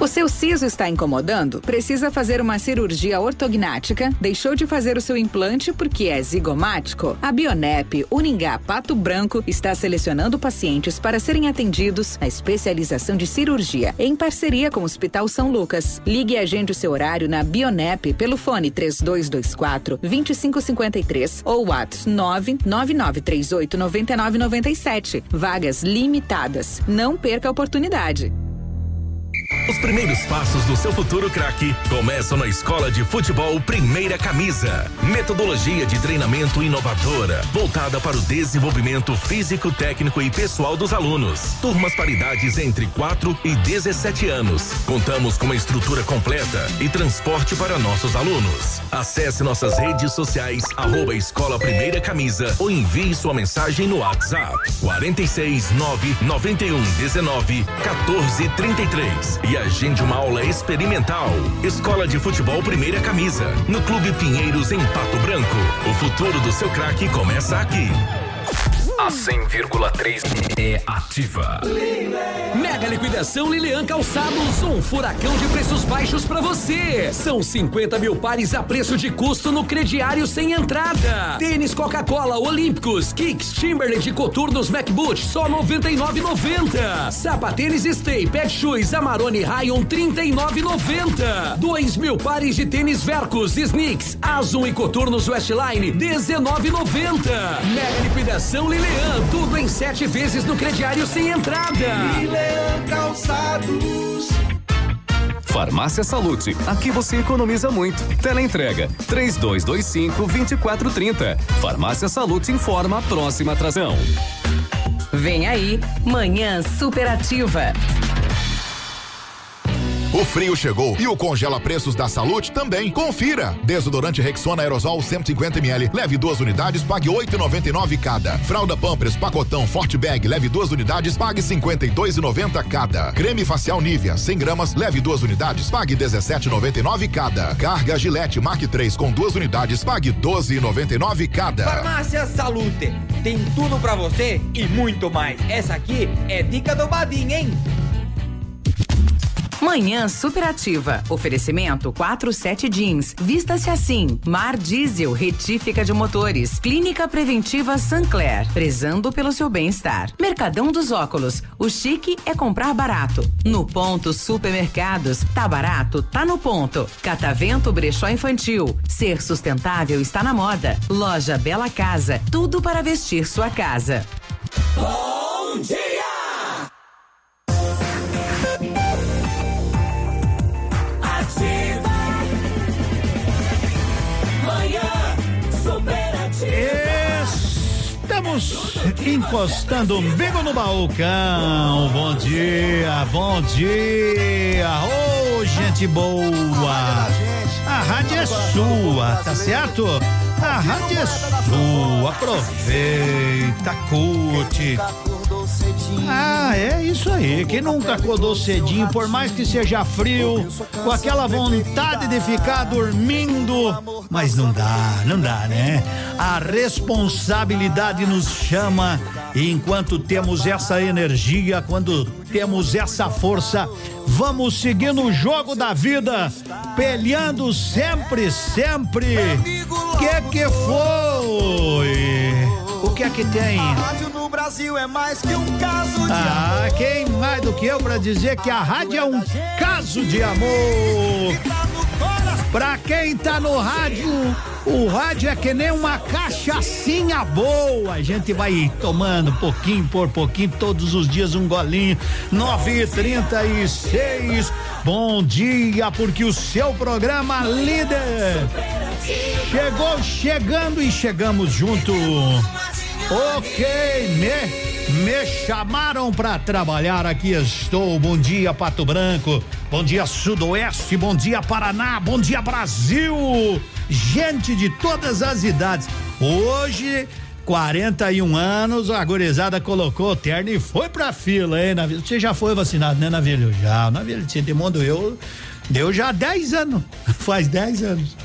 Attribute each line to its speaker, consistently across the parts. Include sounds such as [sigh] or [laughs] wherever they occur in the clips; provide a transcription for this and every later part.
Speaker 1: O seu siso está incomodando? Precisa fazer uma cirurgia ortognática? Deixou de fazer o seu implante porque é zigomático? A Bionep Uningá Pato Branco está selecionando pacientes para serem atendidos na especialização de cirurgia em parceria com o Hospital São Lucas. Ligue e agende o seu horário na Bionep pelo fone 3224 2553 ou WhatsApp 99938 9997. Vagas limitadas. Não perca a oportunidade.
Speaker 2: Os primeiros passos do seu futuro craque começam na Escola de Futebol Primeira Camisa. Metodologia de treinamento inovadora, voltada para o desenvolvimento físico, técnico e pessoal dos alunos. Turmas paridades entre 4 e 17 anos. Contamos com uma estrutura completa e transporte para nossos alunos. Acesse nossas redes sociais, arroba Escola Primeira Camisa ou envie sua mensagem no WhatsApp 46 9 91 19 14 33 e agende uma aula experimental. Escola de Futebol Primeira Camisa, no Clube Pinheiros, em Pato Branco. O futuro do seu craque começa aqui.
Speaker 3: A 100,3 é ativa.
Speaker 4: Mega liquidação Lilian Calçados, um furacão de preços baixos para você. São 50 mil pares a preço de custo no crediário sem entrada. Tênis Coca-Cola Olímpicos, Kicks, Timberland de Coturnos MacBoot, só 99,90. Sapatênis Stay, Pet Shoes, Amarone Rayon, 39,90. 2 mil pares de tênis Vercos, Sneaks, Azul e Coturnos Westline, 19,90. Mega liquidação Lilian tudo em sete vezes no crediário sem entrada.
Speaker 5: Milean Calçados.
Speaker 3: Farmácia Salute, aqui você economiza muito. Teleentrega, três dois, dois cinco, vinte e quatro, trinta. Farmácia Salute informa a próxima atração.
Speaker 1: Vem aí, Manhã Superativa.
Speaker 6: O frio chegou e o congela preços da Salute também. Confira. Desodorante Rexona Aerosol 150 ml, leve duas unidades, pague 8,99 cada. Fralda Pampers Pacotão Forte Bag, leve duas unidades, pague 52,90 cada. Creme facial Nivea 100 gramas, leve duas unidades, pague 17,99 cada. Carga Gillette Mark 3 com duas unidades, pague 12,99 cada.
Speaker 7: Farmácia Salute, tem tudo para você e muito mais. Essa aqui é dica do Badim, hein?
Speaker 1: Manhã Superativa. Oferecimento 47 Jeans. Vista-se assim. Mar Diesel, retífica de motores. Clínica Preventiva Sancler. Prezando pelo seu bem-estar. Mercadão dos Óculos. O chique é comprar barato. No ponto Supermercados. Tá barato? Tá no ponto. Catavento Brechó Infantil. Ser sustentável está na moda. Loja Bela Casa. Tudo para vestir sua casa.
Speaker 5: Bom dia!
Speaker 8: Estamos encostando o umbigo no balcão. Bom dia, bom dia. Ô, gente boa. A rádio é sua, tá certo? A rádio sua. Aproveita, curte. Ah, é isso aí. Quem nunca acordou cedinho, por mais que seja frio, com aquela vontade de ficar dormindo, mas não dá, não dá, né? A responsabilidade nos chama e enquanto temos essa energia, quando temos essa força, vamos seguir no jogo da vida, peleando sempre, sempre. Que que foi? O que é que tem?
Speaker 5: A rádio no Brasil é mais que um caso de
Speaker 8: Ah,
Speaker 5: amor.
Speaker 8: quem mais do que eu pra dizer que a rádio é um caso de amor? Pra quem tá no rádio, o rádio é que nem uma cachaçinha boa. A gente vai tomando pouquinho por pouquinho, todos os dias um golinho. Nove e trinta e seis. Bom dia, porque o seu programa líder chegou chegando e chegamos junto. Ok, me, me chamaram para trabalhar, aqui estou. Bom dia, Pato Branco. Bom dia, Sudoeste. Bom dia, Paraná. Bom dia, Brasil. Gente de todas as idades. Hoje, 41 anos, a gurizada colocou o terno e foi pra fila, hein, Navilho? Você já foi vacinado, né, Navilho? Já, Navilho, você demandou eu, deu já 10 anos, [laughs] faz 10 anos.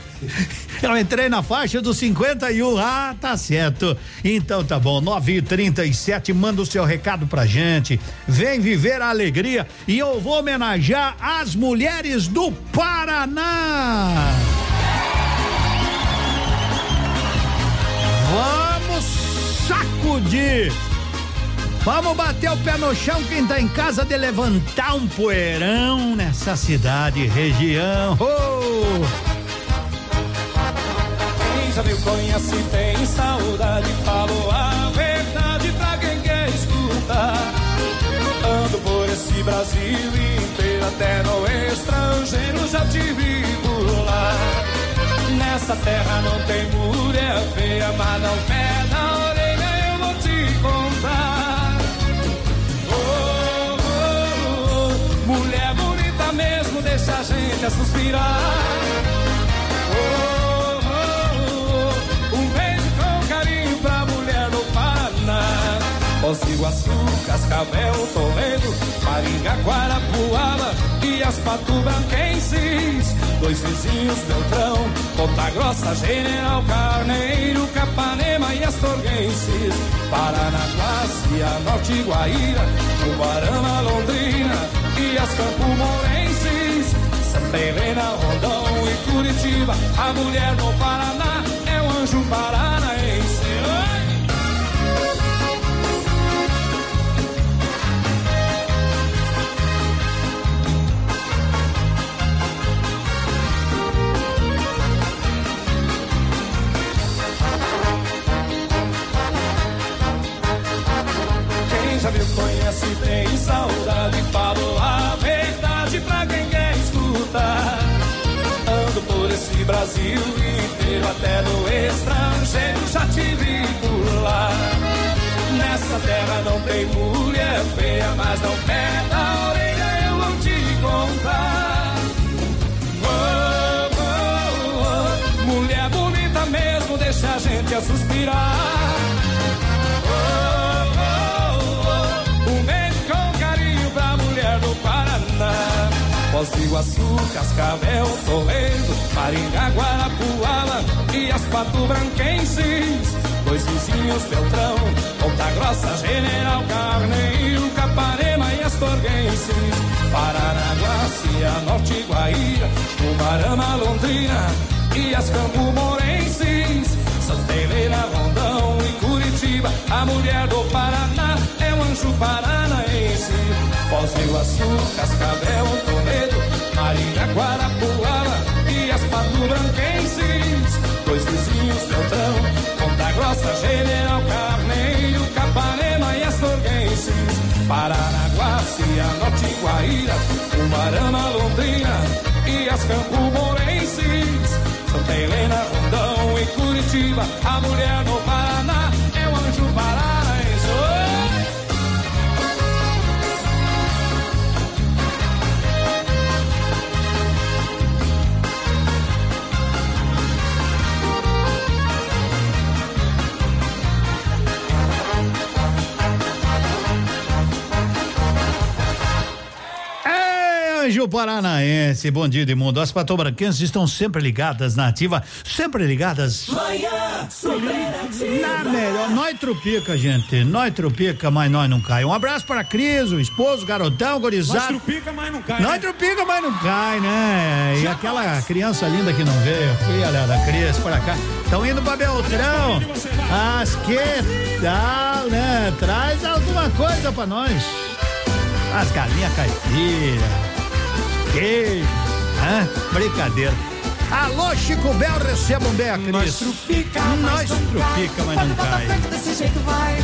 Speaker 8: Eu entrei na faixa dos 51. Ah, tá certo. Então tá bom. 9 e 37 manda o seu recado pra gente. Vem viver a alegria e eu vou homenagear as mulheres do Paraná. Vamos sacudir. Vamos bater o pé no chão quem tá em casa de levantar um poeirão nessa cidade região. Oh!
Speaker 9: Já me conhece tem saudade, falou a verdade pra quem quer escutar. Ando por esse Brasil inteiro, até no estrangeiro já te vi por lá. Nessa terra não tem mulher feia, mas não pé na orelha eu vou te contar. Oh, oh, oh, mulher bonita mesmo, deixa a gente a suspirar. Foz do Iguaçu, Cascavel, Toledo, Maringá, Guarapuava e as Patubranquenses. Dois vizinhos, Beltrão, Ponta Grossa, General Carneiro, Capanema e Astorguenses. Paranaguá, Cianorte, Guaíra, Ubarama, Londrina e as Campo Morenses. Santa Helena, Rondão e Curitiba, a mulher do Paraná é o anjo paranaense. Já me conhece tem saudade, falo a verdade pra quem quer escutar. Ando por esse Brasil inteiro, até no estrangeiro, já te vi por lá. Nessa terra não tem mulher feia, mas não perde a orelha, eu vou te contar. Oh, oh, oh, mulher bonita mesmo, deixa a gente a suspirar. Foz do Iguaçu, Cascavel, Toledo, Maringá, Guarapuava e as Pato Branquenses. Dois vizinhos, Beltrão, Ponta Grossa, General Carneiro, Capanema e Astorguenses. Paranaguá, Cianorte, Guaíra, Ubarama, Londrina e as Campo Morenses. Santa Helena, Rondão e Curitiba, a mulher do Paraná é um anjo paranaense. Foz do Iguaçu, Cascavel, Toledo, Maringá, Guarapuava e as Pato Branquenses. Dois vizinhos, Beltrão, Ponta Grossa, General Carneiro, Capanema e Astorguenses. Paranaguá, Cianorte, Guaíra, Umarama, Londrina e as Campo Morenses. Santa Helena, Rondão e Curitiba, a mulher no Paraná Anjo Paranaense,
Speaker 8: bom dia de mundo. As patobranquenses estão sempre ligadas na ativa, sempre ligadas
Speaker 9: Manhã
Speaker 8: na melhor. Nós trupica, gente. Nós trupica, mas nós não cai. Um abraço para Cris, o esposo, garotão, gorizado.
Speaker 10: Trupica, mas não cai.
Speaker 8: Nós
Speaker 10: né?
Speaker 8: trupica, mas não cai, né? E aquela criança linda que não veio, filha da Cris, para cá. Estão indo pra Beltrão. As que tal, né? Traz alguma coisa pra nós. As galinhas caipiras, queijo, hã? Brincadeira. Alô, Chico Bel, recebam bem a Cris.
Speaker 10: Nós trupica, mas
Speaker 8: Nós
Speaker 10: não
Speaker 8: trupica, mas
Speaker 10: cai.
Speaker 8: não
Speaker 10: Pode botar
Speaker 8: cai.
Speaker 10: fé que desse jeito vai.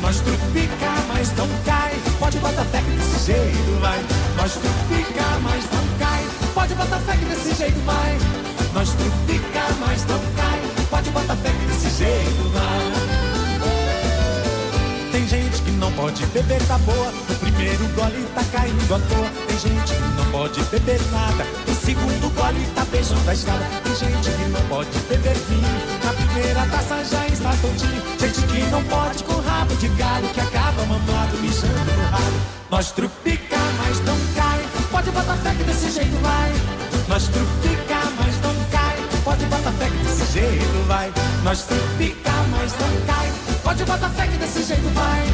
Speaker 10: Nós trupica, mas não cai. Pode botar fé que desse jeito vai. Nós trupica, mas não cai. Pode botar fé que desse jeito vai. Nós trupica, mas não cai. Pode botar fé que desse jeito vai. Tem gente que não pode beber da boa. No primeiro gole tá caindo à toa. Tem gente que não pode beber nada. O segundo gole tá beijando a estrada. Tem gente que não pode beber vinho. Na primeira taça já está tontinho. Gente que não pode com rabo de galo que acaba mamado mijando no ralo. Nós trupica, mas não cai. Pode botar fé que desse jeito vai. Nós trupica, mas não cai. Pode botar fé que desse jeito vai. Nós trupica, mas não cai. Pode botar fé que desse jeito vai.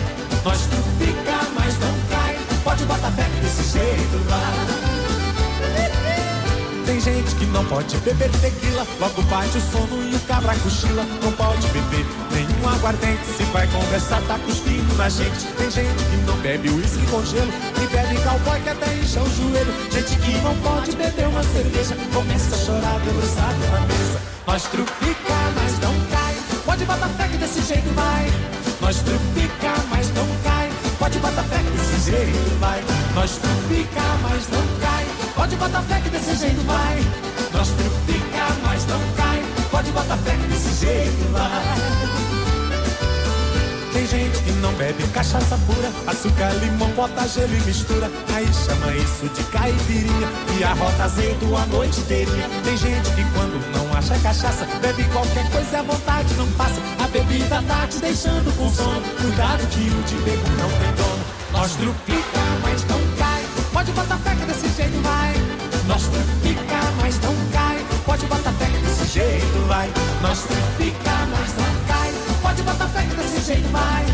Speaker 10: Nós trupica, mas não cai. Pode botar fé que desse jeito vai. Gente que não pode beber tequila, logo bate o sono e o cabra cochila. Não pode beber nenhum aguardente, se vai conversar tá cuspindo na gente. Tem gente que não bebe uísque com gelo e bebe cowboy que até incha o joelho. Gente que não pode beber uma cerveja, começa a chorar debruçado na mesa. Nós trupica, mas não cai. Pode botar fé que desse jeito vai. Nós trupica, mas não cai. Pode botar fé que desse jeito vai. Nós trupica, mas não cai. Pode botar fé que desse jeito vai. Nós trupica, mas não cai. Pode botar fé que desse jeito vai. Tem gente que não bebe cachaça pura, açúcar, limão, bota gelo e mistura. Aí chama isso de caipirinha e a rota azedo a noite inteirinha. Tem gente que quando não acha cachaça, bebe qualquer coisa à vontade não passa. A bebida tá te deixando com sono. Cuidado que o de bebo não tem dono. Nós trupica, mas não cai. Pode botar fé que desse jeito vai. Nós trupica, mas não cai. Pode botar fé que desse jeito vai. Nós trupica, mas não cai. Pode botar fé que desse jeito vai.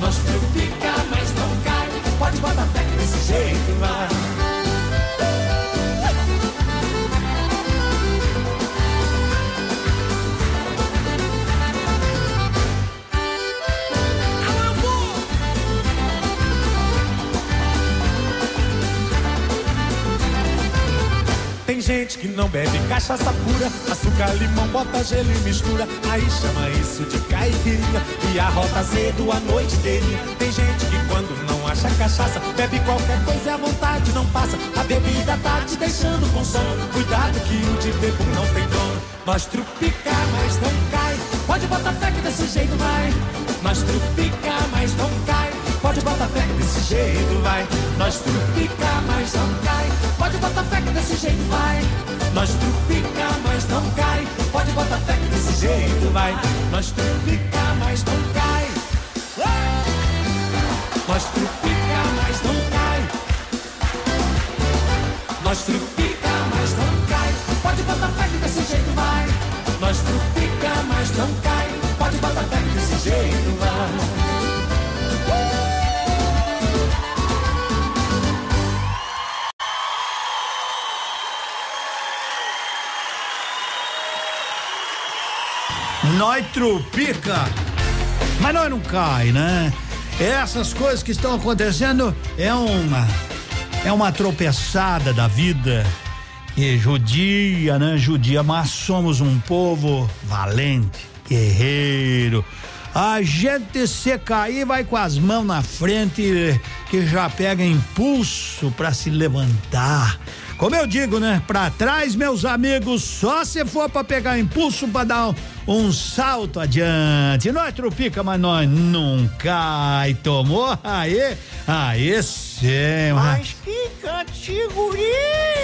Speaker 10: Nós trupica, mas não cai. Pode botar fé que desse jeito vai. Tem gente que não bebe cachaça pura, açúcar, limão, bota gelo e mistura. Aí chama isso de caipirinha e a rota azedo a noite inteirinha. Tem gente que quando não acha cachaça, bebe qualquer coisa à vontade não passa. A bebida tá te deixando com sono. Cuidado que o de bebo não tem dono. Nós trupica, mas não cai. Pode botar fé que desse jeito vai. Nós trupica, mas não cai. Pode botar fé que desse jeito vai. Nós trupica, mas não cai. Pode botar fé que desse jeito vai. Nós trupica, mas não cai. Pode botar fé que desse jeito vai. Nós trupica, mas não cai. Nós trupica, mas não cai. Nós trupica, mas não cai. Pode botar fé que desse jeito vai. Nós trupica, mas não cai. Pode botar fé que desse jeito vai.
Speaker 8: Nós trupica, mas nós não cai, né? Essas coisas que estão acontecendo é uma é uma tropeçada da vida que judia, né? Judia, mas somos um povo valente, guerreiro. A gente se cair vai com as mãos na frente que já pega impulso para se levantar. Como eu digo, né? Pra trás, meus amigos, só se for pra pegar impulso pra dar um, um salto adiante. Nós trupica, mas nós não cai. Tomou? Aê, aê, sim.
Speaker 11: Mas que categoria!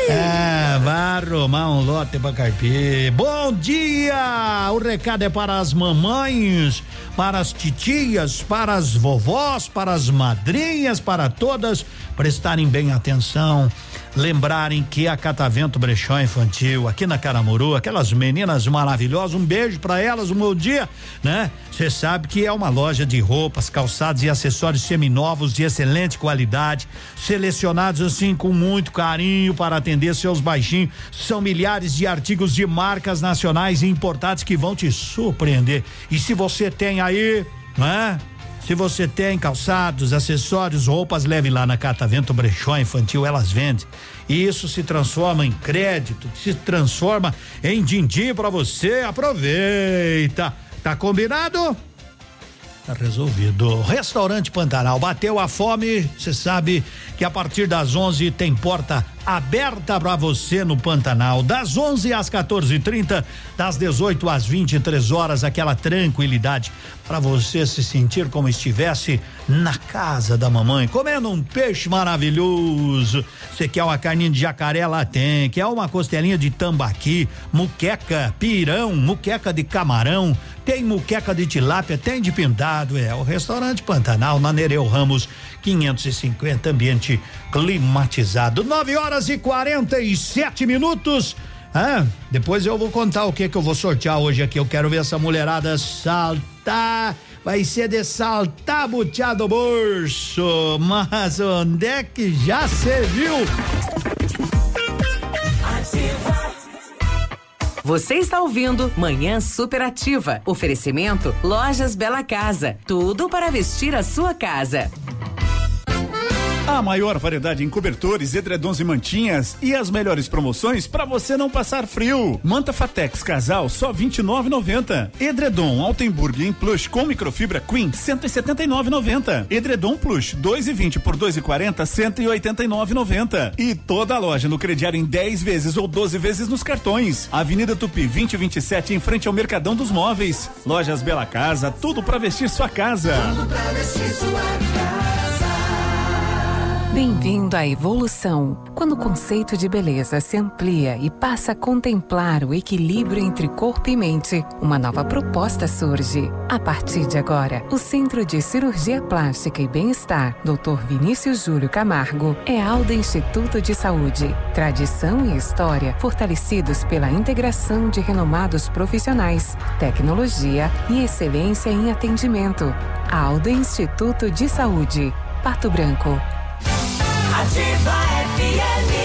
Speaker 8: É, vai arrumar um lote pra carpir. Bom dia! O recado é para as mamães, para as titias, para as vovós, para as madrinhas, para todas prestarem bem atenção lembrarem que a Catavento Brechó Infantil aqui na Caramuru, aquelas meninas maravilhosas, um beijo para elas, um bom dia, né? Você sabe que é uma loja de roupas, calçados e acessórios seminovos de excelente qualidade, selecionados assim com muito carinho para atender seus baixinhos. São milhares de artigos de marcas nacionais e importados que vão te surpreender. E se você tem aí, né? Se você tem calçados, acessórios, roupas, leve lá na Catavento Brechó Infantil, elas vendem. E isso se transforma em crédito, se transforma em din-din pra você. Aproveita. Tá combinado? Tá resolvido. Restaurante Pantanal bateu a fome. Você sabe que a partir das 11 tem porta aberta para você no Pantanal, das 11 às 14:30, das 18 às 23 horas, aquela tranquilidade para você se sentir como estivesse na casa da mamãe, comendo um peixe maravilhoso. Você quer uma carninha de jacaré lá tem, quer uma costelinha de tambaqui, muqueca, pirão, muqueca de camarão, tem muqueca de tilápia, tem de pintado, é o restaurante Pantanal na Nereu Ramos 550, ambiente climatizado. 9 horas e 47 minutos. Ah, depois eu vou contar o que que eu vou sortear hoje aqui. Eu quero ver essa mulherada saltar. Vai ser de saltar buteado bolso. Mas onde é que já se viu?
Speaker 12: Você está ouvindo Manhã Superativa. Oferecimento Lojas Bela Casa. Tudo para vestir a sua casa.
Speaker 13: A maior variedade em cobertores, edredons e mantinhas e as melhores promoções para você não passar frio. Manta Fatex Casal só 29,90. Edredom Altenburg em plush com microfibra Queen 179,90. Edredom Plush 2,20 por 2,40 189,90. E toda a loja no crediário em 10 vezes ou 12 vezes nos cartões. Avenida Tupi 2027 em frente ao Mercadão dos Móveis. Lojas Bela Casa, tudo para vestir sua casa.
Speaker 14: Tudo pra vestir sua casa.
Speaker 15: Bem-vindo à evolução, quando o conceito de beleza se amplia e passa a contemplar o equilíbrio entre corpo e mente. Uma nova proposta surge. A partir de agora, o Centro de Cirurgia Plástica e Bem-Estar, Dr. Vinícius Júlio Camargo, é Alda Instituto de Saúde. Tradição e história fortalecidos pela integração de renomados profissionais, tecnologia e excelência em atendimento. Alda Instituto de Saúde. Pato Branco.
Speaker 14: Ativa FM.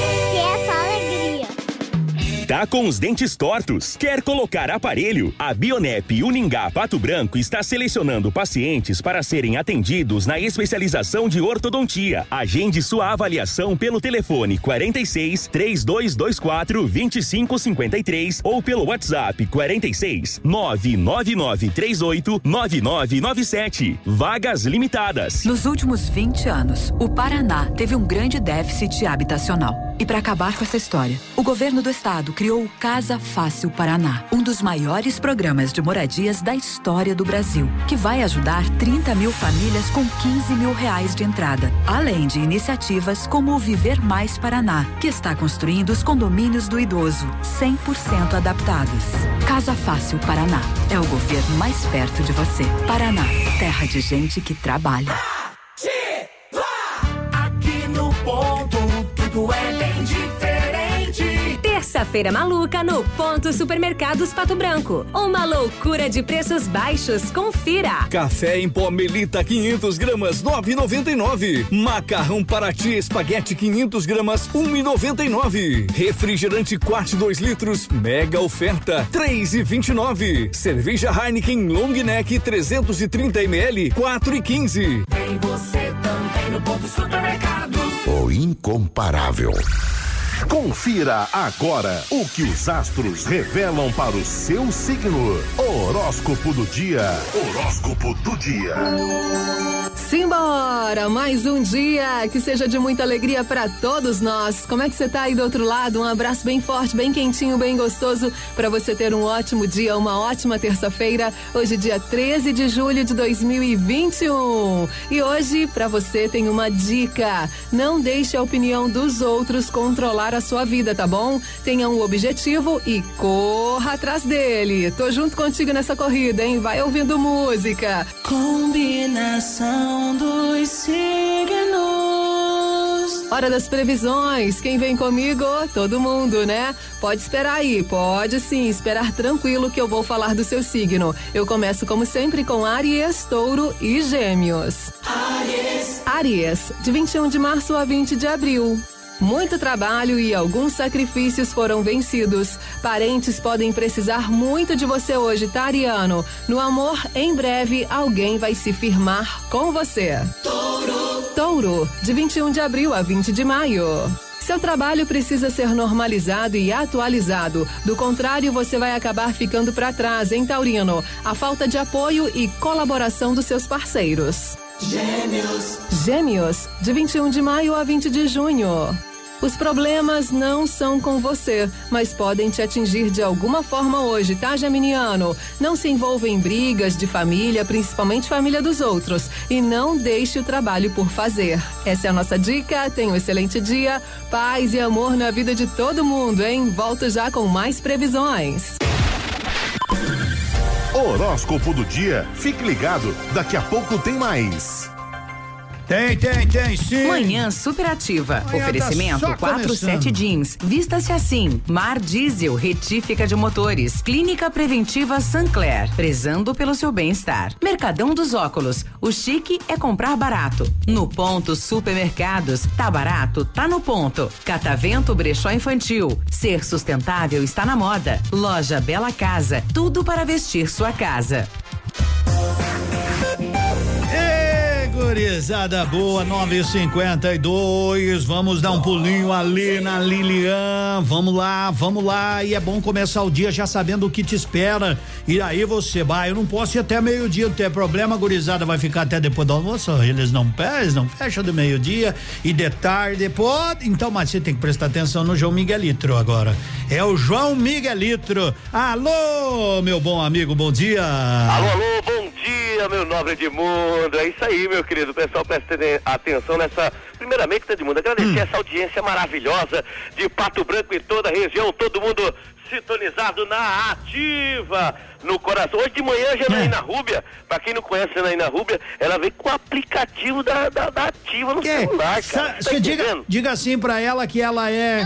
Speaker 16: Tá com os dentes tortos? Quer colocar aparelho? A Bionep Uningá Pato Branco está selecionando pacientes para serem atendidos na especialização de ortodontia. Agende sua avaliação pelo telefone 46 3224 2553 ou pelo WhatsApp 46 99938 9997. Vagas limitadas.
Speaker 17: Nos últimos 20 anos, o Paraná teve um grande déficit habitacional. E para acabar com essa história, o governo do estado criou o Casa Fácil Paraná, um dos maiores programas de moradias da história do Brasil, que vai ajudar 30 mil famílias com 15 mil reais de entrada, além de iniciativas como o Viver Mais Paraná, que está construindo os condomínios do idoso, 100% adaptados. Casa Fácil Paraná é o governo mais perto de você. Paraná, terra de gente que trabalha.
Speaker 14: Aqui no ponto, tudo é bem
Speaker 18: Terça-feira maluca no Ponto Supermercados Pato Branco. Uma loucura de preços baixos. Confira.
Speaker 19: Café em pó Melita 500 gramas 9,99. Macarrão Paraty espaguete 500 gramas 1,99. Refrigerante Quart 2 litros mega oferta 3,29. Cerveja Heineken Long Neck 330 ml 4,15.
Speaker 14: Tem você também no ponto supermercado.
Speaker 6: O incomparável. Confira agora o que os astros revelam para o seu signo. Horóscopo do dia. Horóscopo do dia.
Speaker 20: Simbora! Mais um dia que seja de muita alegria para todos nós. Como é que você tá aí do outro lado? Um abraço bem forte, bem quentinho, bem gostoso para você ter um ótimo dia, uma ótima terça-feira. Hoje dia 13 de julho de 2021. E hoje para você tem uma dica. Não deixe a opinião dos outros controlar a sua vida, tá bom? Tenha um objetivo e corra atrás dele. Tô junto contigo nessa corrida, hein? Vai ouvindo música.
Speaker 14: Combinação dos signos.
Speaker 20: Hora das previsões. Quem vem comigo? Todo mundo, né? Pode esperar aí, pode sim, esperar tranquilo que eu vou falar do seu signo. Eu começo como sempre com Aries, Touro e Gêmeos.
Speaker 14: Aries.
Speaker 20: Aries, de 21 de março a 20 de abril. Muito trabalho e alguns sacrifícios foram vencidos. Parentes podem precisar muito de você hoje, tá, Ariano? No amor, em breve, alguém vai se firmar com você.
Speaker 14: Touro.
Speaker 20: Touro, de 21 de abril a 20 de maio.
Speaker 21: Seu trabalho precisa ser normalizado e atualizado. Do contrário, você vai acabar ficando para trás, hein, Taurino? A falta de apoio e colaboração dos seus parceiros.
Speaker 10: Gêmeos.
Speaker 21: Gêmeos, de 21 de maio a 20 de junho. Os problemas não são com você, mas podem te atingir de alguma forma hoje, tá, Geminiano? Não se envolva em brigas de família, principalmente família dos outros, e não deixe o trabalho por fazer. Essa é a nossa dica. Tenha um excelente dia, paz e amor na vida de todo mundo, hein? Volto já com mais previsões.
Speaker 22: Horóscopo do dia. Fique ligado, daqui a pouco tem mais.
Speaker 8: Tem, tem, tem, sim.
Speaker 12: Manhã superativa.
Speaker 8: Manhã tá
Speaker 12: Oferecimento
Speaker 8: só
Speaker 12: 47
Speaker 8: começando.
Speaker 12: Jeans. Vista-se assim. Mar Diesel, retífica de motores. Clínica Preventiva Sancler. Prezando pelo seu bem-estar. Mercadão dos Óculos. O chique é comprar barato. No ponto Supermercados. Tá barato? Tá no ponto. Catavento Brechó Infantil. Ser sustentável está na moda. Loja Bela Casa. Tudo para vestir sua casa.
Speaker 8: Ê, gurizada boa, 952. Vamos dar um pulinho ali na Lilian. Vamos lá, vamos lá. E é bom começar o dia já sabendo o que te espera. E aí você vai. Eu não posso ir até meio-dia, não tem problema, gurizada. Vai ficar até depois do almoço. Eles não, eles não fecham do meio-dia e de tarde. Pode. Então, mas você tem que prestar atenção no João Miguelitro agora. É o João Miguelitro. Alô, meu bom amigo, bom dia.
Speaker 23: Alô, alô, bom dia, meu nobre Edmundo. É isso aí, meu querido. Pessoal, presta atenção nessa. Primeiramente, Edmundo, agradecer essa audiência maravilhosa de Pato Branco e toda a região, todo mundo sintonizado na ativa no coração. Hoje de manhã, a Janaína Rúbia, pra quem não conhece a Janaína Rúbia, ela veio com o aplicativo da, da, da ativa no celular,
Speaker 8: Sa-
Speaker 23: cara. Tá
Speaker 8: Você diga, diga assim pra ela que ela é.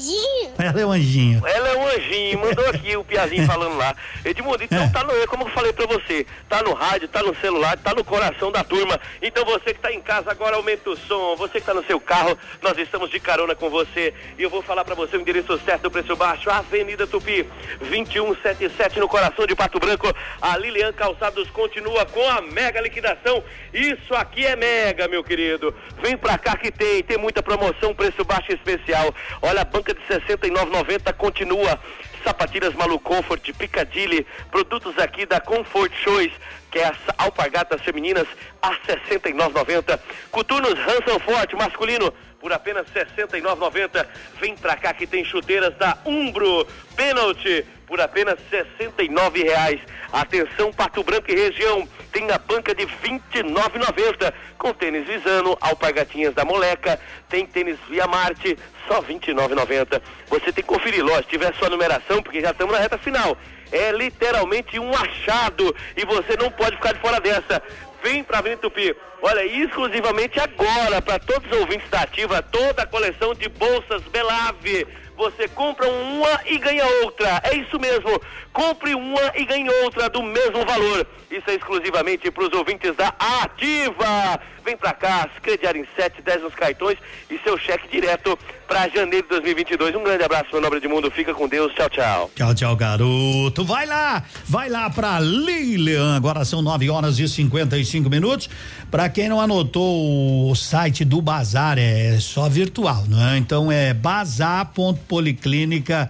Speaker 24: Anjinho? [laughs]
Speaker 8: Ela é um anjinho.
Speaker 23: Ela é um anjinho, mandou aqui o Piazinho falando lá. Edmundo, então tá no, como eu falei pra você, tá no rádio, tá no celular, tá no coração da turma. Então você que tá em casa agora aumenta o som, você que tá no seu carro, nós estamos de carona com você. E eu vou falar pra você o endereço certo do preço baixo, Avenida Tupi, 2177 no coração de Pato Branco. A Lilian Calçados continua com a mega liquidação. Isso aqui é mega, meu querido. Vem pra cá que tem, tem muita promoção, preço baixo especial. Olha, a banca de 69,90 continua. Sapatilhas Malu Comfort, Piccadilly, produtos aqui da Comfort Choice, que é as alpargatas femininas a 69,90. Coturnos Hanson Forte masculino por apenas 69,90. Vem pra cá que tem chuteiras da Umbro Penalty por apenas 69 reais. Atenção Pato Branco e região, tem a banca de 29,90 com tênis Visano, alpargatinhas da Moleca, tem tênis Via Marte, só 29,90. Você tem que conferir, lógico, tiver sua numeração, porque já estamos na reta final. É literalmente um achado e você não pode ficar de fora dessa. Vem pra Avenida Tupi. Olha, exclusivamente agora, para todos os ouvintes da Ativa, toda a coleção de bolsas Belave. Você compra uma e ganha outra. É isso mesmo. Compre uma e ganhe outra do mesmo valor. Isso é exclusivamente para os ouvintes da Ativa. Vem pra cá, crediar em 7, 10 nos cartões e seu cheque direto para janeiro de 2022. Um grande abraço, meu nobre de mundo. Fica com Deus. Tchau, tchau.
Speaker 8: Tchau, tchau, garoto. Vai lá, vai lá pra Lilian. Agora são 9 horas e 55 minutos. Pra quem não anotou o site do Bazar, é só virtual, não é? Então é bazar.policlínica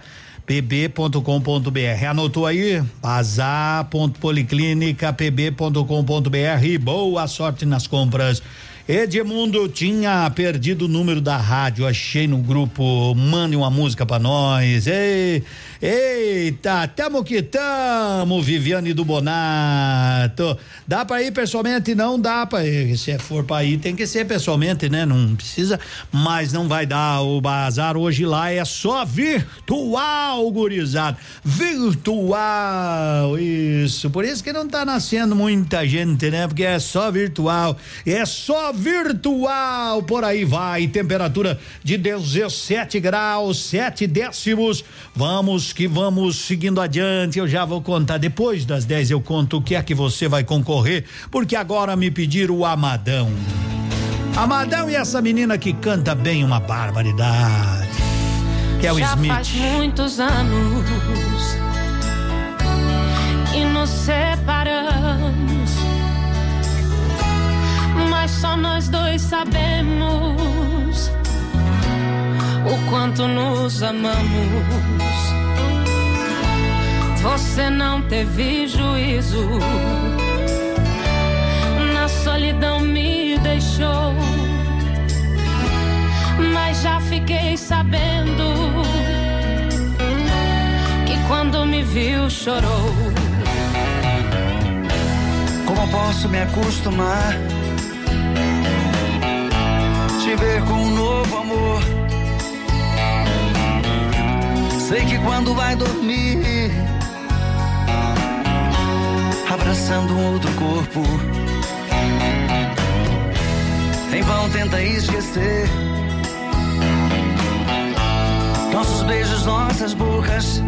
Speaker 8: pb.com.br. Anotou aí? bazar.policlínicapb.com.br. Boa sorte nas compras. Edmundo tinha perdido o número da rádio, achei no grupo, mande uma música pra nós. Ei, eita, tamo que tamo, Viviane do Bonato. Dá pra ir pessoalmente? Não dá pra ir. Se for pra ir, tem que ser pessoalmente, né? Não precisa, mas não vai dar. O bazar hoje lá é só virtual, gurizada. Virtual, isso. Por isso que não tá nascendo muita gente, né? Porque é só virtual. É só virtual. Por aí vai. Temperatura de 17 graus, 7 décimos. Vamos que vamos seguindo adiante. Eu já vou contar. Depois das 10 eu conto o que é que você vai concorrer. Porque agora me pediram o Amadão. Amadão e essa menina que canta bem uma barbaridade. Que é o
Speaker 25: Já
Speaker 8: Smith.
Speaker 25: faz muitos anos que nos separamos, só nós dois sabemos quanto nos amamos. Você não teve juízo, na solidão me deixou. Mas já fiquei sabendo que quando me viu chorou.
Speaker 14: Como posso me acostumar? Te ver com um novo amor. Sei que quando vai dormir, abraçando um outro corpo, em vão tenta esquecer. Nossos beijos, nossas bocas,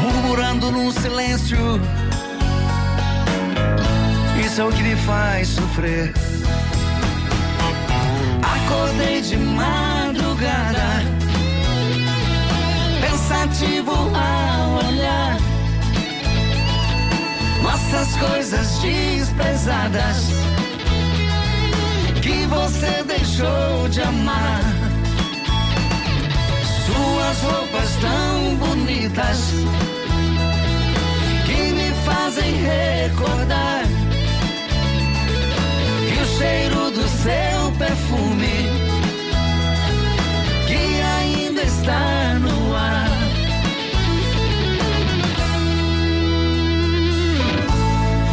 Speaker 14: murmurando num silêncio. Isso é o que me faz sofrer. Acordei de madrugada, pensativo ao olhar nossas coisas desprezadas que você deixou de amar. Suas roupas tão bonitas que me fazem recordar cheiro do seu perfume que ainda está no ar.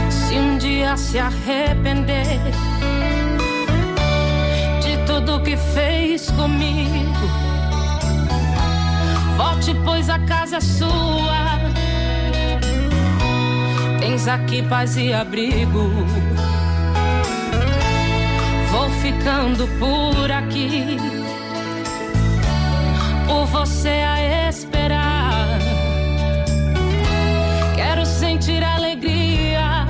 Speaker 25: Se um dia se arrepender de tudo que fez comigo, volte, pois a casa é sua. Tens aqui paz e abrigo. Ficando por aqui, por você a esperar. Quero sentir alegria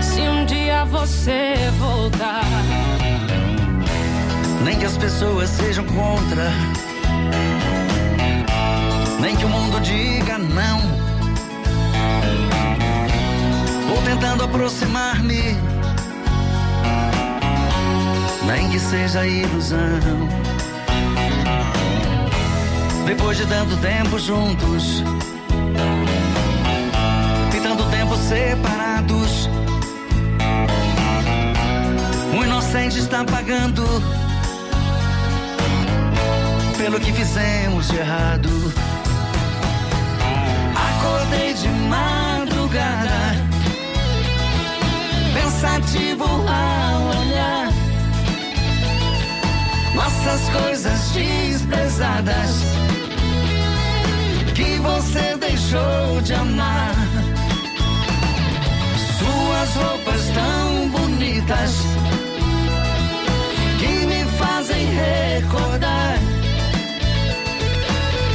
Speaker 25: se um dia você voltar.
Speaker 14: Nem que as pessoas sejam contra, nem que o mundo diga não. Vou tentando aproximar-me, nem que seja ilusão. Depois de tanto tempo juntos, e tanto tempo separados, o inocente está pagando pelo que fizemos de errado. Acordei de madrugada, pensativo ao olhar nossas coisas desprezadas que você deixou de amar. Suas roupas tão bonitas que me fazem recordar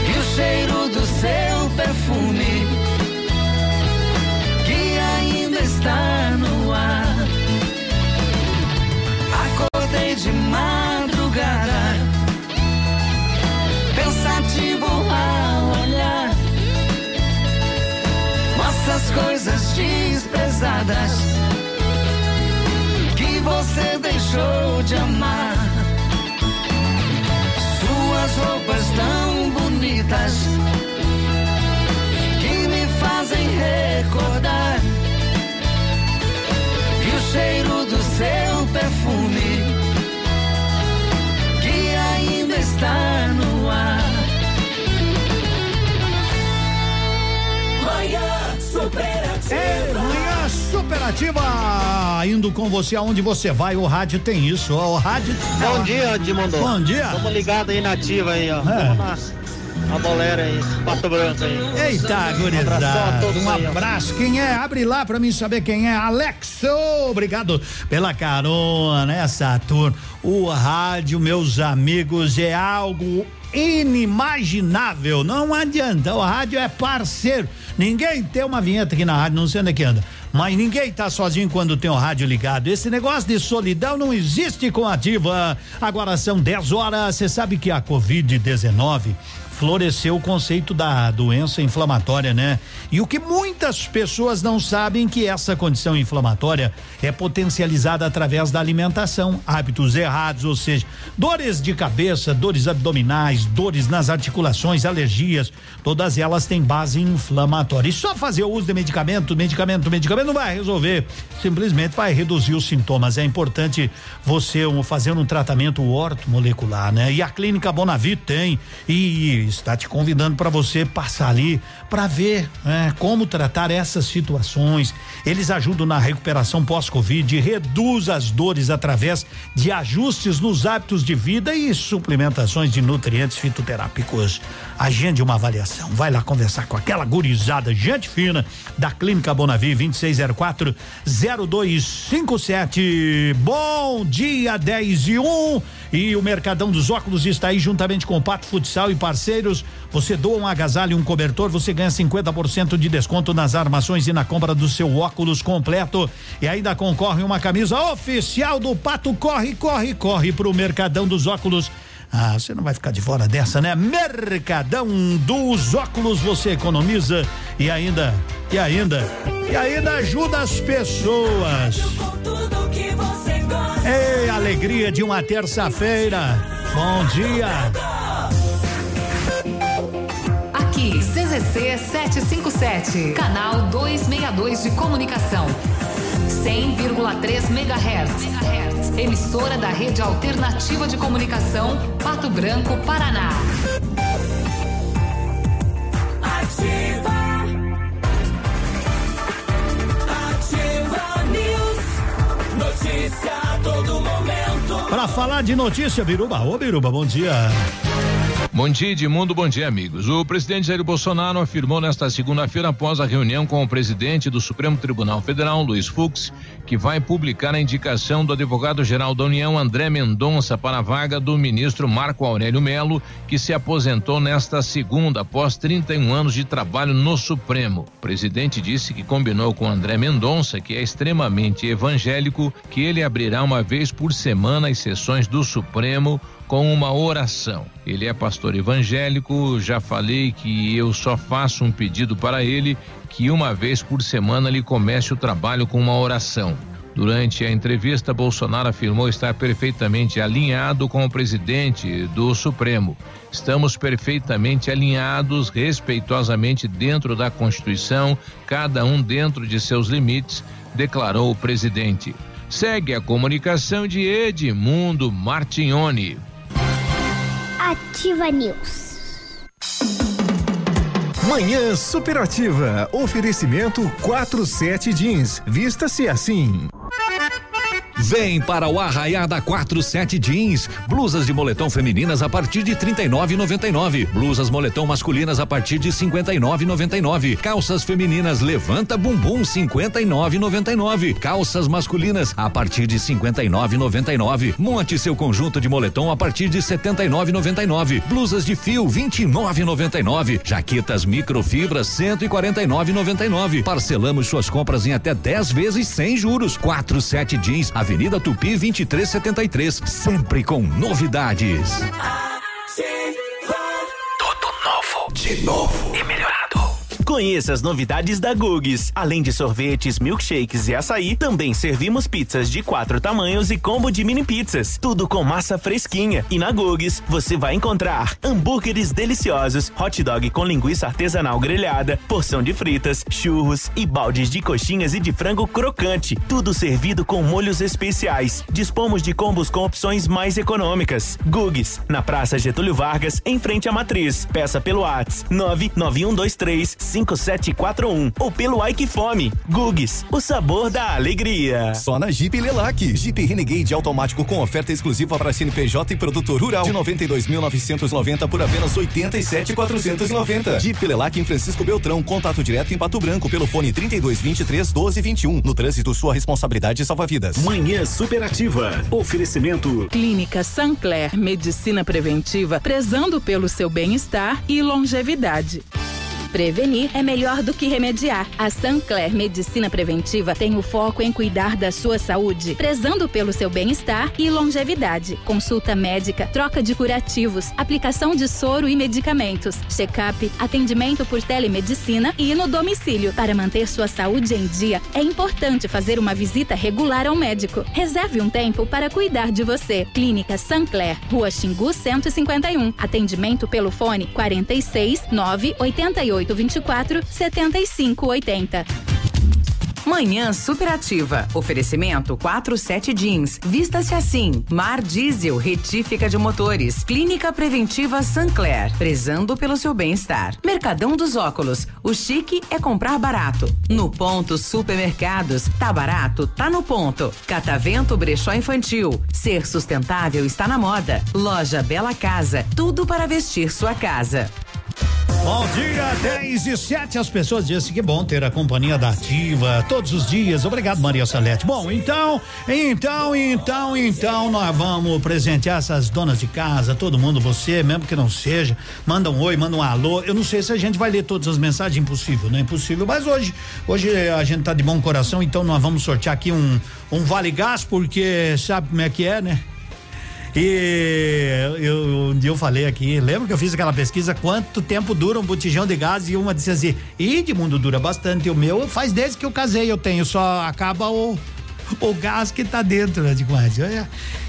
Speaker 14: que o cheiro do seu perfume que ainda está no ar. Acordei de madrugada, pensativo ao olhar. Nossas coisas desprezadas que você deixou de amar. Suas roupas tão bonitas que me fazem recordar. Que o cheiro do seu
Speaker 10: superativa,
Speaker 8: indo com você aonde você vai, o rádio tem isso, ó, o rádio.
Speaker 26: Bom dia, Edmundo.
Speaker 8: Bom dia.
Speaker 26: Tamo ligado aí na ativa aí, ó.
Speaker 8: É.
Speaker 26: Vamos na a bolera aí, Pato Branco aí.
Speaker 8: Eita,
Speaker 26: Um
Speaker 8: gurizada. Um
Speaker 26: aí, ó.
Speaker 8: abraço. Quem é? Abre lá pra mim saber quem é. Alexo, obrigado pela carona, né, Saturno? O rádio, meus amigos, é algo inimaginável. Não adianta. O rádio é parceiro. Ninguém tem uma vinheta aqui na rádio, não sei onde é que anda. Mas ninguém tá sozinho quando tem o rádio ligado. Esse negócio de solidão não existe com a ativa. Agora são 10 horas. Você sabe que a Covid-19 floresceu o conceito da doença inflamatória, né? E o que muitas pessoas não sabem que essa condição inflamatória é potencializada através da alimentação, hábitos errados, ou seja, dores de cabeça, dores abdominais, dores nas articulações, alergias, todas elas têm base inflamatória. E só fazer o uso de medicamento, medicamento, medicamento não vai resolver, simplesmente vai reduzir os sintomas. É importante você fazer um tratamento ortomolecular, né? E a clínica Bonavit tem e está te convidando para você passar ali para ver né, como tratar essas situações. Eles ajudam na recuperação pós-Covid, reduz as dores através de ajustes nos hábitos de vida e suplementações de nutrientes fitoterápicos. Agende uma avaliação. Vai lá conversar com aquela gurizada, gente fina, da Clínica Bonavi 2604 0257. Bom dia, 10 e 1. E o Mercadão dos Óculos está aí juntamente com o Pato Futsal e parceiros. Você doa um agasalho e um cobertor, você ganha 50% de desconto nas armações e na compra do seu óculos completo. E ainda concorre uma camisa oficial do Pato. Corre, corre, corre pro Mercadão dos Óculos. Ah, você não vai ficar de fora dessa, né? Mercadão dos óculos, você economiza e ainda, e ainda, e ainda ajuda as pessoas. Ei, alegria de uma terça-feira. Bom dia.
Speaker 27: CZC 757, canal 262 de comunicação. 100,3 MHz. Emissora da Rede Alternativa de Comunicação, Pato Branco, Paraná.
Speaker 10: Ativa. Ativa News. Notícia a todo momento.
Speaker 8: Para falar de notícia, Biruba. Ô, Biruba, bom dia.
Speaker 28: Bom dia, Edmundo. Bom dia, amigos. O presidente Jair Bolsonaro afirmou nesta segunda-feira, após a reunião com o presidente do Supremo Tribunal Federal, Luiz Fux, que vai publicar a indicação do advogado-geral da União, André Mendonça, para a vaga do ministro Marco Aurélio Melo, que se aposentou nesta segunda, após 31 anos de trabalho no Supremo. O presidente disse que combinou com André Mendonça, que é extremamente evangélico, que ele abrirá uma vez por semana as sessões do Supremo com uma oração. Ele é pastor evangélico, já falei que eu só faço um pedido para ele que uma vez por semana ele comece o trabalho com uma oração. Durante a entrevista, Bolsonaro afirmou estar perfeitamente alinhado com o presidente do Supremo. Estamos perfeitamente alinhados, respeitosamente dentro da Constituição, cada um dentro de seus limites, declarou o presidente. Segue a comunicação de Edmundo Martignoni.
Speaker 24: Ativa News.
Speaker 6: Manhã Superativa. Oferecimento 47 Jeans. Vista-se assim.
Speaker 29: Vem para o Arraiá da 47 Jeans. Blusas de moletom femininas a partir de 39,99. Blusas moletom masculinas a partir de 59,99. Calças femininas Levanta Bumbum 59,99. Calças masculinas a partir de 59,99. Monte seu conjunto de moletom a partir de 79,99. Blusas de fio 29,99. Jaquetas microfibras 149,99. Parcelamos suas compras em até 10 vezes sem juros. 47 Jeans, Avenida Tupi 2373, sempre com novidades.
Speaker 10: Tudo novo.
Speaker 29: De novo.
Speaker 10: E melhorado.
Speaker 30: Conheça as novidades da Gugs. Além de sorvetes, milkshakes e açaí, também servimos pizzas de quatro tamanhos e combo de mini pizzas. Tudo com massa fresquinha. E na Gugs você vai encontrar hambúrgueres deliciosos, hot dog com linguiça artesanal grelhada, porção de fritas, churros e baldes de coxinhas e de frango crocante. Tudo servido com molhos especiais. Dispomos de combos com opções mais econômicas. Gugs, na Praça Getúlio Vargas, em frente à Matriz. Peça pelo WhatsApp 99123 5741 ou pelo Ike Fome. Gugs, o sabor da alegria.
Speaker 31: Só na Jeep Lelac. Jeep Renegade automático com oferta exclusiva para CNPJ e produtor rural de 92.990 por apenas 87.490. Jeep Lelac em Francisco Beltrão. Contato direto em Pato Branco pelo fone 3223 1221. No trânsito, sua responsabilidade salva vidas.
Speaker 6: Manhã Superativa. Oferecimento
Speaker 12: Clínica Sancler, medicina preventiva, prezando pelo seu bem-estar e longevidade.
Speaker 32: Prevenir é melhor do que remediar. A Sancler Medicina Preventiva tem o foco em cuidar da sua saúde, prezando pelo seu bem-estar e longevidade. Consulta médica, troca de curativos, aplicação de soro e medicamentos, check-up, atendimento por telemedicina e no domicílio. Para manter sua saúde em dia, é importante fazer uma visita regular ao médico. Reserve um tempo para cuidar de você. Clínica Sancler, Rua Xingu 151. Atendimento pelo fone 46 9 88 24 75 80.
Speaker 12: Manhã superativa. Oferecimento 47 Jeans. Vista-se assim. Mar Diesel, retífica de motores. Clínica Preventiva Sancler. Prezando pelo seu bem-estar. Mercadão dos Óculos. O chique é comprar barato. No ponto Supermercados. Tá barato? Tá no ponto. Catavento Brechó Infantil. Ser sustentável está na moda. Loja Bela Casa. Tudo para vestir sua casa.
Speaker 8: Bom dia, 10 e 7. As pessoas dizem que bom ter a companhia da Ativa todos os dias. Obrigado, Maria Salete. Bom, então, então, então, então, nós vamos presentear essas donas de casa, todo mundo, você, mesmo que não seja. Manda um oi, manda um alô. Eu não sei se a gente vai ler todas as mensagens, impossível, não é impossível. Mas hoje, hoje a gente tá de bom coração, então nós vamos sortear aqui um, um Vale Gás, porque sabe como é que é, né? E eu, um dia eu falei aqui, lembra que eu fiz aquela pesquisa quanto tempo dura um botijão de gás e uma disse assim, e de mundo dura bastante, o meu faz desde que eu casei eu tenho, só acaba o, o gás que tá dentro, né? Digo,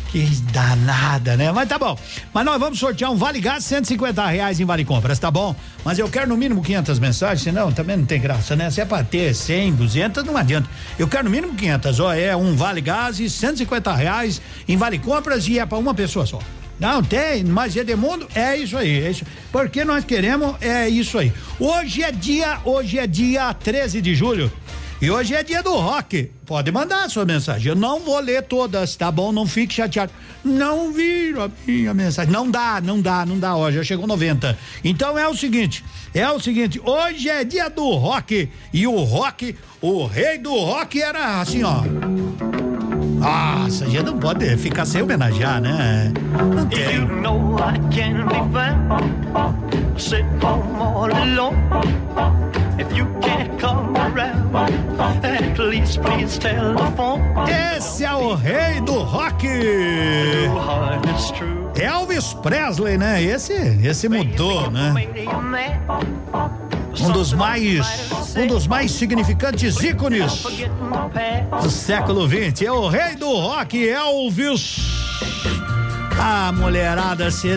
Speaker 8: que danada, né? Mas tá bom. Mas nós vamos sortear um Vale Gás 150 reais em Vale Compras, tá bom? Mas eu quero no mínimo 500 mensagens, senão também não tem graça, né? Se é pra ter 100, 200, não adianta. Eu quero no mínimo 500, ó, é um Vale Gás e 150 reais em Vale Compras e é pra uma pessoa só. Não tem, mas é de mundo, é isso aí, é isso. Porque nós queremos, é isso aí. Hoje é dia, hoje é dia 13 de julho. E hoje é dia do rock. Pode mandar a sua mensagem. Eu não vou ler todas, tá bom? Não fique chateado. Não viram a minha mensagem. Não dá, não dá, não dá. Ó, já chegou 90. Então é o seguinte: é o seguinte, hoje é dia do rock. E o rock, o rei do rock era assim, ó. Nossa, a gente não pode ficar sem homenagear, né? Não tem.
Speaker 14: You know I can be found sit home all alone. If you can't come around, at least please telephone.
Speaker 8: Esse é o rei do rock. Elvis Presley, né? Esse, esse mudou, né? Um dos mais, um dos mais significantes ícones do século XX. É o rei do rock, Elvis. A mulherada se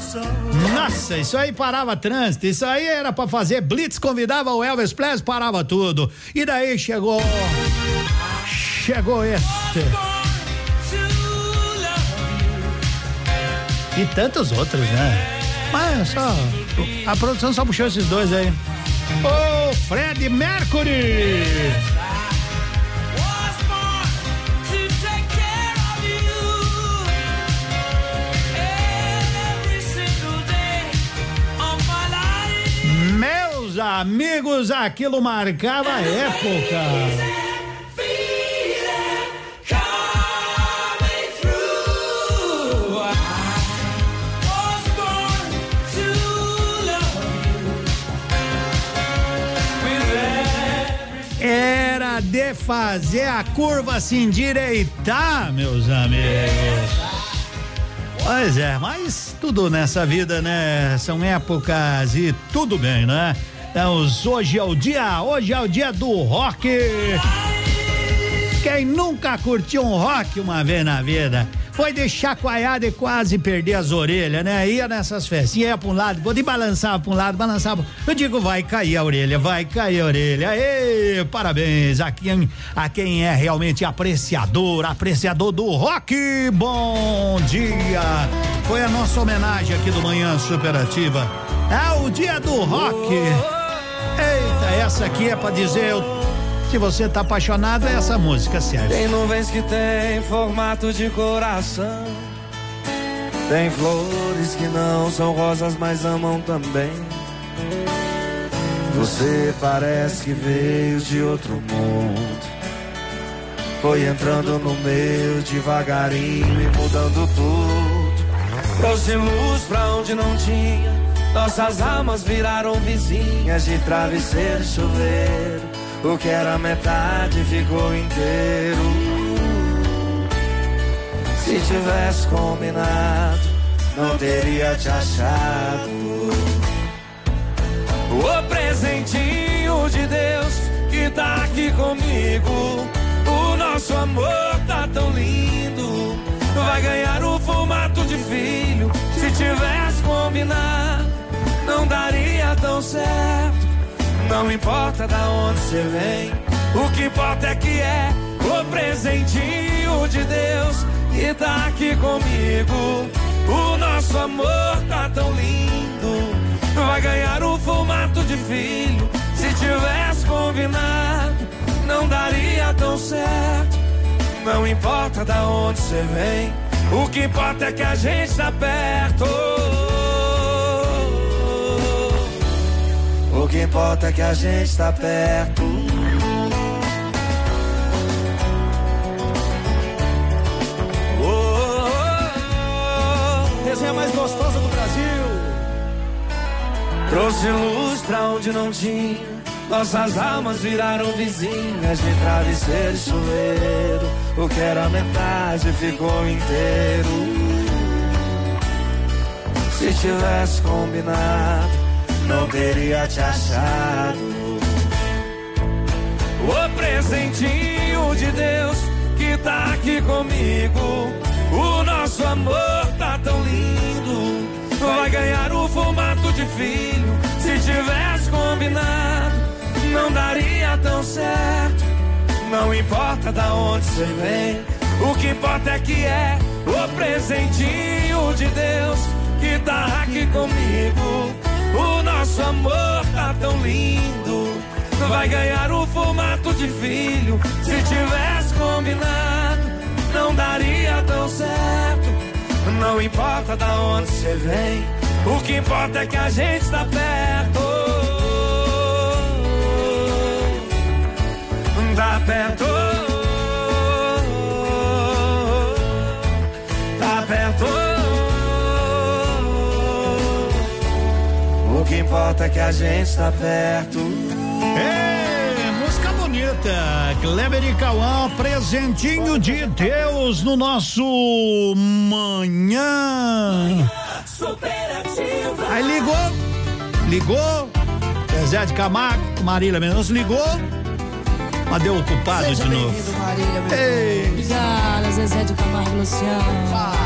Speaker 10: So.
Speaker 8: Nossa, isso aí parava trânsito, isso aí era pra fazer blitz, convidava o Elvis Presley, parava tudo. E daí chegou chegou esse. E tantos outros, né? Mas só a produção só puxou esses dois aí. Ô, Fred Mercury! Amigos, aquilo marcava a época. Era de fazer a curva se endireitar, meus amigos. Pois é, mas tudo nessa vida, né? São épocas e tudo bem, né? Então, hoje é o dia, hoje é o dia do rock. Quem nunca curtiu um rock uma vez na vida? Foi de chacoalhada e quase perder as orelhas, né? Ia nessas festas, ia pra um lado, quando balançava pra um lado, balançava. Eu digo, vai cair a orelha, vai cair a orelha. Aê, parabéns a quem, a quem é realmente apreciador, apreciador do rock. Bom dia! Foi a nossa homenagem aqui do Manhã Superativa. É o dia do rock. Eita, essa aqui é pra dizer. eu- se você tá apaixonado, essa música serve.
Speaker 33: Tem nuvens que tem formato de coração. Tem flores que não são rosas, mas amam também. Você parece que veio de outro mundo. Foi entrando no meu devagarinho e mudando tudo. Trouxe luz pra onde não tinha. Nossas almas viraram vizinhas de travesseiro e chuveiro. O que era metade ficou inteiro. Se tivesse combinado, não teria te achado. O presentinho de Deus que tá aqui comigo. O nosso amor tá tão lindo. Vai ganhar o formato de filho. Se tivesse combinado, não daria tão certo. Não importa da onde você vem, o que importa é que é o presentinho de Deus que tá aqui comigo. O nosso amor tá tão lindo, vai ganhar o formato de filho. Se tivesse combinado, não daria tão certo. Não importa da onde você vem, o que importa é que a gente tá perto. O que importa é que a gente tá perto. Oh, oh, oh,
Speaker 8: Desenha mais gostosa do Brasil.
Speaker 33: Trouxe luz pra onde não tinha. Nossas almas viraram vizinhas de travesseiro e chuveiro. O que era metade ficou inteiro. Se tivesse combinado, não teria te achado. O presentinho de Deus que tá aqui comigo. O nosso amor tá tão lindo. Vai ganhar o formato de filho. Se tivesse combinado, não daria tão certo. Não importa da onde você vem, o que importa é que é o presentinho de Deus que tá aqui comigo. O nosso amor tá tão lindo. Vai ganhar o formato de filho. Se tivesse combinado, não daria tão certo. Não importa da onde você vem, o que importa é que a gente tá perto. Tá perto. Importa é que a gente tá perto.
Speaker 8: É, música bonita. Kleber e Cauã, presentinho de Deus no nosso manhã.
Speaker 33: Superativa.
Speaker 8: Aí ligou, ligou, Zezé de Camargo, Marília Mendonça ligou, mas deu ocupado
Speaker 34: Seja
Speaker 8: de novo.
Speaker 34: Marília,
Speaker 8: Ei.
Speaker 34: Obrigada, Zezé de Camargo Luciano.
Speaker 10: Eu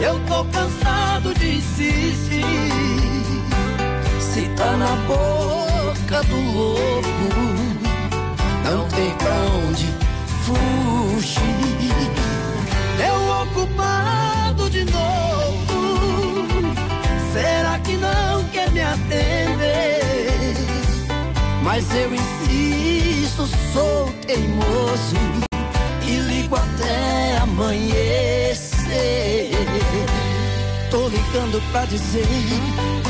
Speaker 10: Eu tô cansado de insistir. Se tá na boca do lobo, não tem pra onde fugir. Eu ocupado de novo. Será que não quer me atender? Mas eu insisto, sou teimoso e ligo até amanhecer. Ligando pra dizer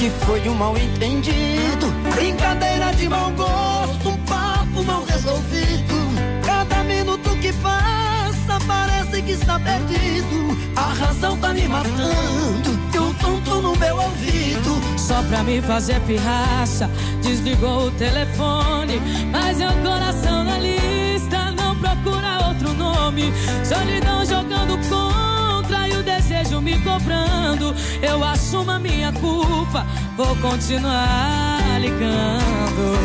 Speaker 10: que foi um mal entendido, brincadeira de mau gosto, um papo mal resolvido. Cada minuto que passa parece que está perdido. A razão tá me matando e tonto no meu ouvido.
Speaker 34: Só pra me fazer pirraça, desligou o telefone. Mas é o coração na lista, não procura outro nome. Solidão jogando contra o desejo me cobrando. Eu assumo a minha culpa, vou continuar ligando.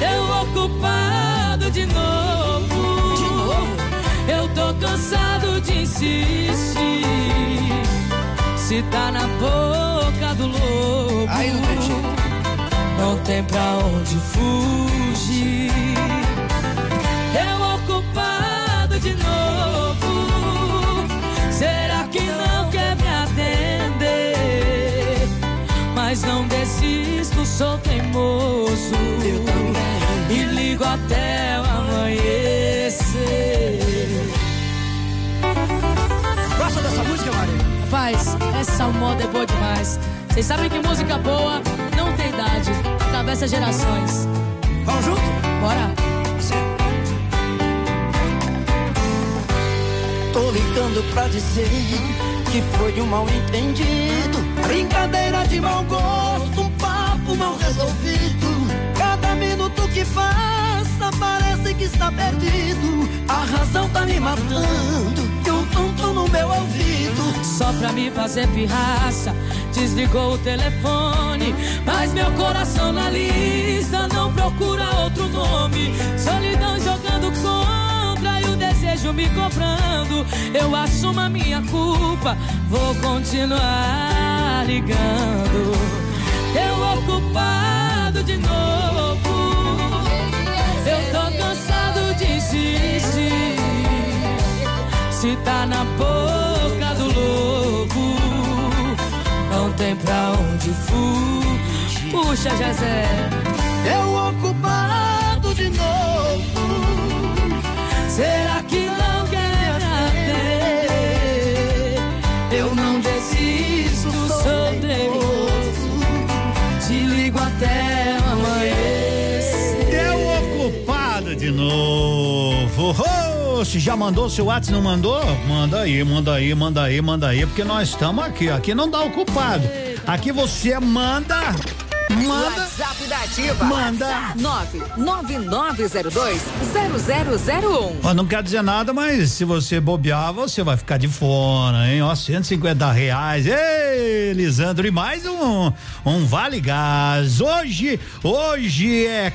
Speaker 34: Eu ocupado de novo. De novo? Eu tô cansado de insistir. Se tá na boca do lobo,
Speaker 10: Aí não tem jeito.
Speaker 34: não tem pra onde fugir. Eu ocupado de novo. Sou teimoso. Eu também. E ligo até o amanhecer.
Speaker 35: Gosta dessa música, Maria?
Speaker 34: Rapaz, essa moda é boa demais. Vocês sabem que música boa não tem idade, atravessa gerações.
Speaker 35: Vamos junto?
Speaker 34: Bora.
Speaker 36: Tô ligando pra dizer que foi um mal entendido. Brincadeira de mau gosto, papo mal resolvido. Cada minuto que passa parece que está perdido. A razão tá me matando e um tonto no meu ouvido.
Speaker 34: Só pra me fazer pirraça, desligou o telefone. Mas meu coração na lista não procura outro nome. Solidão jogando contra e o desejo me cobrando. Eu assumo a minha culpa, vou continuar ligando. Eu ocupado de novo. Eu tô cansado de insistir. Se tá na boca do lobo, não tem pra onde fugir. Puxa, Jezé.
Speaker 36: Eu ocupado de novo.
Speaker 8: Se já mandou seu WhatsApp, não mandou? Manda aí, manda aí, manda aí, manda aí, porque nós estamos aqui. Aqui não dá ocupado. Aqui você manda. Manda.
Speaker 12: WhatsApp da Ativa.
Speaker 8: Manda.
Speaker 12: 999020001.
Speaker 8: Ó, não quer dizer nada, mas se você bobear, você vai ficar de fora, hein? Ó, 150 reais. Ei, Lisandro, e mais um, um Vale Gás. Hoje, hoje é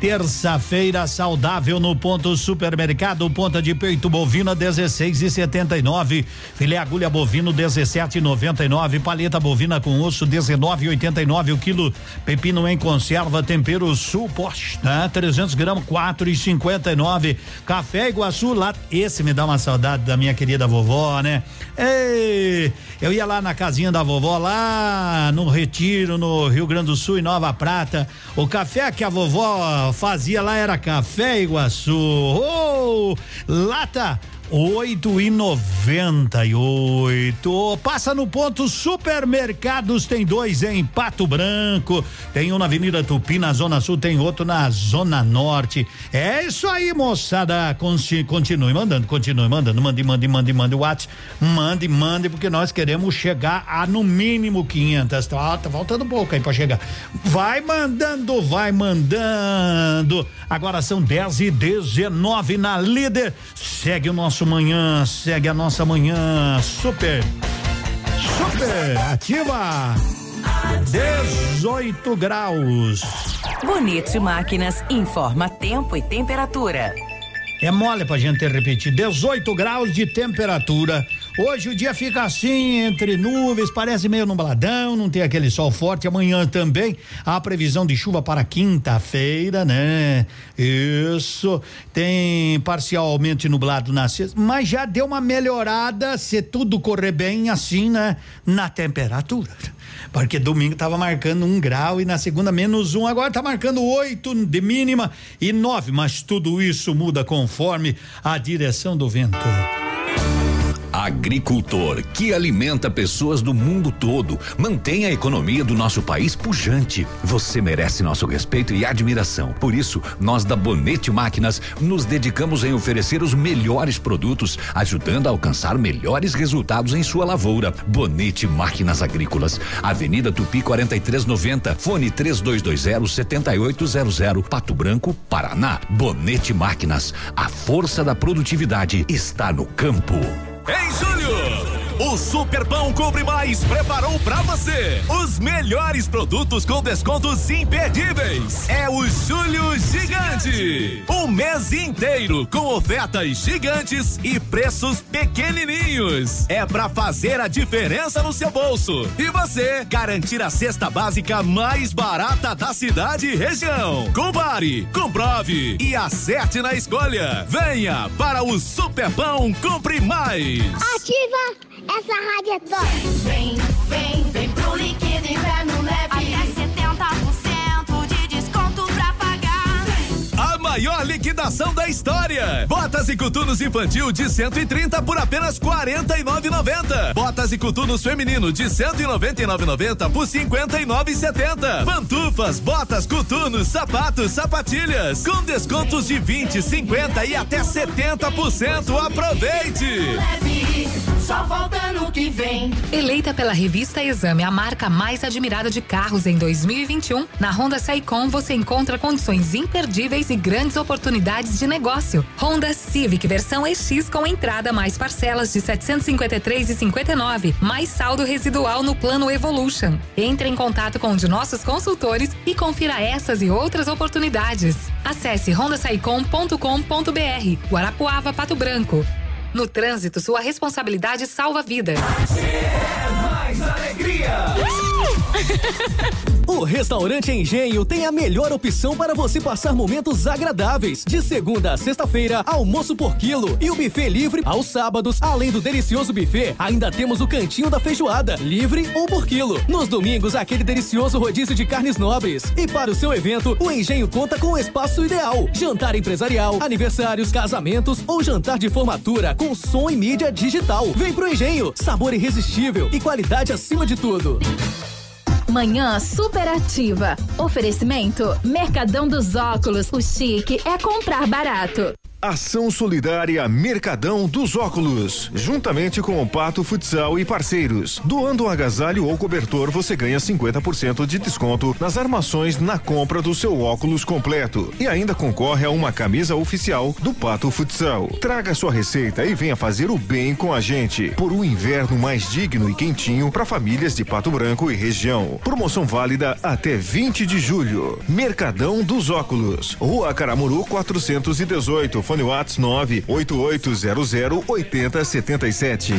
Speaker 8: Terça-feira saudável no ponto supermercado, ponta de peito bovina 16 e 79, filé agulha bovino 17 e 99, paleta bovina com osso 19 e 89 o quilo, pepino em conserva, tempero suposto, né? 300 gramas 4 e 59, café Iguaçu lá, esse me dá uma saudade da minha querida vovó, né? Ei, eu ia lá na casinha da vovó lá no Retiro, no Rio Grande do Sul e Nova Prata, o café que a vovó fazia lá era café Iguaçu. Oh, lata oito e noventa e oito. Passa no ponto supermercados, tem dois em Pato Branco, tem um na Avenida Tupi, na Zona Sul, tem outro na Zona Norte. É isso aí, moçada. Conti- Continue mandando, continue mandando, mande, mande, mande, mande o WhatsApp, mande, mande, porque nós queremos chegar a no mínimo 500. Tá, tá faltando pouco aí pra chegar. Vai mandando, vai mandando. Agora são 10 e 19 na líder. Segue o nosso manhã, segue a nossa manhã. Super, super ativa. 18 graus.
Speaker 12: Bonito Máquinas informa tempo e temperatura.
Speaker 8: É mole pra gente repetir. 18 graus de temperatura. Hoje o dia fica assim, entre nuvens, parece meio nubladão, não tem aquele sol forte. Amanhã também há previsão de chuva para quinta-feira, né? Isso. Tem parcialmente nublado na sexta, mas já deu uma melhorada, se tudo correr bem assim, né? Na temperatura. Porque domingo tava marcando um grau e na segunda menos um, agora tá marcando oito de mínima e nove, mas tudo isso muda conforme a direção do vento.
Speaker 29: Agricultor que alimenta pessoas do mundo todo, mantém a economia do nosso país pujante. Você merece nosso respeito e admiração. Por isso, nós da Bonete Máquinas nos dedicamos em oferecer os melhores produtos, ajudando a alcançar melhores resultados em sua lavoura. Bonete Máquinas Agrícolas, Avenida Tupi 4390, fone 3220 7800, Pato Branco, Paraná. Bonete Máquinas, a força da produtividade está no campo.
Speaker 37: Em julho, o Super Pão Compre Mais preparou pra você os melhores produtos com descontos imperdíveis. É o Julho Gigante. Um mês inteiro com ofertas gigantes e preços pequenininhos. É pra fazer a diferença no seu bolso e você garantir a cesta básica mais barata da cidade e região. Compare, comprove e acerte na escolha. Venha para o Super Pão Compre Mais.
Speaker 24: Ativa essa rádio é top.
Speaker 38: Vem, vem, vem pro líquido inverno leve.
Speaker 4: Maior liquidação da história. Botas e coturnos infantil de 130 por apenas 49,90. Botas e coturnos feminino de 199,90 por 59,70. Pantufas, botas, coturnos, sapatos, sapatilhas com descontos de 20, 50 e até 70%. Aproveite!
Speaker 10: Só volta no que vem.
Speaker 39: Eleita pela revista Exame a marca mais admirada de carros em 2021, na Honda Saicom você encontra condições imperdíveis e grandes oportunidades de negócio. Honda Civic versão EX com entrada mais parcelas de 753,59, mais saldo residual no plano Evolution. Entre em contato com um de nossos consultores e confira essas e outras oportunidades. Acesse hondasaicom.com.br. Guarapuava Pato Branco. No trânsito, sua responsabilidade salva vidas.
Speaker 40: mais alegria.
Speaker 41: O restaurante Engenho tem a melhor opção para você passar momentos agradáveis. De segunda a sexta-feira, almoço por quilo e o buffet livre aos sábados. Além do delicioso buffet, ainda temos o cantinho da feijoada, livre ou por quilo. Nos domingos, aquele delicioso rodízio de carnes nobres. E para o seu evento, o Engenho conta com o espaço ideal: jantar empresarial, aniversários, casamentos ou jantar de formatura com som e mídia digital. Vem pro Engenho, sabor irresistível e qualidade acima de tudo.
Speaker 32: Manhã superativa. Oferecimento Mercadão dos Óculos. O chique é comprar barato.
Speaker 6: Ação Solidária Mercadão dos Óculos, juntamente com o Pato Futsal e parceiros. Doando um agasalho ou cobertor, você ganha 50% de desconto nas armações na compra do seu óculos completo e ainda concorre a uma camisa oficial do Pato Futsal. Traga sua receita e venha fazer o bem com a gente por um inverno mais digno e quentinho para famílias de Pato Branco e região. Promoção válida até 20 de julho. Mercadão dos Óculos, Rua Caramuru 418 Fone Whats 98800 8077.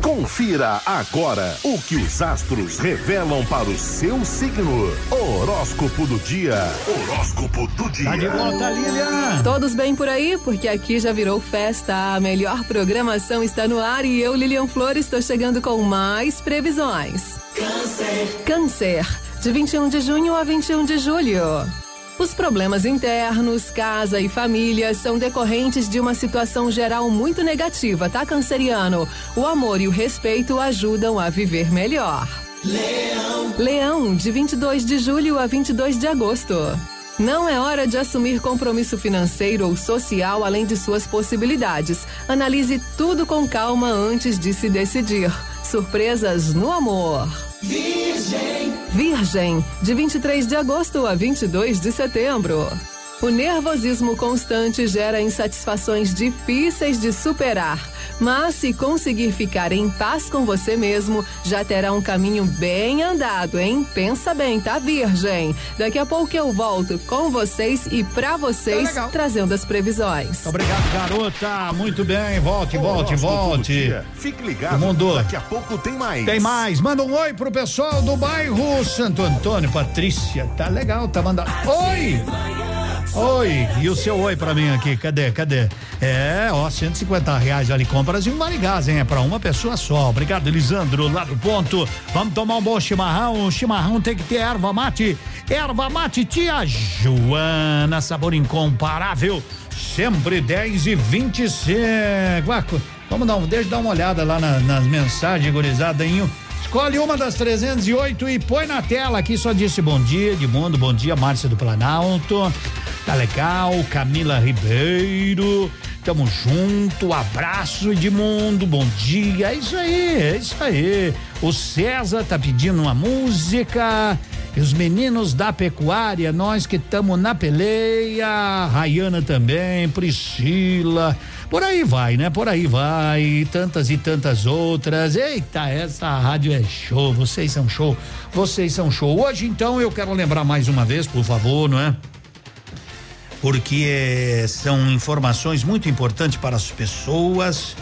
Speaker 42: Confira agora o que os astros revelam para o seu signo. Horóscopo do dia. Horóscopo do dia.
Speaker 8: Tá de volta, Lilian.
Speaker 20: Todos bem por aí? Porque aqui já virou festa. A melhor programação está no ar e eu, Lilian Flores, estou chegando com mais previsões.
Speaker 10: Câncer.
Speaker 20: Câncer, de 21 de junho a 21 de julho. Os problemas internos, casa e família são decorrentes de uma situação geral muito negativa, tá, canceriano? O amor e o respeito ajudam a viver melhor.
Speaker 10: Leão.
Speaker 20: Leão, de 22 de julho a 22 de agosto. Não é hora de assumir compromisso financeiro ou social além de suas possibilidades. Analise tudo com calma antes de se decidir. Surpresas no amor.
Speaker 10: Virgem.
Speaker 20: Virgem, de 23 de agosto a 22 de setembro. O nervosismo constante gera insatisfações difíceis de superar, mas se conseguir ficar em paz com você mesmo, já terá um caminho bem andado, hein? Pensa bem, tá, Virgem? Daqui a pouco eu volto com vocês e pra vocês,
Speaker 8: Tá
Speaker 20: trazendo as previsões.
Speaker 8: Obrigado, garota. Muito bem. Volte, volte, volte.
Speaker 42: Fique ligado.
Speaker 8: Mundo.
Speaker 42: Daqui a pouco tem mais.
Speaker 8: Tem mais. Manda um oi pro pessoal do bairro Santo Antônio. Patrícia, tá legal, tá mandando. Oi! Oi, e o seu oi pra mim aqui, cadê, cadê? É, ó, 150 reais ali compras e um vale gás, hein? É pra uma pessoa só. Obrigado, Elisandro, lá do ponto. Vamos tomar um bom chimarrão. O chimarrão tem que ter erva mate. Erva mate, tia Joana, sabor incomparável. Sempre 10 e 25. Ah, Vamos dar um, deixa eu dar uma olhada lá na- nas mensagens, gurizada? Escolhe uma das 308 e põe na tela aqui. Só disse bom dia, Edmundo. Bom dia, Márcia do Planalto. Tá legal. Camila Ribeiro. Tamo junto. Abraço, Edmundo. Bom dia. É isso aí, é isso aí. O César tá pedindo uma música. E os meninos da pecuária, nós que estamos na peleia. Rayana também, Priscila. Por aí vai, né? Por aí vai. Tantas e tantas outras. Eita, essa rádio é show. Vocês são show. Vocês são show. Hoje, então, eu quero lembrar mais uma vez, por favor, não é? Porque eh, são informações muito importantes para as pessoas.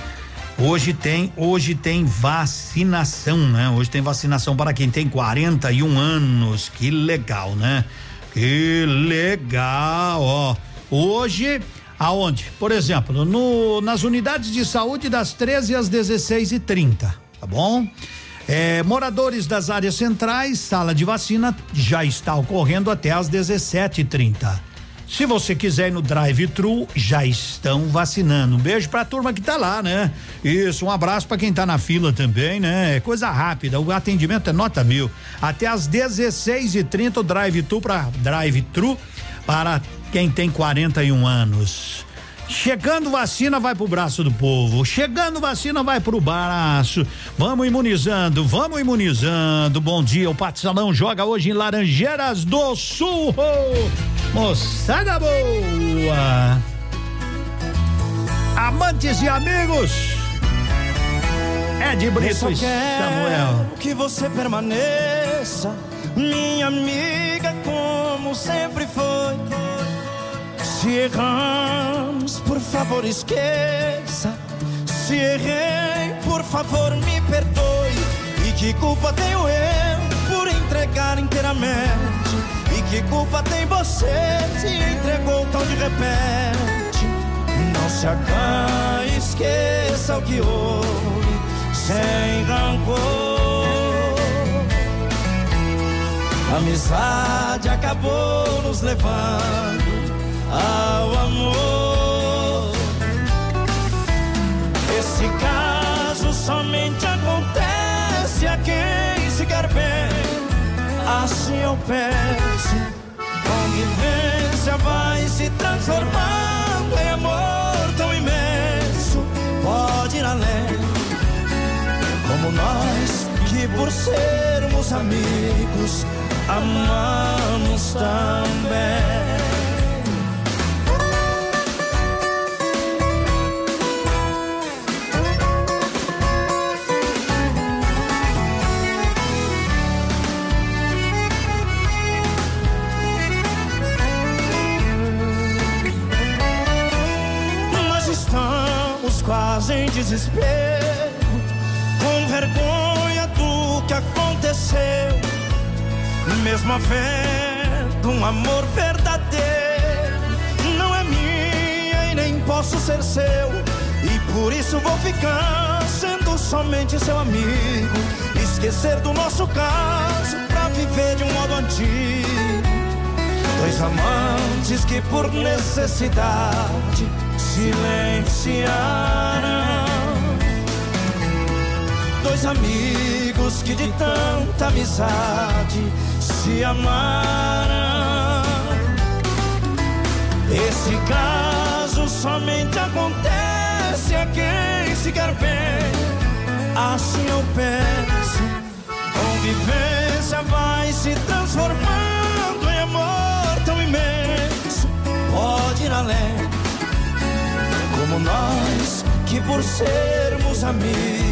Speaker 8: Hoje tem, hoje tem vacinação, né? Hoje tem vacinação para quem tem 41 anos. Que legal, né? Que legal, ó. Hoje, aonde? Por exemplo, no, nas unidades de saúde das 13 às 16 e 30 tá bom? É, moradores das áreas centrais, sala de vacina já está ocorrendo até às 17 e 30 Se você quiser ir no drive-thru, já estão vacinando. Um beijo pra turma que tá lá, né? Isso, um abraço pra quem tá na fila também, né? É coisa rápida, o atendimento é nota mil. Até às 16 e 30 o drive-thru para drive-thru para quem tem 41 anos. Chegando vacina, vai pro braço do povo. Chegando vacina, vai pro braço. Vamos imunizando, vamos imunizando. Bom dia, o Patsalão joga hoje em Laranjeiras do Sul. Moçada boa! Amantes e amigos, Ed Brito e Samuel.
Speaker 33: que você permaneça, minha amiga, como sempre foi. Se erramos, por favor, esqueça. Se errei, por favor, me perdoe. E que culpa tenho eu por entregar inteiramente? E que culpa tem você se entregou tão de repente? Não se acanhe, esqueça o que houve, sem rancor. A amizade acabou nos levando ao amor. Esse caso somente acontece a quem se quer bem. Assim eu peço. Convivência vai se transformando em amor tão imenso. Pode ir além. Como nós que por sermos amigos amamos também. Desespero, com vergonha do que aconteceu. Mesmo havendo um amor verdadeiro, não é minha e nem posso ser seu. E por isso vou ficar sendo somente seu amigo. Esquecer do nosso caso pra viver de um modo antigo. Dois amantes que por necessidade silenciaram. Dois amigos que de tanta amizade se amaram. Esse caso somente acontece a quem se quer bem. Assim eu penso. Convivência vai se transformando em amor tão imenso. Pode ir além. Como nós que por sermos amigos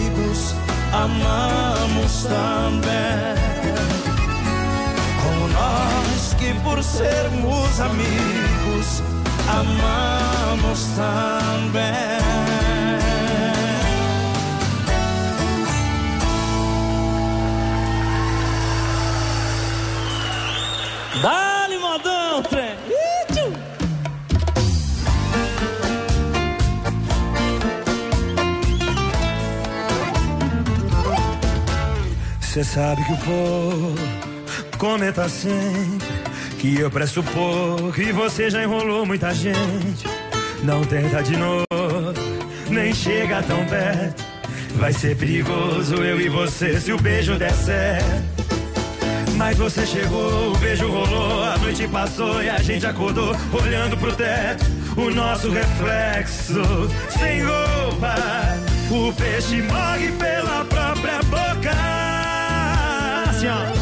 Speaker 33: amamos também. Como nós que por sermos amigos amamos também.
Speaker 36: Dá-lhe, modão, trem!
Speaker 33: Cê sabe que o povo comenta sempre que eu presto pouco e você já enrolou muita gente. Não tenta de novo, nem chega tão perto. Vai ser perigoso eu e você se o beijo der certo. Mas você chegou, o beijo rolou, a noite passou e a gente acordou olhando pro teto. O nosso reflexo, sem roupa, o peixe morre pela boca. Assim,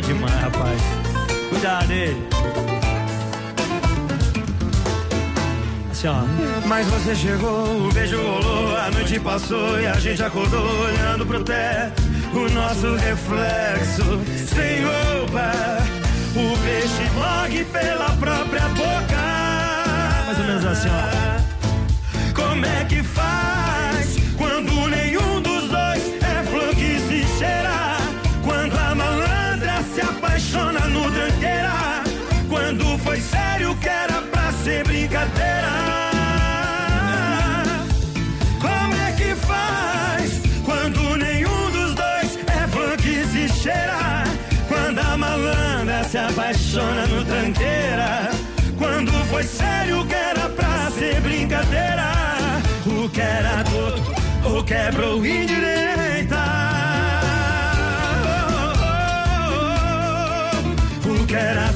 Speaker 36: Demais, rapaz. Cuidado dele.
Speaker 43: assim, ó.
Speaker 36: Mas você chegou, o beijo rolou, a noite passou e a gente acordou olhando pro teto. O nosso reflexo sem roupa, o peixe morre pela própria boca.
Speaker 43: Mais ou menos assim, ó.
Speaker 36: Como é que faz Sério que era pra ser brincadeira? O que era torto, o quebrou indireita? O que era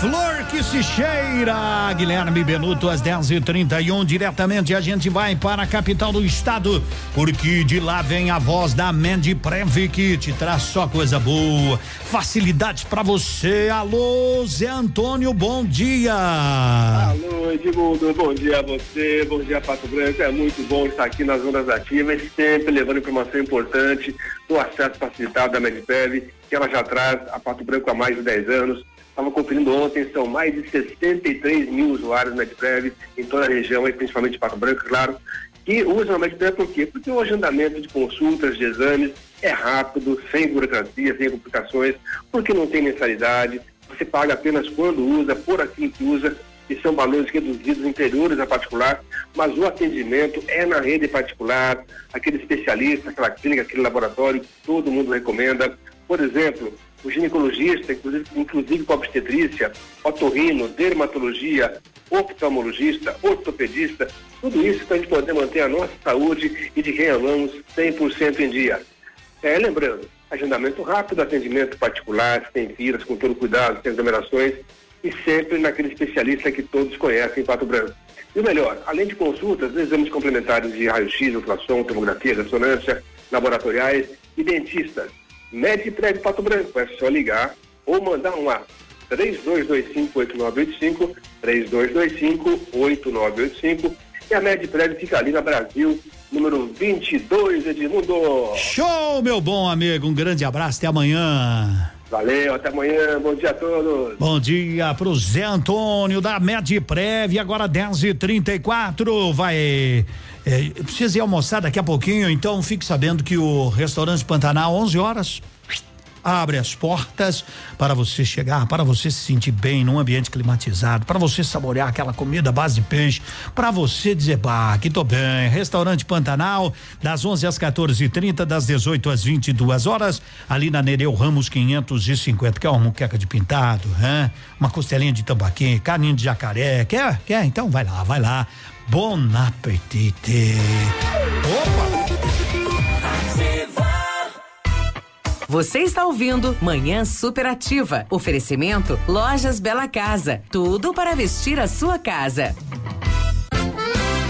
Speaker 8: flor, que se cheira. Guilherme Benuto, às 10h31, diretamente a gente vai para a capital do estado, porque de lá vem a voz da Mandy Prev que te traz só coisa boa, facilidades para você. Alô, Zé Antônio, bom dia.
Speaker 44: Alô, Edmundo, bom dia a você, bom dia Pato Branco. É muito bom estar aqui nas ondas ativas, sempre levando informação importante do acesso facilitado da Medpev, que ela já traz a Pato Branco há mais de 10 anos. Estava conferindo ontem, são mais de 63 mil usuários Medprev em toda a região, e principalmente Pato Branco, claro, que usam a Medprev por quê? Porque o agendamento de consultas, de exames, é rápido, sem burocracia, sem complicações, porque não tem mensalidade, você paga apenas quando usa, por aquilo que usa, e são valores reduzidos interiores a particular, mas o atendimento é na rede particular, aquele especialista, aquela clínica, aquele laboratório todo mundo recomenda. Por exemplo, o ginecologista, inclusive, inclusive com obstetrícia, otorrino, dermatologia, oftalmologista, ortopedista, tudo isso para a gente poder manter a nossa saúde e de quem amamos 100% em dia. É, lembrando, agendamento rápido, atendimento particular, sem filas, com todo cuidado, sem aglomerações e sempre naquele especialista que todos conhecem em Pato Branco. E o melhor, além de consultas, exames complementares de raio-x, ultrassom, tomografia, ressonância, laboratoriais e dentistas. Medprev Pato Branco, é só ligar ou mandar um WhatsApp. 3225-8985, 3225-8985 e a Medprev fica ali na Brasil, número 22, Edmundo.
Speaker 8: Show, meu bom amigo, um grande abraço, até amanhã.
Speaker 44: Valeu, até amanhã, bom dia a todos.
Speaker 8: Bom dia pro Zé Antônio da Medprev, agora 10 e 34 vai. É, precisa ir almoçar daqui a pouquinho, então fique sabendo que o restaurante Pantanal, 11 horas, abre as portas para você chegar, para você se sentir bem num ambiente climatizado, para você saborear aquela comida base de peixe, para você dizer, bah, que tô bem. Restaurante Pantanal, das 11 às 14h30, das 18 às 22 horas, ali na Nereu Ramos 550. Quer uma muqueca de pintado, hein? uma costelinha de tambaqui, carninho de jacaré? Quer? Quer? Então vai lá, vai lá. Bon apetite. Opa!
Speaker 12: Você está ouvindo Manhã Superativa. Oferecimento Lojas Bela Casa. Tudo para vestir a sua casa.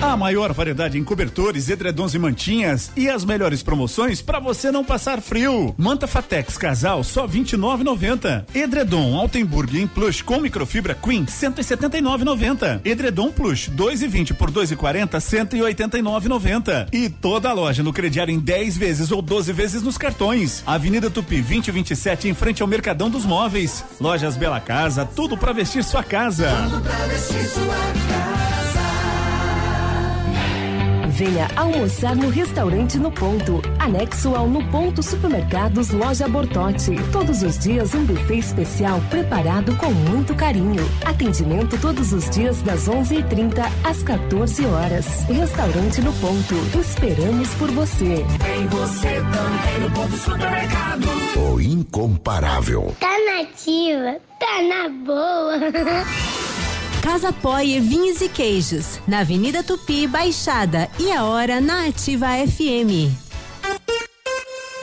Speaker 13: A maior variedade em cobertores, edredons e mantinhas e as melhores promoções para você não passar frio. Manta Fatex Casal só 29,90. Edredom Altenburg em plush com microfibra Queen 179,90. Edredom Plush 2,20 por 2,40 189,90. E toda a loja no crediário em 10 vezes ou 12 vezes nos cartões. Avenida Tupi 2027 em frente ao Mercadão dos Móveis. Lojas Bela Casa, tudo para vestir sua casa.
Speaker 10: Tudo pra vestir sua casa.
Speaker 45: Venha almoçar no restaurante No Ponto, anexo ao No Ponto Supermercados Loja Bortote. Todos os dias um buffet especial preparado com muito carinho. Atendimento todos os dias das 11:30 às 14 horas. Restaurante No Ponto. Esperamos por você.
Speaker 10: Tem você também no Ponto Supermercado.
Speaker 6: O incomparável.
Speaker 24: Tá nativa, tá na boa. [laughs]
Speaker 46: Casa Poie Vinhos e Queijos, na Avenida Tupi, Baixada e a hora na Ativa FM.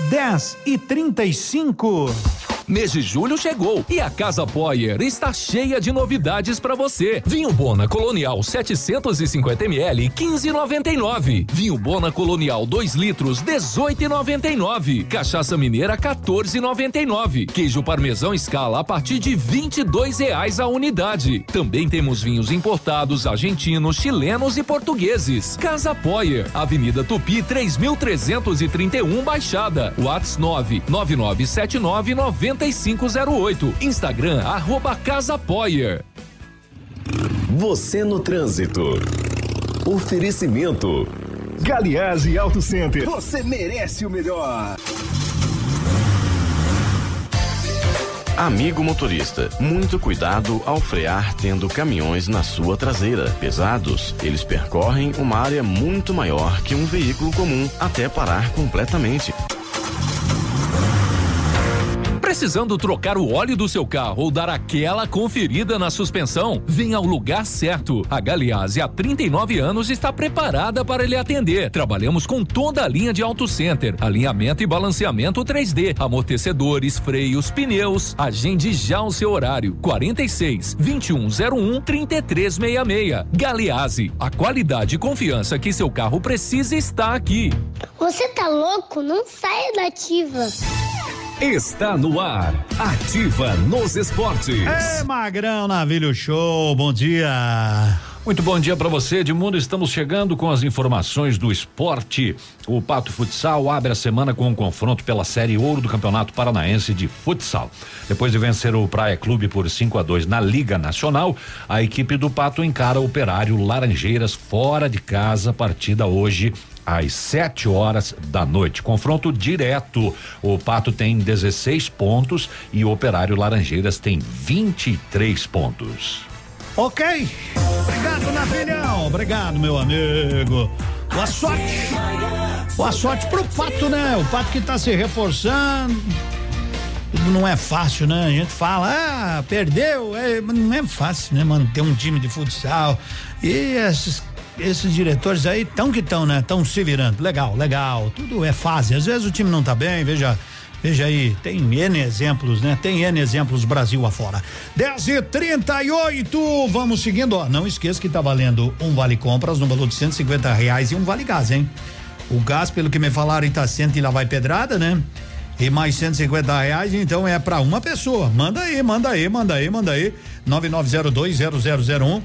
Speaker 8: 10 e 35
Speaker 4: Mês de julho chegou e a Casa Poyer está cheia de novidades para você. Vinho Bona Colonial 750 ml 15,99. Vinho Bona Colonial 2 litros 18,99. Cachaça Mineira 14,99. Queijo parmesão escala a partir de 22 reais a unidade. Também temos vinhos importados argentinos, chilenos e portugueses. Casa Poyer, Avenida Tupi 3331 Baixada. Whats 99979 9508. Instagram arroba Casa Poyer.
Speaker 47: Você no trânsito. Oferecimento.
Speaker 6: Galiase Auto Center.
Speaker 47: Você merece o melhor. Amigo motorista, muito cuidado ao frear tendo caminhões na sua traseira. Pesados, eles percorrem uma área muito maior que um veículo comum até parar completamente.
Speaker 4: Precisando trocar o óleo do seu carro ou dar aquela conferida na suspensão? Venha ao lugar certo. A Galiase há 39 anos está preparada para lhe atender. Trabalhamos com toda a linha de Auto Center, alinhamento e balanceamento 3D, amortecedores, freios, pneus. Agende já o seu horário. 46 2101 3366. Galiase, a qualidade e confiança que seu carro precisa está aqui.
Speaker 24: Você tá louco? Não saia da ativa.
Speaker 29: Está no ar. Ativa nos esportes.
Speaker 8: É Magrão Navilho Show, bom dia.
Speaker 29: Muito bom dia para você, Edmundo. Estamos chegando com as informações do esporte. O Pato Futsal abre a semana com um confronto pela Série Ouro do Campeonato Paranaense de Futsal. Depois de vencer o Praia Clube por 5 a 2 na Liga Nacional, a equipe do Pato encara o Operário Laranjeiras fora de casa, partida hoje às 7 horas da noite. Confronto direto. O Pato tem 16 pontos e o Operário Laranjeiras tem 23 pontos.
Speaker 8: Ok. Obrigado, Navilhão. Obrigado, meu amigo. Boa sorte. Boa sorte pro Pato, né? O Pato que tá se reforçando. Não é fácil, né? A gente fala, ah, perdeu. É, não é fácil, né? Manter um time de futsal. E esses esses diretores aí tão que tão, né? Tão se virando. Legal, legal. Tudo é fase. Às vezes o time não tá bem, veja. Veja aí, tem N exemplos, né? Tem N exemplos Brasil afora. 10 e 38 vamos seguindo, ó. Não esqueça que tá valendo um vale compras no valor de 150 reais e um vale gás, hein? O gás, pelo que me falaram, tá cento e lá vai pedrada, né? E mais 150 reais, então é para uma pessoa. Manda aí, manda aí, manda aí, manda aí. 99020001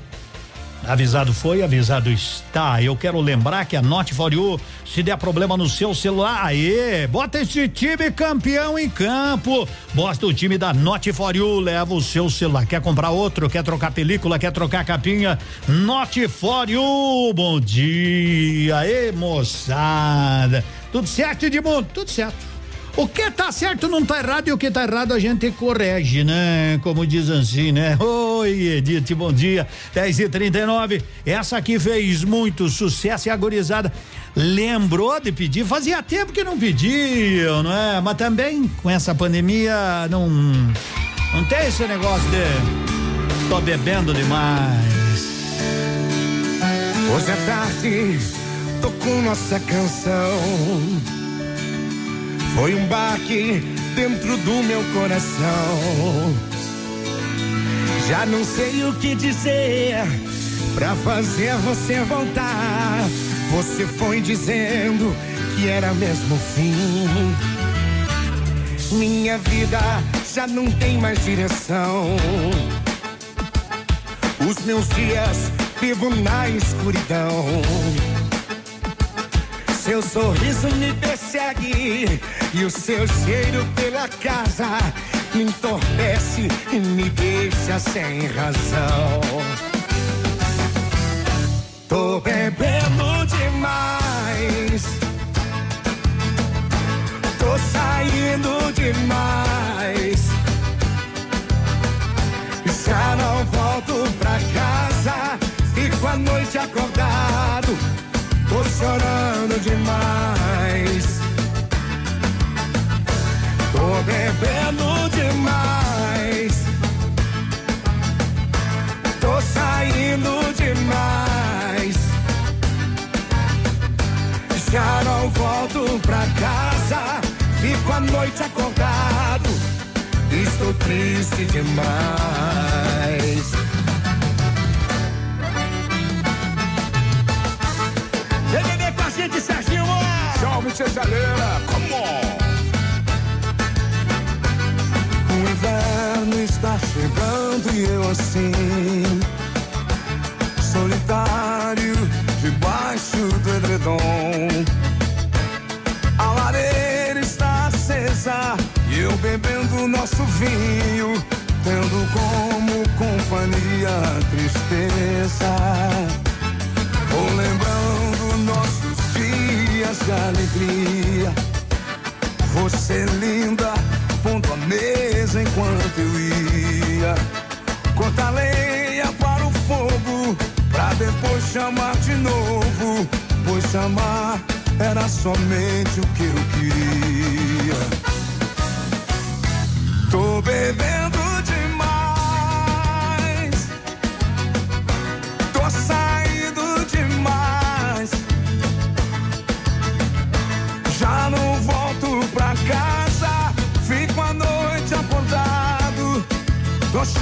Speaker 8: Avisado foi, avisado está. Eu quero lembrar que a Note for You, se der problema no seu celular, aí, bota esse time campeão em campo. Bota o time da Note for You, leva o seu celular. Quer comprar outro? Quer trocar película? Quer trocar capinha? Note for You, bom dia, aí, moçada. Tudo certo, Edmundo? Tudo certo. O que tá certo não tá errado e o que tá errado a gente corrige, né? Como diz assim, né? Oi, Edith, bom dia. 10 e 39 Essa aqui fez muito sucesso e agorizada. Lembrou de pedir? Fazia tempo que não pediam, não é? Mas também com essa pandemia não. Não tem esse negócio de. Tô bebendo demais.
Speaker 9: Hoje à tarde, tô com nossa canção. Foi um baque dentro do meu coração. Já não sei o que dizer pra fazer você voltar. Você foi dizendo que era mesmo o fim. Minha vida já não tem mais direção. Os meus dias vivo na escuridão. Seu sorriso me persegue e o seu cheiro pela casa me entorpece e me deixa sem razão. Tô bebendo demais. Tô saindo demais. Já não volto pra casa. Fico a noite acordado. Chorando demais. Tô bebendo demais. Tô saindo demais. Já não volto pra casa. Fico a noite acordado. estou triste demais. Cesaleira, come on! O inverno está chegando e eu assim, solitário, debaixo do edredom. A lareira está acesa e eu bebendo nosso vinho, tendo como companhia a tristeza. Dias de alegria. Você linda, pondo a mesa enquanto eu ia. Corta lenha para o fogo, pra depois chamar de novo. Pois chamar era somente o que eu queria. Tô bebendo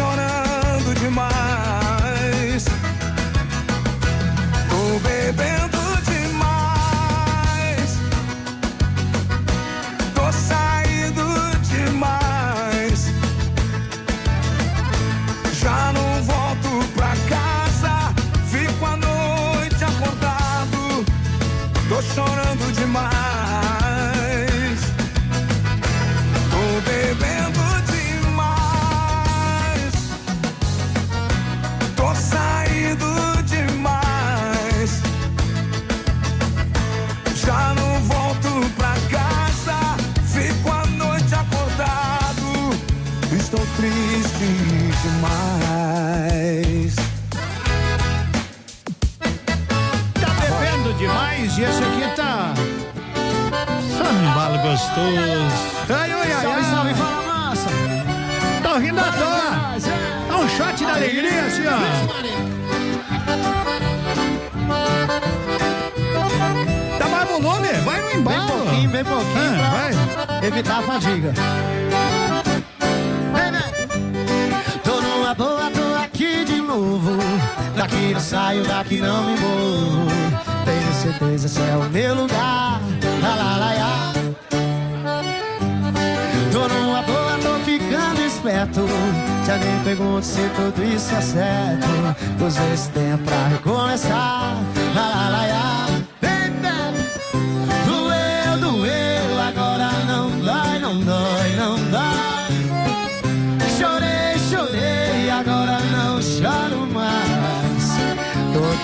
Speaker 9: Tô
Speaker 48: bem pouquinho.
Speaker 8: Ah,
Speaker 48: pra Evitar a fadiga. Tô numa boa, tô aqui de novo. Daqui não saio, daqui não me movo. Tenho certeza, esse é o meu lugar. Lá, lá, lá, lá. Tô numa boa, tô ficando esperto. Já nem pergunto se tudo isso é certo. Usei esse tempo pra recomeçar. Lá, lá, lá, lá.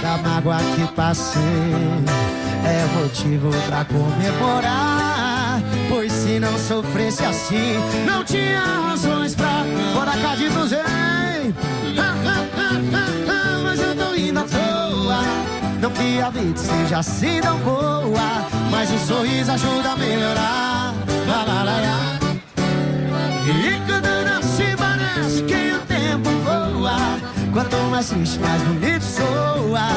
Speaker 48: Toda mágoa que passei é motivo pra comemorar. Pois se não sofresse assim, não tinha razões pra bora cá de mas eu tô indo à toa. Não que a vida seja assim tão boa, mas o sorriso ajuda a melhorar. Lá, lá, lá, lá. E quando Quanto mais triste, mais bonito soa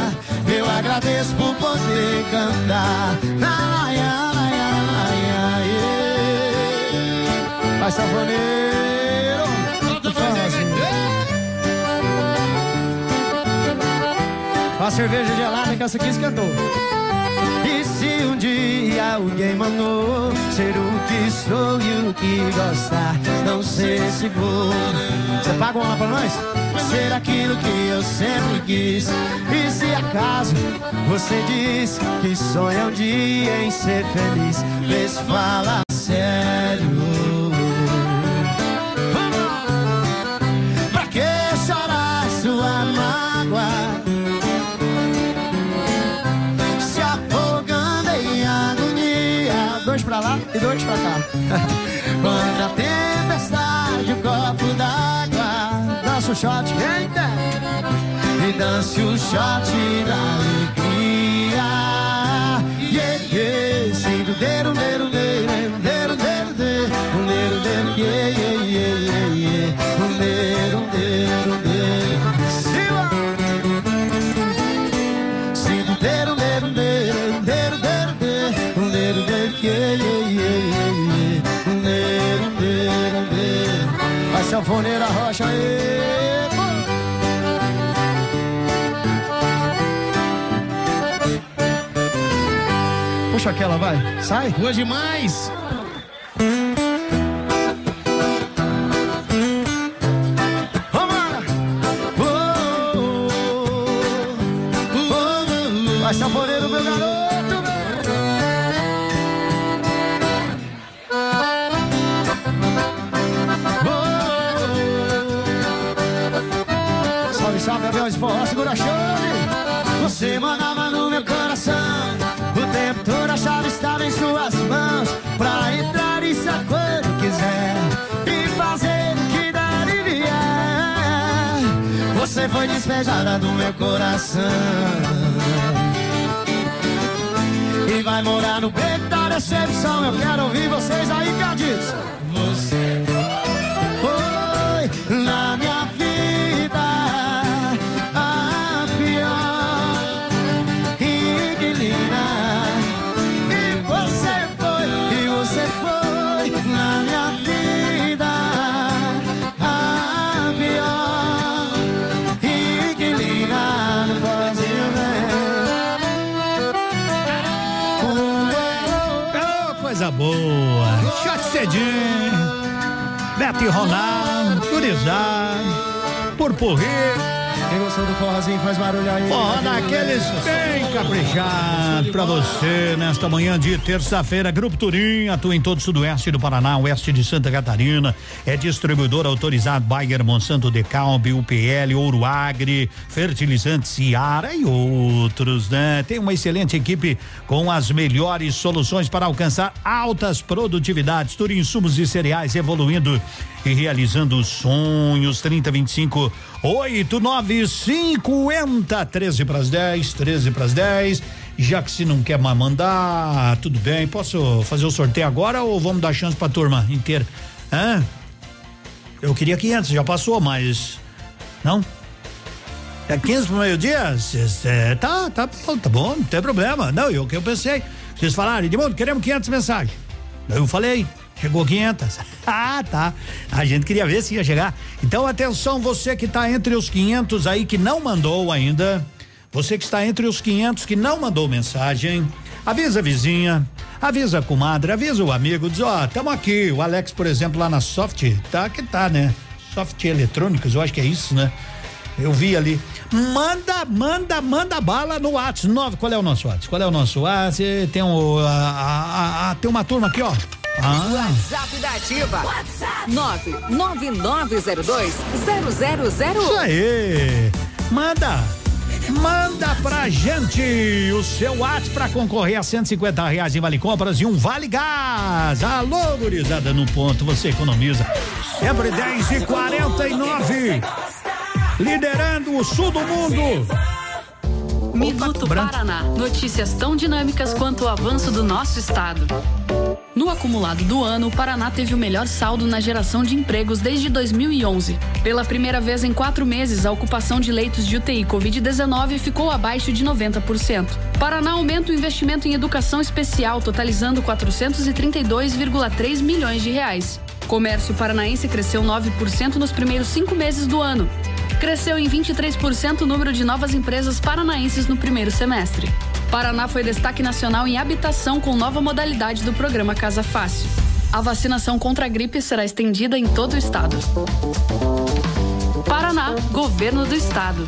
Speaker 48: Eu agradeço por poder cantar la, ya, la, ya, yeah. Vai, sanfoneiro assim. A cerveja gelada que essa aqui esquentou e se um dia alguém mandou ser o que sou e o que gostar, não sei se vou. Você paga uma pra nós? Ser aquilo que eu sempre quis. E se acaso você diz que sonha um dia em ser feliz, vê fala sério. O shot, eita! E dance o shot da alegria. Yeah, yeah, do dedo, dedo, dedo, dedo, dedo, dedo, um dedo, dedo, yeah, yeah, yeah, yeah, yeah, um dedo, dedo, dedo, Siwa! Sim, do dedo, dedo, dedo, dedo, dedo, dedo, um dedo, dedo, yeah, yeah, yeah, yeah, um dedo, dedo, dedo. Vai, sanfoneira rocha aí. Puxa aquela, vai. Sai.
Speaker 8: Boa demais.
Speaker 48: Vai, sanfoneiro, meu garoto. Salve, salve, aviões de forró, segura a chave. Você mandava no suas mãos. Pra entrar e sair quando quiser. E fazer o que der e vier. Você foi despejada do meu coração. E vai morar no beco da decepção. Eu quero ouvir vocês aí, perdidos.
Speaker 8: Shot cedinho. Beto e Ronaldo, Gurizado, Purpurri.
Speaker 48: Do forrozinho faz barulho aí.
Speaker 8: Forró daqueles bem caprichado pra você nesta manhã de terça-feira. Grupo Turim atua em todo o sudoeste do Paraná, oeste de Santa Catarina. É distribuidor autorizado Bayer, Monsanto, Decalbe, UPL, Ouro Agri, Fertilizantes Ciara e outros, né? Tem uma excelente equipe com as melhores soluções para alcançar altas produtividades. Turim Insumos e Cereais evoluindo e realizando sonhos. 30, 25, 8, 9, 50, 13 para as 10, 13 para as 10. Já que se não quer mais mandar, tudo bem. Posso fazer o sorteio agora ou vamos dar chance pra turma inteira? Hã? Eu queria 500, já passou, mas. Não? É 15 pro meio-dia? É, tá, tá bom, tá bom, não tem problema. Não, eu que eu pensei. Vocês falaram, Edmundo, queremos 500 mensagens. Eu falei, chegou 500. [laughs] ah, tá. A gente queria ver se ia chegar. Então, atenção, você que está entre os 500 aí que não mandou ainda. Você que está entre os 500 que não mandou mensagem. Avisa a vizinha, avisa a comadre, avisa o amigo, diz, ó, tamo aqui. O Alex, por exemplo, lá na Soft, tá que tá, né? Soft Eletrônicos, eu acho que é isso, né? Eu vi ali. Manda, manda, manda bala no WhatsApp. Qual é o nosso WhatsApp? Qual é o nosso WhatsApp? Tem um, a, a, a, tem uma turma aqui, ó. Ah.
Speaker 12: WhatsApp da Ativa. WhatsApp 99902 0001.
Speaker 8: Isso aí. Manda. Manda pra gente o seu WhatsApp pra concorrer a 150 reais em Vale Compras e um Vale Gás. Alô, gurizada no ponto, você economiza. Sempre 10 e 49 Liderando o sul do mundo.
Speaker 49: Minuto Paraná. Notícias tão dinâmicas quanto o avanço do nosso estado. No acumulado do ano, o Paraná teve o melhor saldo na geração de empregos desde 2011. Pela primeira vez em quatro meses, a ocupação de leitos de UTI Covid-19 ficou abaixo de 90%. Paraná aumenta o investimento em educação especial, totalizando 432,3 milhões de reais. Comércio paranaense cresceu 9% nos primeiros cinco meses do ano. Cresceu em 23% o número de novas empresas paranaenses no primeiro semestre. Paraná foi destaque nacional em habitação com nova modalidade do programa Casa Fácil. A vacinação contra a gripe será estendida em todo o estado. Paraná, Governo do Estado.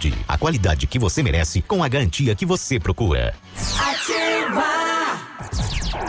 Speaker 50: a qualidade que você merece com a garantia que você procura.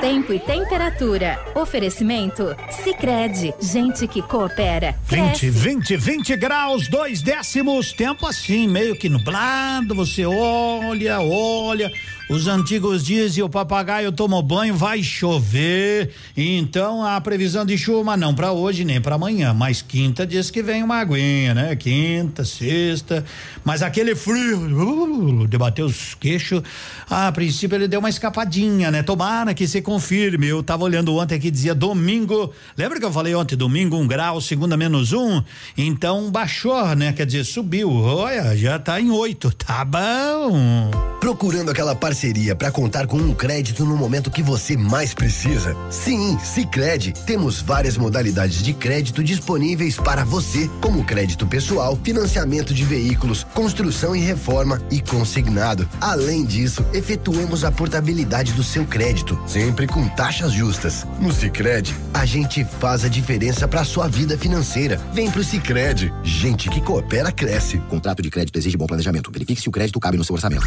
Speaker 32: Tempo e temperatura. Oferecimento? Sicredi Gente que coopera.
Speaker 8: 20,
Speaker 32: Cresce.
Speaker 8: 20, 20 graus, dois décimos, tempo assim, meio que nublado, você olha, olha, Os antigos dizem o papagaio tomou banho, vai chover. Então a previsão de chuva não para hoje nem para amanhã, mas quinta diz que vem uma aguinha, né? Quinta, sexta, mas aquele frio uh, debateu os queixos. A princípio ele deu uma escapadinha, né? Tomara que se confirme. Eu tava olhando ontem aqui dizia domingo. Lembra que eu falei ontem domingo um grau, segunda menos um? Então baixou, né? Quer dizer subiu. Olha, já tá em oito. Tá bom.
Speaker 51: Procurando aquela parceria para contar com um crédito no momento que você mais precisa? Sim, Sicredi. Temos várias modalidades de crédito disponíveis para você, como crédito pessoal, financiamento de veículos, construção e reforma e consignado. Além disso, efetuamos a portabilidade do seu crédito, sempre com taxas justas. No Sicredi, a gente faz a diferença para sua vida financeira. Vem pro Sicredi. Gente que coopera cresce.
Speaker 52: Contrato de crédito exige bom planejamento. Verifique se o crédito cabe no seu orçamento.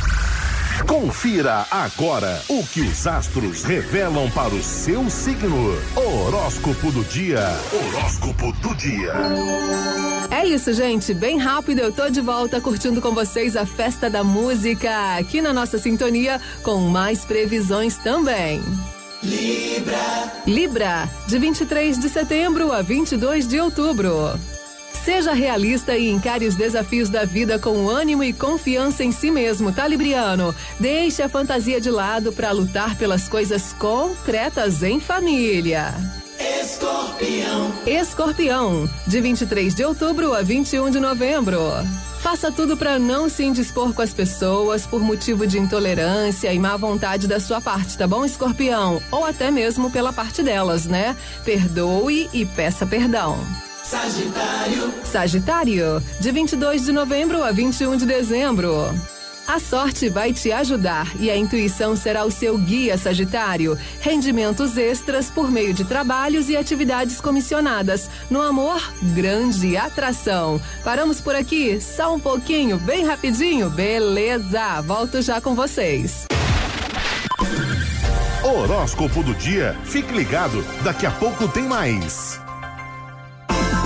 Speaker 6: Confira agora o que os astros revelam para o seu signo. Horóscopo do dia. Horóscopo do dia.
Speaker 20: É isso, gente. Bem rápido, eu tô de volta curtindo com vocês a festa da música aqui na nossa sintonia com mais previsões também.
Speaker 53: Libra.
Speaker 20: Libra, de 23 de setembro a 22 de outubro. Seja realista e encare os desafios da vida com ânimo e confiança em si mesmo, tá, Libriano? Deixe a fantasia de lado para lutar pelas coisas concretas em família.
Speaker 53: Escorpião.
Speaker 20: Escorpião, de 23 de outubro a 21 de novembro. Faça tudo para não se indispor com as pessoas por motivo de intolerância e má vontade da sua parte, tá bom, escorpião? Ou até mesmo pela parte delas, né? Perdoe e peça perdão.
Speaker 53: Sagitário.
Speaker 20: Sagitário, de 22 de novembro a 21 de dezembro. A sorte vai te ajudar e a intuição será o seu guia, Sagitário. Rendimentos extras por meio de trabalhos e atividades comissionadas. No amor, grande atração. Paramos por aqui, só um pouquinho, bem rapidinho? Beleza, volto já com vocês.
Speaker 6: Horóscopo do dia. Fique ligado, daqui a pouco tem mais.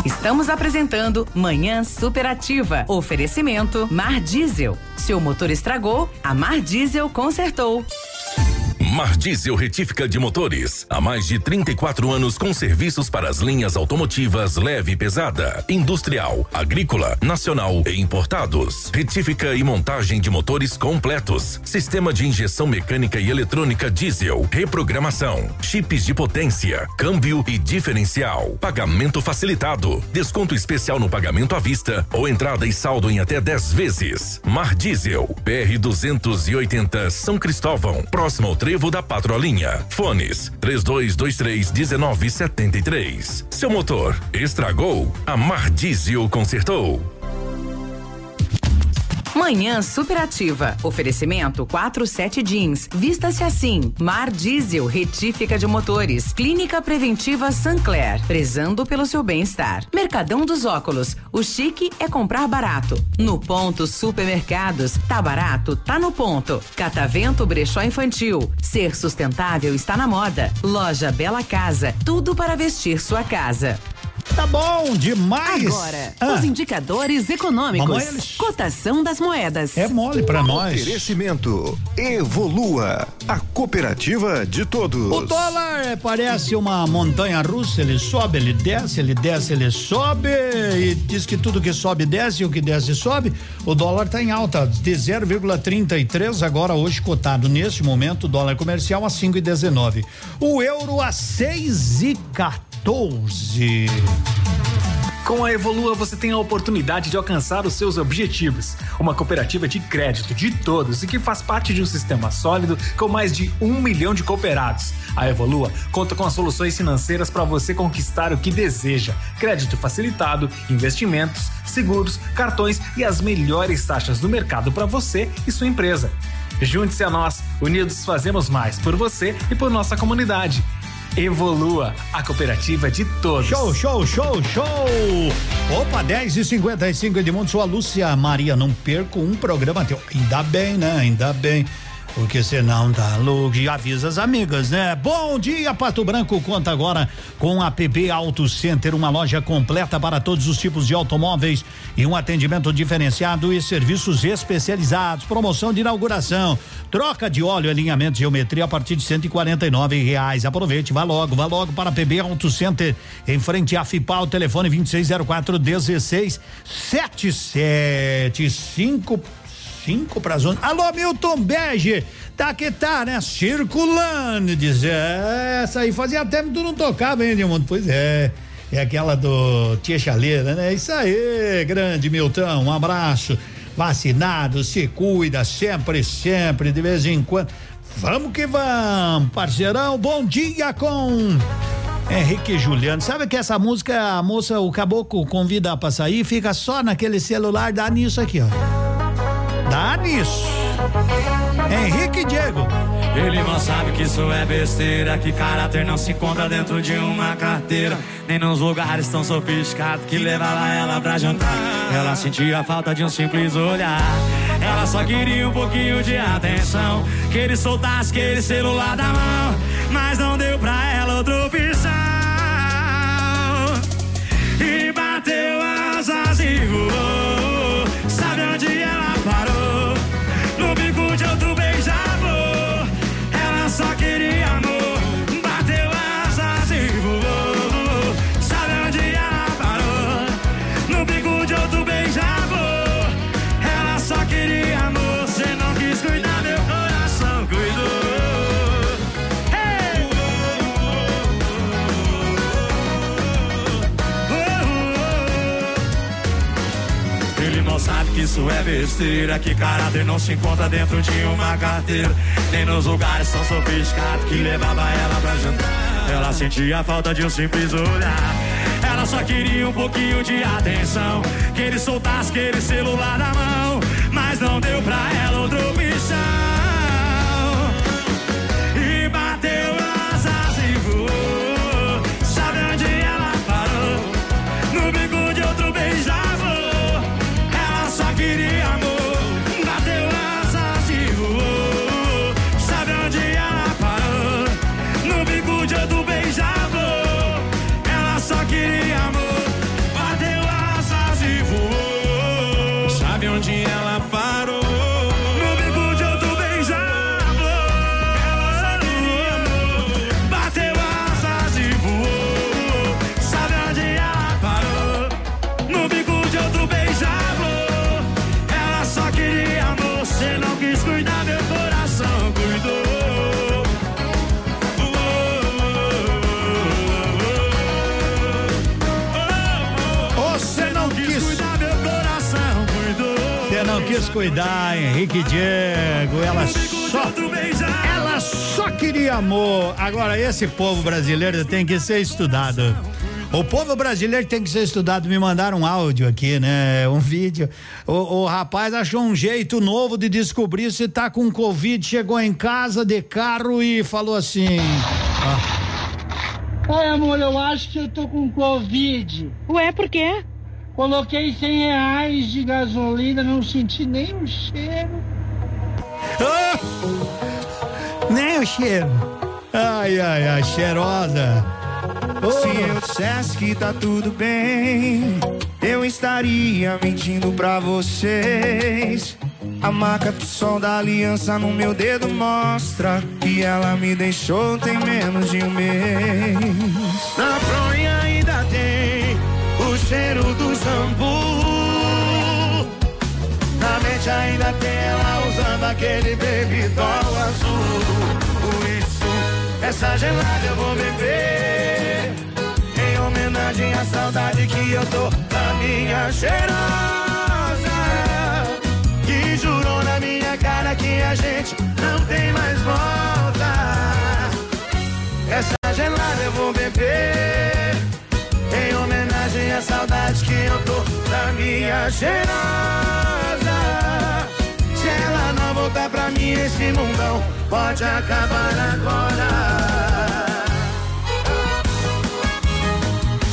Speaker 12: Estamos apresentando Manhã Superativa. Oferecimento Mar Diesel. Seu motor estragou, a Mar Diesel consertou.
Speaker 2: Mar Diesel Retífica de Motores. Há mais de 34 anos com serviços para as linhas automotivas leve e pesada, industrial, agrícola, nacional e importados. Retífica e montagem de motores completos. Sistema de injeção mecânica e eletrônica diesel. Reprogramação. Chips de potência. Câmbio e diferencial. Pagamento facilitado. Desconto especial no pagamento à vista ou entrada e saldo em até 10 vezes. Mar Diesel. PR 280 São Cristóvão. Próximo ao trevo da Patrolinha. Fones 3223 1973. Seu motor estragou? A Mar consertou.
Speaker 12: Manhã Superativa. Oferecimento 47 Jeans. Vista-se assim. Mar Diesel, retífica de motores. Clínica Preventiva Sancler. Prezando pelo seu bem-estar. Mercadão dos Óculos. O chique é comprar barato. No ponto Supermercados. Tá barato? Tá no ponto. Catavento Brechó Infantil. Ser sustentável está na moda. Loja Bela Casa. Tudo para vestir sua casa.
Speaker 8: Tá bom demais.
Speaker 12: Agora,
Speaker 8: Ah.
Speaker 12: os indicadores econômicos.
Speaker 54: Mamãe, eles-
Speaker 12: Cotação das moedas.
Speaker 8: É mole pra nós.
Speaker 54: Oferecimento Evolua, a cooperativa de todos.
Speaker 8: O dólar parece uma montanha russa, ele sobe, ele desce, ele desce, ele sobe e diz que tudo que sobe desce e o que desce sobe. O dólar está em alta de 0,33 agora hoje cotado neste momento, o dólar comercial a 5,19. O euro a 6,14.
Speaker 13: Com a Evolua você tem a oportunidade de alcançar os seus objetivos. Uma cooperativa de crédito de todos e que faz parte de um sistema sólido com mais de um milhão de cooperados. A Evolua conta com as soluções financeiras para você conquistar o que deseja: crédito facilitado, investimentos, seguros, cartões e as melhores taxas do mercado para você e sua empresa. Junte-se a nós, unidos fazemos mais por você e por nossa comunidade. Evolua, a cooperativa de todos.
Speaker 8: Show, show, show, show! Opa, 10 e 55 Edmundo, sou a Lúcia Maria. Não perco um programa teu. Ainda bem, né? Ainda bem. Porque senão tá louco e avisa as amigas, né? Bom dia, Pato Branco conta agora com a PB Auto Center, uma loja completa para todos os tipos de automóveis e um atendimento diferenciado e serviços especializados. Promoção de inauguração, troca de óleo, alinhamento, geometria a partir de 149 reais. Aproveite, vá logo, vá logo para a PB Auto Center, em frente à FIPAL, telefone 2604 16 775 cinco para as onze. Alô, Milton Bege, tá que tá, né? Circulando, diz, é, essa aí fazia tempo que tu não tocava, hein, Edmundo? Pois é, é aquela do Tia Chaleira, né? Isso aí, grande Milton, um abraço. Vacinado, se cuida sempre, sempre, de vez em quando. Vamos que vamos, parceirão, bom dia com Henrique Juliano. Sabe que essa música, a moça, o caboclo convida pra sair, fica só naquele celular, dá nisso aqui, ó. Dá nisso. Henrique Diego.
Speaker 33: Ele não sabe que isso é besteira, que caráter não se encontra dentro de uma carteira, nem nos lugares tão sofisticados que levava ela pra jantar. Ela sentia a falta de um simples olhar. Ela só queria um pouquinho de atenção, que ele soltasse aquele celular da mão, mas não deu pra ela outra opção. E bateu asas e voou. Isso é besteira, que caráter não se encontra dentro de uma carteira, nem nos lugares tão sofisticados que levava ela pra jantar. Ela sentia falta de um simples olhar. Ela só queria um pouquinho de atenção, que ele soltasse aquele celular da mão, mas não deu pra ela outra opção. Cuidar,
Speaker 8: Henrique Diego. Ela só. Ela só queria amor. Agora, esse povo brasileiro tem que ser estudado. O povo brasileiro tem que ser estudado. Me mandaram um áudio aqui, né? Um vídeo. O, o rapaz achou um jeito novo de descobrir se tá com Covid. Chegou em casa de carro e falou assim. ó,
Speaker 55: Ai, amor, eu acho que eu tô com Covid. Ué, por quê? Coloquei 100 reais de gasolina, não senti nem o cheiro.
Speaker 8: Nem o cheiro. Ai, ai, ai, cheirosa.
Speaker 33: Se eu dissesse que tá tudo bem, eu estaria mentindo pra vocês. A marca do sol da aliança no meu dedo mostra que ela me deixou tem menos de um mês. Na fronha ainda tem o cheiro do shampoo. Na mente ainda tem ela usando aquele baby doll azul. Por isso, essa gelada eu vou beber. Em homenagem à saudade que eu tô da minha cheirosa. Que jurou na minha cara que a gente não tem mais volta. Essa gelada eu vou beber. À saudade que eu tô da minha cheirosa. Se ela não voltar pra mim, esse mundão pode acabar agora.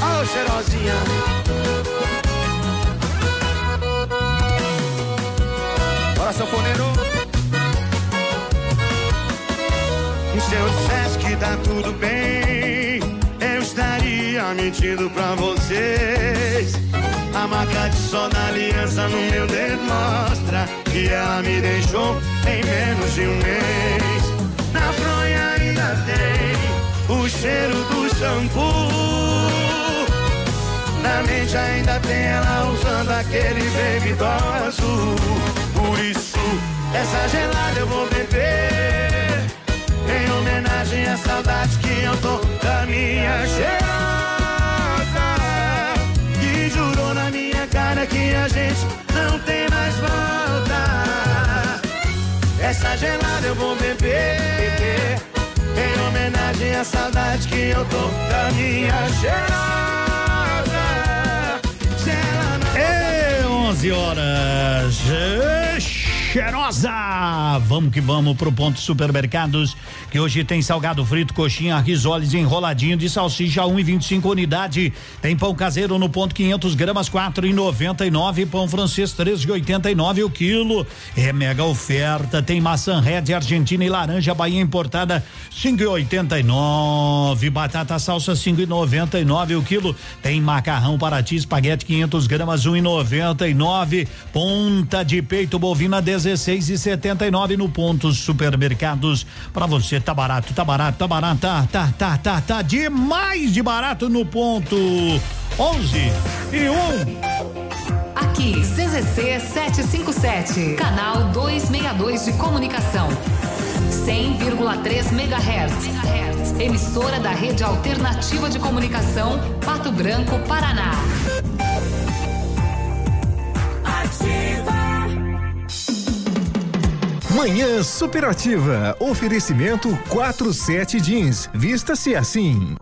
Speaker 33: Ô, cheirosinha. Bora, sanfoneiro. tá tudo bem. Mentindo pra vocês. A marca de sol da aliança no meu dedo mostra que ela me deixou em menos de um mês. Na fronha ainda tem o cheiro do shampoo. Na mente ainda tem ela usando aquele baby doll azul. Por isso, essa gelada eu vou beber. Em homenagem à saudade que eu tô da minha cheirosa. Que a gente não tem mais volta. Essa gelada eu vou beber. Em homenagem à saudade que eu tô da minha cheirosa.
Speaker 8: É 11 horas. Cheirosa! Vamos que vamos pro ponto supermercados, que hoje tem salgado frito, coxinha, risoles enroladinho de salsicha 1,25 unidade. Tem pão caseiro no ponto 500 gramas 4,99. Pão francês 3,89 o quilo. É mega oferta. Tem maçã red argentina e laranja Bahia importada 5,89. Batata salsa 5,99 o quilo. Tem macarrão Paraty espaguete 500 gramas 1,99. Ponta de peito bovina 16 e 79 no pontos supermercados. Pra você tá barato, tá barato, tá barato, tá, tá, tá, tá, tá demais de barato no ponto 11 e 1.
Speaker 39: Aqui, CZC 757, canal 262 de comunicação. 100,3 MHz. Emissora da Rede Alternativa de Comunicação, Pato Branco, Paraná.
Speaker 6: Manhã Superativa. Oferecimento 47 Jeans. Vista-se assim.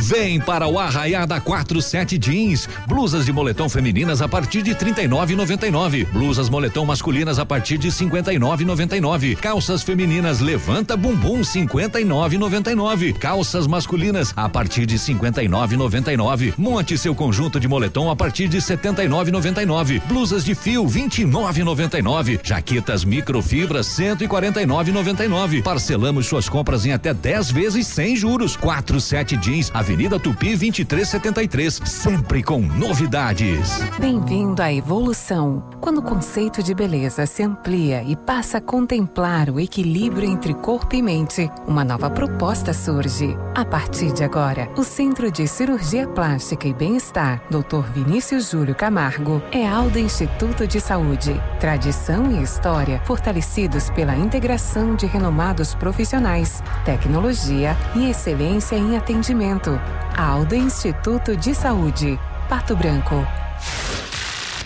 Speaker 29: Vem para o Arraiá da 47 Jeans. Blusas de moletom femininas a partir de 39,99. Blusas moletom masculinas a partir de 59,99. Calças femininas Levanta Bumbum 59,99. Calças masculinas a partir de 59,99. Monte seu conjunto de moletom a partir de 79,99. Blusas de fio 29,99. Jaquetas microfibras 149,99. Parcelamos suas compras em até 10 vezes sem juros. 47 Jeans, Avenida Tupi 2373, sempre com novidades.
Speaker 15: Bem-vindo à evolução. Quando o conceito de beleza se amplia e passa a contemplar o equilíbrio entre corpo e mente, uma nova proposta surge. A partir de agora, o Centro de Cirurgia Plástica e Bem-Estar, Dr. Vinícius Júlio Camargo, é Alda Instituto de Saúde. Tradição e história fortalecidos pela integração de renomados profissionais, tecnologia e excelência em atendimento. Alda Instituto de Saúde, Pato Branco.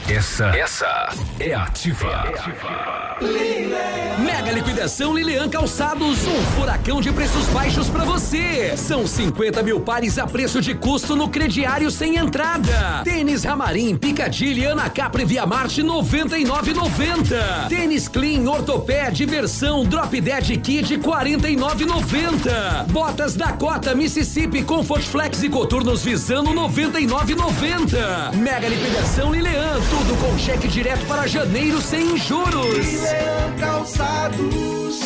Speaker 4: Essa, essa é ativa.
Speaker 56: Mega liquidação Lilian Calçados, um furacão de preços baixos pra você. São 50 mil pares a preço de custo no crediário sem entrada. Tênis Ramarim, Picadilly, Ana Capri Via Marte 99,90. Tênis Clean, Ortopé, Diversão, Drop Dead Kid 49,90. Botas Dakota, Mississippi, Comfort Flex e Coturnos Visano 99,90. Mega liquidação Lilian, tudo com cheque direto para janeiro sem juros.
Speaker 33: Calçados.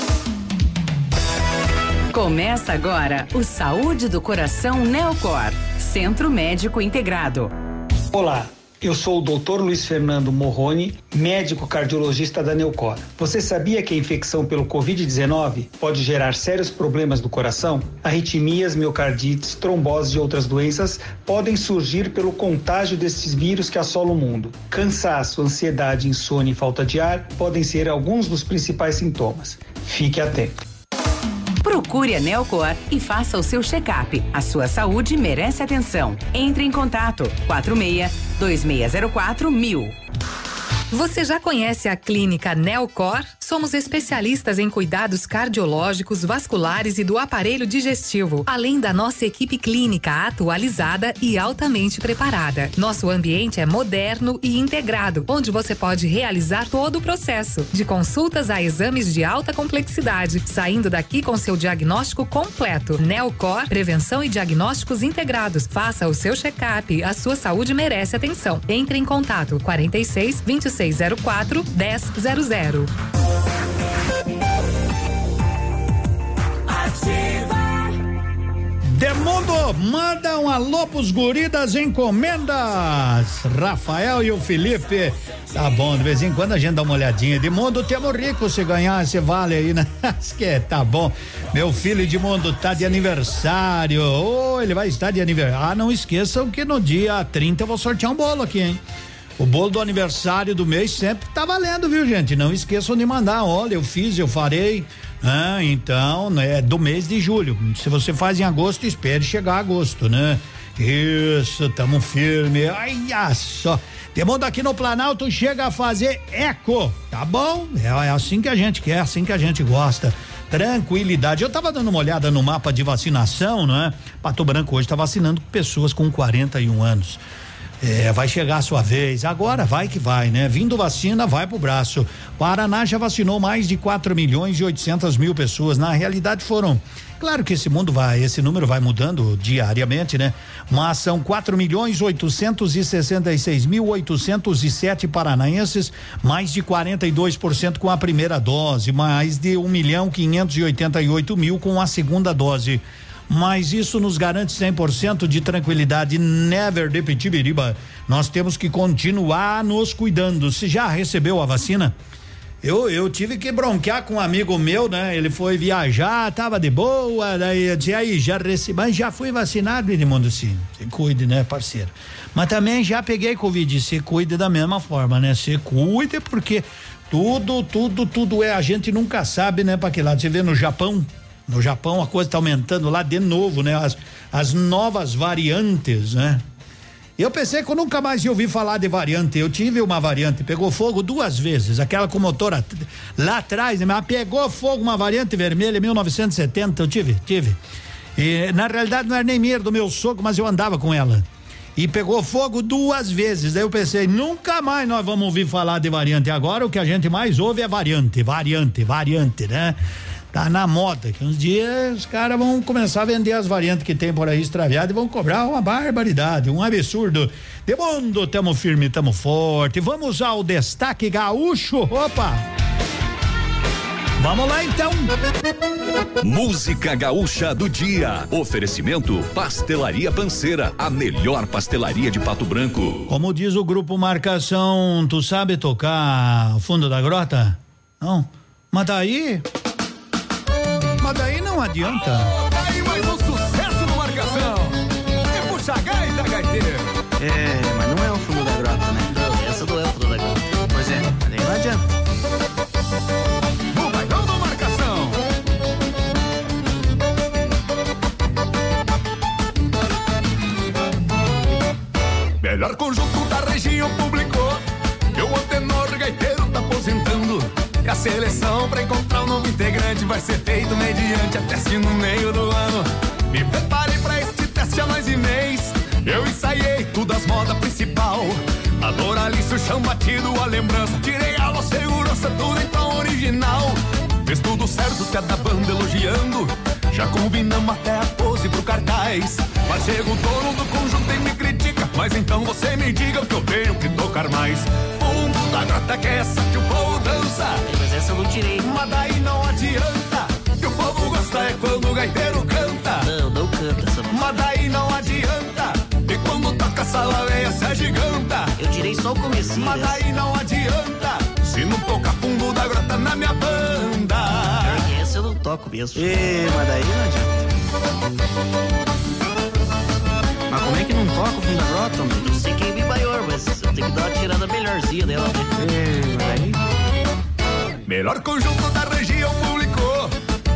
Speaker 12: Começa agora o Saúde do Coração Neocor, Centro Médico Integrado.
Speaker 57: Olá, eu sou o Dr. Luiz Fernando Morrone, médico cardiologista da Neucor. Você sabia que a infecção pelo Covid-19 pode gerar sérios problemas do coração? Arritmias, miocardites, tromboses e outras doenças podem surgir pelo contágio desses vírus que assolam o mundo. Cansaço, ansiedade, insônia e falta de ar podem ser alguns dos principais sintomas. Fique atento.
Speaker 12: Procure a Nelcor e faça o seu check-up. A sua saúde merece atenção. Entre em contato 46 2604 mil.
Speaker 39: Você já conhece a clínica Neocor? Somos especialistas em cuidados cardiológicos, vasculares e do aparelho digestivo, além da nossa equipe clínica atualizada e altamente preparada. Nosso ambiente é moderno e integrado, onde você pode realizar todo o processo, de consultas a exames de alta complexidade, saindo daqui com seu diagnóstico completo. Neocor, prevenção e diagnósticos integrados. Faça o seu check-up, a sua saúde merece atenção. Entre em contato 46 2604 1000.
Speaker 8: Demundo, manda um alô pros guri das encomendas. Rafael e o Felipe. Tá bom, de vez em quando a gente dá uma olhadinha. Edmundo, temos rico se ganhar esse vale aí, né? [laughs] Que é, tá bom. Meu filho Edmundo tá de aniversário. Ô, ele vai estar de aniversário. Ah, não esqueçam que no dia 30 eu vou sortear um bolo aqui, hein? O bolo do aniversário do mês sempre tá valendo, viu, gente? Não esqueçam de mandar. Olha, eu fiz, eu farei. Ah, então, né, é do mês de julho. Se você faz em agosto, espere chegar agosto, né? Isso, tamo firme. Olha só. Temos aqui no Planalto chega a fazer eco, tá bom? É, é assim que a gente quer, é assim que a gente gosta. Tranquilidade. Eu tava dando uma olhada no mapa de vacinação, né? Pato Branco hoje tá vacinando pessoas com 41 anos. É, vai chegar a sua vez. Agora vai que vai, né? Vindo vacina, vai pro braço. Paraná já vacinou mais de 4 milhões e 800 mil pessoas. Na realidade foram. Claro que esse mundo vai, esse número vai mudando diariamente, né? Mas são 4 milhões 866 mil 807 paranaenses, mais de 42% com a primeira dose, mais de 1 milhão 588 mil com a segunda dose mas isso nos garante 100% de tranquilidade. Never de Pitibiriba. Nós temos que continuar nos cuidando. Se já recebeu a vacina? Eu, eu tive que bronquear com um amigo meu, né? Ele foi viajar, tava de boa, daí eu disse, aí, já recebi, mas já fui vacinado, Edmundo, sim. Se cuide, né, parceiro? Mas também já peguei Covid, se cuide da mesma forma, né? Se cuide, porque tudo, tudo, tudo é, a gente nunca sabe, né, pra que lado. Você vê no Japão, no Japão a coisa está aumentando lá de novo, né? As, as novas variantes, né? Eu pensei que eu nunca mais ia ouvir falar de variante. Eu tive uma variante, pegou fogo duas vezes. Aquela com motor at lá atrás, né? mas pegou fogo uma variante vermelha em 1970. Eu tive, tive. E na realidade não era nem minha, do meu sogro, mas eu andava com ela. E pegou fogo duas vezes. Daí eu pensei, nunca mais nós vamos ouvir falar de variante. Agora o que a gente mais ouve é variante, variante, variante, né? Tá na moda, que uns dias os caras vão começar a vender as variantes que tem por aí extraviadas e vão cobrar uma barbaridade, um absurdo. De mundo, tamo firme, tamo forte. Vamos ao destaque gaúcho. Opa! Vamos lá então.
Speaker 29: Música gaúcha do dia. Oferecimento Pastelaria Panceira, a melhor pastelaria de Pato Branco.
Speaker 8: Como diz o grupo Marcação, tu sabe tocar fundo da grota? Não? Mas daí mas daí não adianta.
Speaker 58: Aí mais um sucesso no marcação. E puxa a gaita, gaiteiro.
Speaker 59: É, mas não é o fundo da grota, né? Não, essa não é o fundo da grota. Pois é, mas daí não adianta.
Speaker 58: O bailão do marcação. Melhor conjunto da região publicou que o antenor gaiteiro seleção pra encontrar um novo integrante vai ser feito mediante a teste no meio do ano. Me preparei pra este teste há mais de mês. Eu ensaiei tudo as modas principal. A Doralice, o chão batido, a lembrança. Tirei a segurança, tudo tom original. Fez tudo certo, cada banda elogiando. Já combinamos até a pose pro cartaz. Mas chega o dono do conjunto e me critica. Mas então você me diga o que eu tenho que tocar mais. Fundo da grota que é essa que o povo dança.
Speaker 59: Mas essa eu não tirei.
Speaker 58: Mas daí não adianta. Que o povo gosta é quando o gaiteiro canta.
Speaker 59: Não, não canta essa
Speaker 58: Mas daí não adianta. E quando toca essa laveia se agiganta.
Speaker 59: Eu tirei só o comecinho.
Speaker 58: Mas daí não adianta. Se não toca fundo da grota na minha banda.
Speaker 59: Essa eu não toco mesmo. E, mas daí não adianta. Mas como é que não toca o fundo da grota, homem? Não sei quem é maior, mas eu tenho que dar uma tirada melhorzinha dela, né? E, mas aí...
Speaker 58: Melhor conjunto da região publicou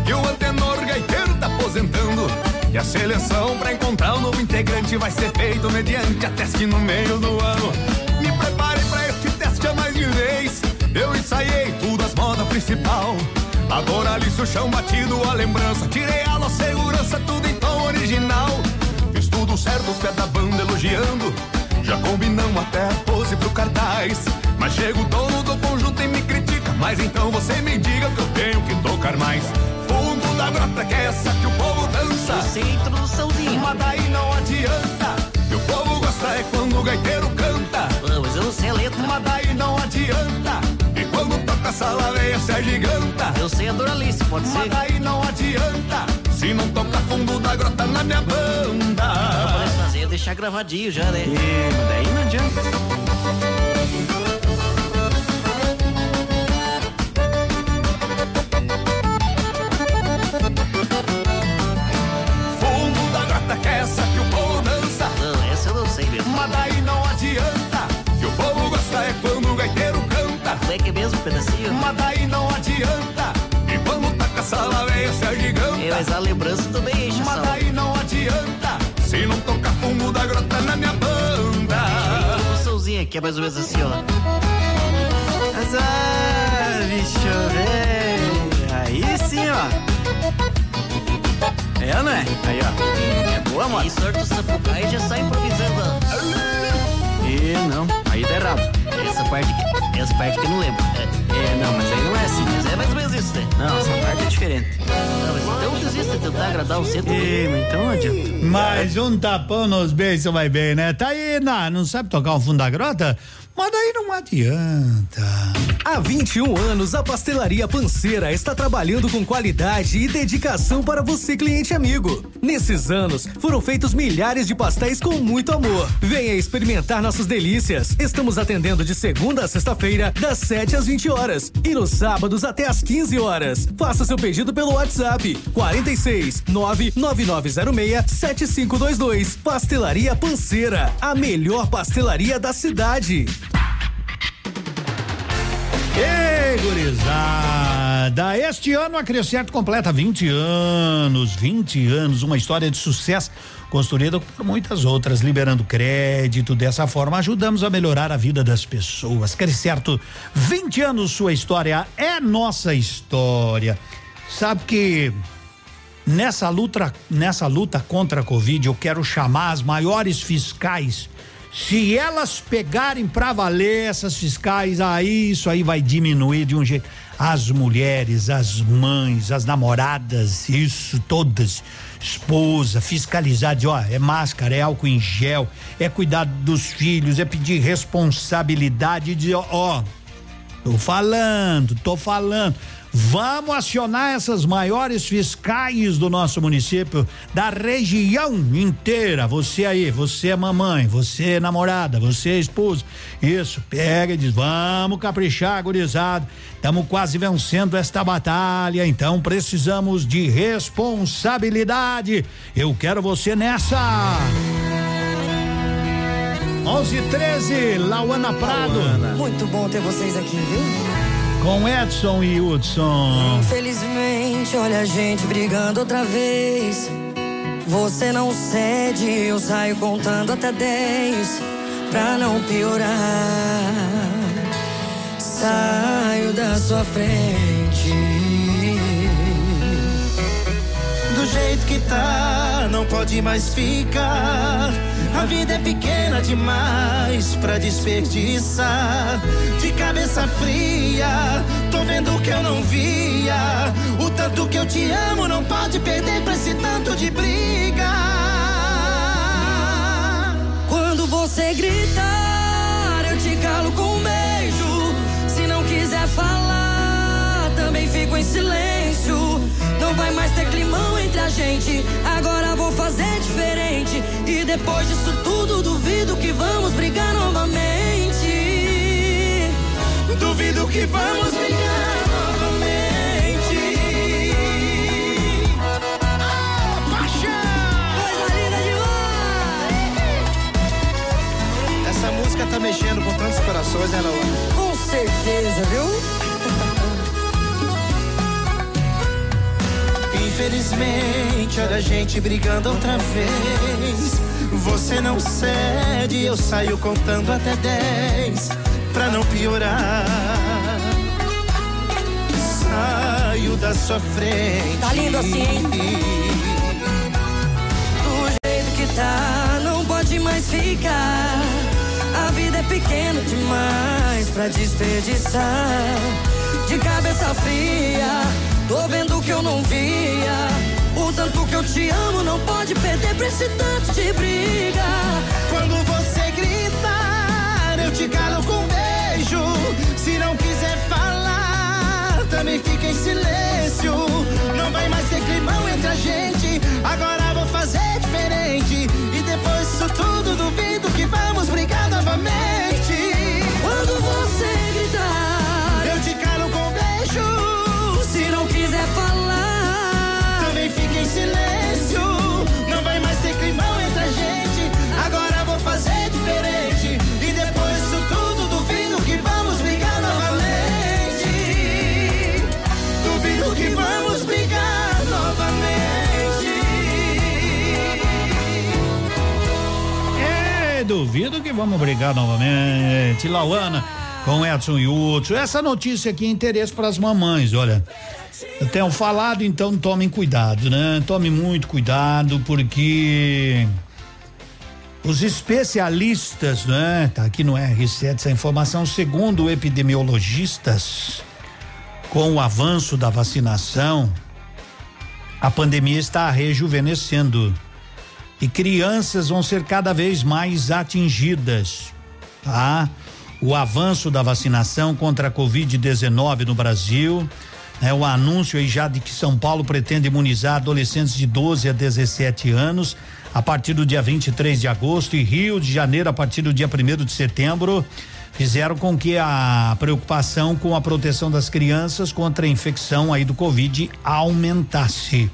Speaker 58: que o antenor gaiteiro tá aposentando. E a seleção pra encontrar um novo integrante vai ser feito mediante a teste no meio do ano. Me preparei pra este teste a mais de vez. Eu ensaiei tudo as modas principal. Agora alice o chão batido, a lembrança. Tirei a nossa segurança, tudo em tom original. Fiz tudo certo, os pés da banda elogiando. Já combinamos até a pose pro cartaz. Mas chega o dono do conjunto e me critica. Mas então você me diga que eu tenho que tocar mais. Fundo da grota que é essa que o povo dança.
Speaker 59: Eu sei a introduçãozinha.
Speaker 58: Mas daí não adianta. Que o povo gosta é quando o gaiteiro canta.
Speaker 59: Não, mas eu não sei a letra.
Speaker 58: Mas daí não adianta. E quando toca essa laveia se agiganta.
Speaker 59: Eu sei a Doralice, pode ser.
Speaker 58: Mas daí não adianta. Se não toca fundo da grota na minha banda.
Speaker 59: deixar gravadinho já, né?
Speaker 13: E, mas daí não adianta.
Speaker 59: Pedacinho?
Speaker 58: Mas daí não adianta. E quando taca essa laveia se agiganta.
Speaker 59: É, mas a lembrança também enche
Speaker 58: Mas daí não adianta. Se não tocar fundo da grota na minha banda.
Speaker 59: Um somzinho aqui, é mais ou menos assim, ó.
Speaker 13: Ah, bicho, velho. Aí sim, ó. É não é? Aí, ó. É boa, mano.
Speaker 59: E sorte o sapucaí já sai improvisando.
Speaker 13: E não, aí tá errado.
Speaker 59: Essa parte aqui, essa parte que eu não lembro. É,
Speaker 13: É, não, mas aí não é assim.
Speaker 59: mas é mais ou menos isso, né?
Speaker 13: Não, essa parte é diferente.
Speaker 59: Não, mas então desista de tentar agradar o centro.
Speaker 13: Mas então não adianta.
Speaker 8: Mais um tapão nos beijos vai bem, né? Tá aí, não, não sabe tocar um fundo da grota? Mas daí não adianta.
Speaker 41: Há 21 anos, a Pastelaria Panceira está trabalhando com qualidade e dedicação para você, cliente amigo. Nesses anos, foram feitos milhares de pastéis com muito amor. Venha experimentar nossas delícias. Estamos atendendo de segunda a sexta-feira, das 7 às 20 horas. E nos sábados até às 15 horas. Faça seu pedido pelo WhatsApp 46 99906 7522. Pastelaria Panceira, a melhor pastelaria da cidade.
Speaker 8: Ei, gurizada! Este ano a Crescente completa 20 anos, 20 anos, uma história de sucesso construída por muitas outras, liberando crédito. Dessa forma, ajudamos a melhorar a vida das pessoas. Crescerto, 20 anos, sua história é nossa história. Sabe que nessa luta, nessa luta contra a Covid, eu quero chamar as maiores fiscais. Se elas pegarem para valer essas fiscais, aí isso aí vai diminuir de um jeito. As mulheres, as mães, as namoradas, isso todas, esposa, fiscalizar, de, ó, é máscara, é álcool em gel, é cuidar dos filhos, é pedir responsabilidade de, ó, ó, Tô falando, tô falando. Vamos acionar essas maiores fiscais do nosso município, da região inteira. Você aí, você é mamãe, você é namorada, você é esposa. Isso, pega e diz: vamos caprichar, gurizada. Estamos quase vencendo esta batalha, então precisamos de responsabilidade. Eu quero você nessa. 11 e 13, Lauana Prado.
Speaker 60: Muito bom ter vocês aqui, viu?
Speaker 8: Com Edson e Hudson.
Speaker 60: Infelizmente, olha a gente brigando outra vez. Você não cede, eu saio contando até 10 pra não piorar. Saio da sua frente.
Speaker 33: Do jeito que tá, não pode mais ficar. A vida é pequena demais pra desperdiçar. De cabeça fria, tô vendo o que eu não via. O tanto que eu te amo não pode perder pra esse tanto de briga.
Speaker 60: Quando você gritar, eu te calo com um beijo. Se não quiser falar, também fico em silêncio. Não vai mais ter climão a gente. Agora vou fazer diferente. E depois disso tudo, duvido que vamos brigar novamente.
Speaker 33: Duvido que vamos brigar novamente. Ah, paixão!
Speaker 60: Coisa linda demais!
Speaker 33: Essa música tá mexendo com tantos corações, né, Laura?
Speaker 60: Com certeza, viu?
Speaker 33: Infelizmente, olha a gente brigando outra vez. Você não cede, eu saio contando até 10 pra não piorar. Saio da sua frente.
Speaker 60: Tá lindo assim, hein? Do jeito que tá, não pode mais ficar. A vida é pequena demais pra desperdiçar. De cabeça fria, tô vendo que eu não via. O tanto que eu te amo não pode perder pra esse tanto de briga.
Speaker 33: Quando você gritar, eu te calo com um beijo. Se não quiser falar, também fica em silêncio. Não vai mais ter climão entre a gente. Agora vou fazer diferente. E depois disso tudo,
Speaker 8: duvido que vamos brigar novamente. Lauana com Edson e Hudson. Essa notícia aqui é interesse para as mamães, olha. Eu tenho falado, então tomem cuidado, né? Tome muito cuidado, porque os especialistas, né? Tá aqui no R7 essa informação, segundo epidemiologistas, com o avanço da vacinação, a pandemia está rejuvenescendo e crianças vão ser cada vez mais atingidas, tá? O avanço da vacinação contra a Covid-19 no Brasil, né? O anúncio aí já de que São Paulo pretende imunizar adolescentes de 12 a 17 anos a partir do dia 23 de agosto e Rio de Janeiro a partir do dia 1 de setembro fizeram com que a preocupação com a proteção das crianças contra a infecção aí do Covid aumentasse.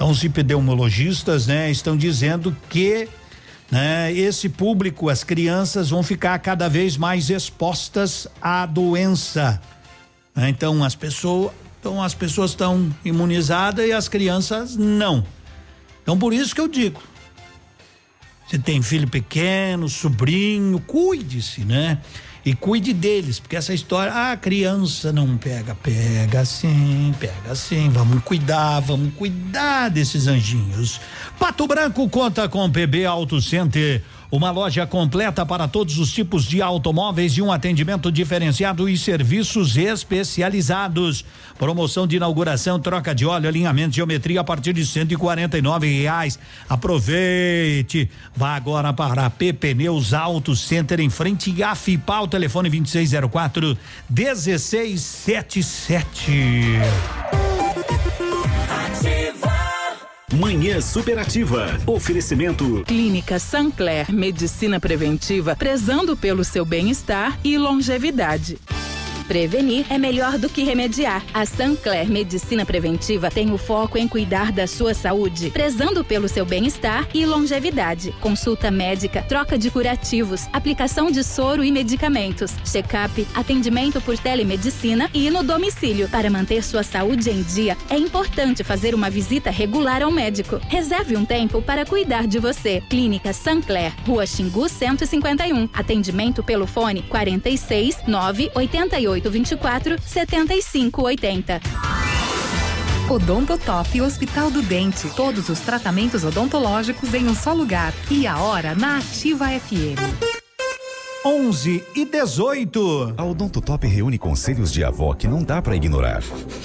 Speaker 8: Então, os epidemiologistas, né, estão dizendo que né, esse público, as crianças, vão ficar cada vez mais expostas à doença. Né? Então, as pessoas, então as pessoas estão imunizadas e as crianças não. Então, por isso que eu digo, você tem filho pequeno, sobrinho, cuide-se, né? E cuide deles, porque essa história, ah, criança não pega, pega sim, pega sim. Vamos cuidar, vamos cuidar desses anjinhos. Pato Branco conta com PB Auto Center uma loja completa para todos os tipos de automóveis e um atendimento diferenciado e serviços especializados. Promoção de inauguração, troca de óleo, alinhamento, geometria a partir de cento e reais. Aproveite. Vá agora para a P Pneus Auto Center em frente à FIPAL, telefone 2604 1677.
Speaker 61: Manhã Superativa. Oferecimento.
Speaker 62: Clínica Sancler, medicina preventiva, prezando pelo seu bem-estar e longevidade.
Speaker 32: Prevenir é melhor do que remediar. A Sancler Medicina Preventiva tem o foco em cuidar da sua saúde, prezando pelo seu bem-estar e longevidade. Consulta médica, troca de curativos, aplicação de soro e medicamentos, check-up, atendimento por telemedicina e no domicílio. Para manter sua saúde em dia, é importante fazer uma visita regular ao médico. Reserve um tempo para cuidar de você. Clínica Sancler, Rua Xingu 151. Atendimento pelo fone 46 988 3824 7580.
Speaker 39: Odontotop Hospital do Dente. Todos os tratamentos odontológicos em um só lugar. E a hora na Ativa FM.
Speaker 8: 11 e 18.
Speaker 63: A Odontotop reúne conselhos de avó que não dá para ignorar.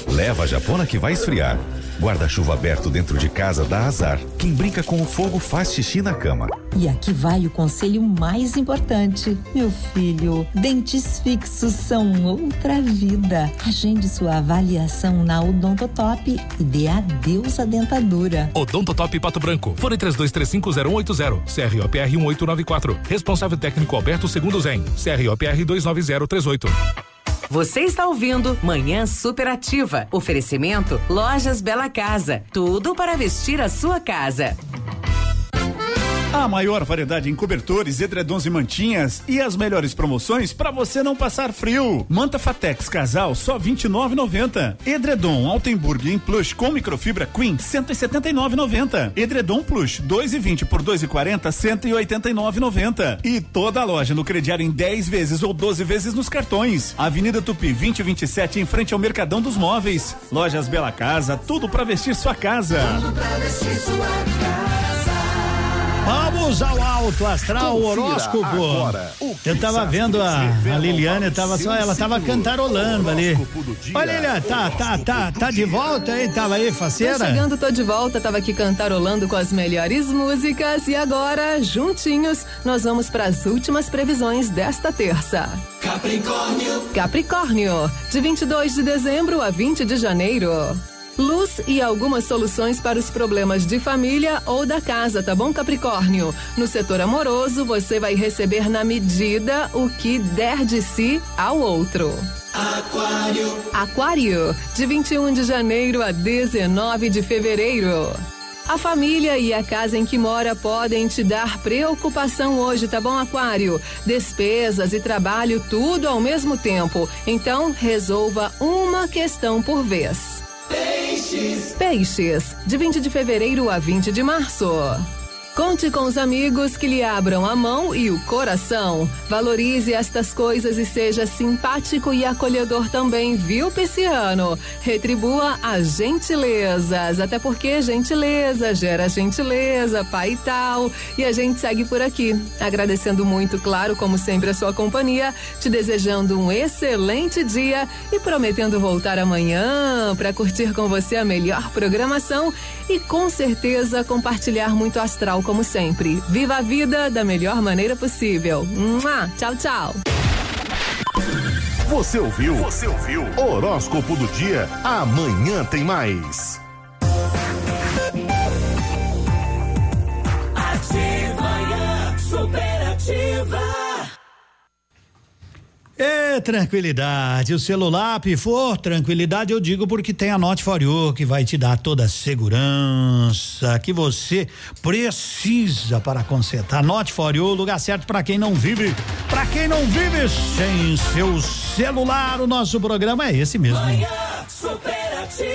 Speaker 63: Leva a japona que vai esfriar. Guarda-chuva aberto dentro de casa dá azar. Quem brinca com o fogo faz xixi na cama.
Speaker 64: E aqui vai o conselho mais importante. Meu filho, dentes fixos são outra vida. Agende sua avaliação na Odontotop e dê adeus à dentadura.
Speaker 65: Odontotop Pato Branco. Fone 32350180. CROPR 1894. Responsável técnico Alberto Segundo Zen. CROPR 29038.
Speaker 12: Você está ouvindo Manhã Superativa. Oferecimento Lojas Bela Casa. Tudo para vestir a sua casa.
Speaker 13: A maior variedade em cobertores, edredons e mantinhas e as melhores promoções para você não passar frio. Manta Fatex Casal só 29,90. Edredom Altenburg em plush com microfibra Queen 179,90. Edredom Plush 2,20 por 2,40 189,90. E toda a loja no crediário em 10 vezes ou 12 vezes nos cartões. Avenida Tupi 2027 em frente ao Mercadão dos Móveis. Lojas Bela Casa, tudo para vestir sua casa.
Speaker 66: Tudo pra vestir sua casa.
Speaker 8: Vamos ao alto astral
Speaker 6: Confira
Speaker 8: horóscopo.
Speaker 6: agora
Speaker 8: Eu tava vendo a, a Liliane, tava só, ela tava cantarolando ali. Olha, Liliane, tá, tá, tá, tá de volta aí? Tava aí,
Speaker 20: Tô
Speaker 8: faceira?
Speaker 20: chegando, tô de volta, tava aqui cantarolando com as melhores músicas e agora, juntinhos, nós vamos para as últimas previsões desta terça.
Speaker 66: Capricórnio,
Speaker 20: Capricórnio, de 22 de dezembro a 20 de janeiro. Luz e algumas soluções para os problemas de família ou da casa, tá bom, Capricórnio? No setor amoroso, você vai receber na medida o que der de si ao outro.
Speaker 66: aquário,
Speaker 20: Aquário, de 21 de janeiro a 19 de fevereiro. A família e a casa em que mora podem te dar preocupação hoje, tá bom, Aquário? Despesas e trabalho, tudo ao mesmo tempo. Então, resolva uma questão por vez.
Speaker 66: Peixes,
Speaker 20: Peixes, de 20 de fevereiro a 20 de março. Conte com os amigos que lhe abram a mão e o coração. Valorize estas coisas e seja simpático e acolhedor também, viu, Pisciano? Retribua as gentilezas, até porque gentileza gera gentileza, pai e tal. E a gente segue por aqui, agradecendo muito, claro, como sempre, a sua companhia, te desejando um excelente dia e prometendo voltar amanhã para curtir com você a melhor programação e com certeza compartilhar muito astral como sempre. Viva a vida da melhor maneira possível. Mua! Tchau, tchau.
Speaker 47: Você ouviu? Você ouviu? Horóscopo do dia. Amanhã tem mais.
Speaker 38: Ativa, superativa.
Speaker 8: É, tranquilidade. O celular pifou, tranquilidade eu digo porque tem a Note for You que vai te dar toda a segurança que você precisa para consertar. Note for You, lugar certo para quem não vive, para quem não vive sem seu celular. O nosso programa é esse mesmo.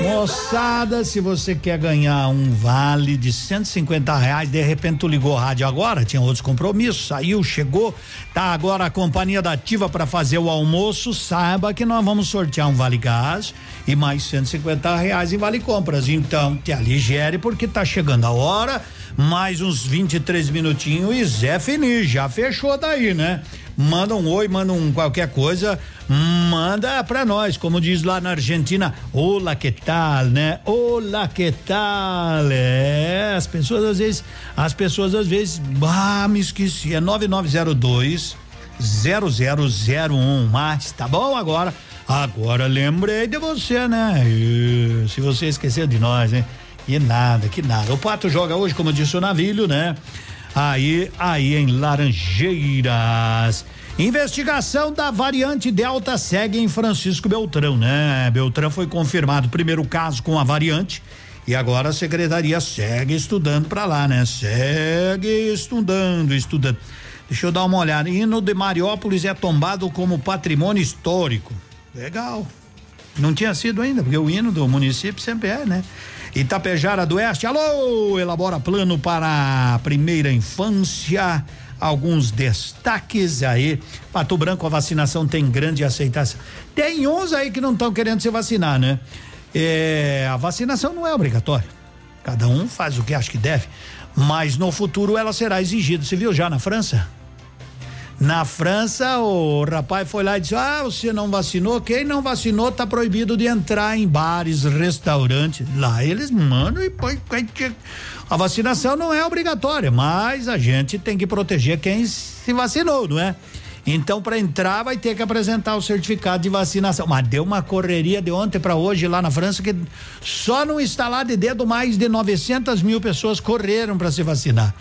Speaker 8: Moçada, se você quer ganhar um vale de 150 reais, de repente tu ligou a rádio agora, tinha outros compromissos, saiu, chegou, tá agora a companhia da Ativa para fazer o almoço, saiba que nós vamos sortear um vale gás e mais 150 reais em vale compras. Então, te aligere porque tá chegando a hora, mais uns 23 minutinhos e Zé Fini, já fechou daí, né? Manda um oi, manda um qualquer coisa, manda pra nós, como diz lá na Argentina, olá que tal, né? Olá que tal, é, as pessoas às vezes, as pessoas às vezes, ah, me esqueci, é 9902 0001, mas tá bom agora, agora lembrei de você, né? E, se você esqueceu de nós, né? E nada, que nada. O Pato joga hoje, como disse o Navilho, né? Aí, aí em Laranjeiras. Investigação da variante Delta segue em Francisco Beltrão, né? Beltrão foi confirmado o primeiro caso com a variante e agora a secretaria segue estudando para lá, né? Segue estudando, estudando. Deixa eu dar uma olhada. Hino de Mariópolis é tombado como patrimônio histórico. Legal. Não tinha sido ainda, porque o hino do município sempre é, né? Itapejara do Oeste, alô, elabora plano para a primeira infância. Alguns destaques aí. Pato Branco, a vacinação tem grande aceitação. Tem uns aí que não estão querendo se vacinar, né? É, a vacinação não é obrigatória. Cada um faz o que acha que deve. Mas no futuro ela será exigida. Você viu já na França? Na França, o rapaz foi lá e disse: Ah, você não vacinou? Quem não vacinou tá proibido de entrar em bares, restaurantes. Lá eles mandam e põe. A vacinação não é obrigatória, mas a gente tem que proteger quem se vacinou, não é? Então, para entrar, vai ter que apresentar o certificado de vacinação. Mas deu uma correria de ontem para hoje lá na França que só no instalar de dedo mais de 900 mil pessoas correram para se vacinar.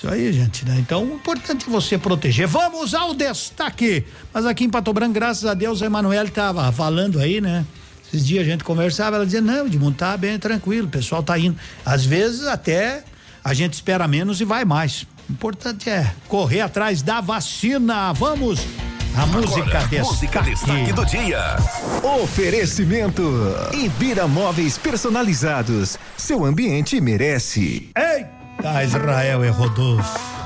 Speaker 8: Isso aí, gente, né? Então, o importante é você proteger. Vamos ao destaque. Mas aqui em Pato Branco, graças a Deus, a Emanuele tava falando aí, né? Esses dias a gente conversava, ela dizia, não, Edmundo, tá bem tranquilo, o pessoal tá indo. Às vezes até a gente espera menos e vai mais. O importante é correr atrás da vacina. Vamos! A música
Speaker 47: Agora,
Speaker 8: destaque.
Speaker 47: música destaque do dia.
Speaker 67: Oferecimento Ibira Móveis Personalizados. Seu ambiente merece.
Speaker 8: Eita, Israel e Rodolfo.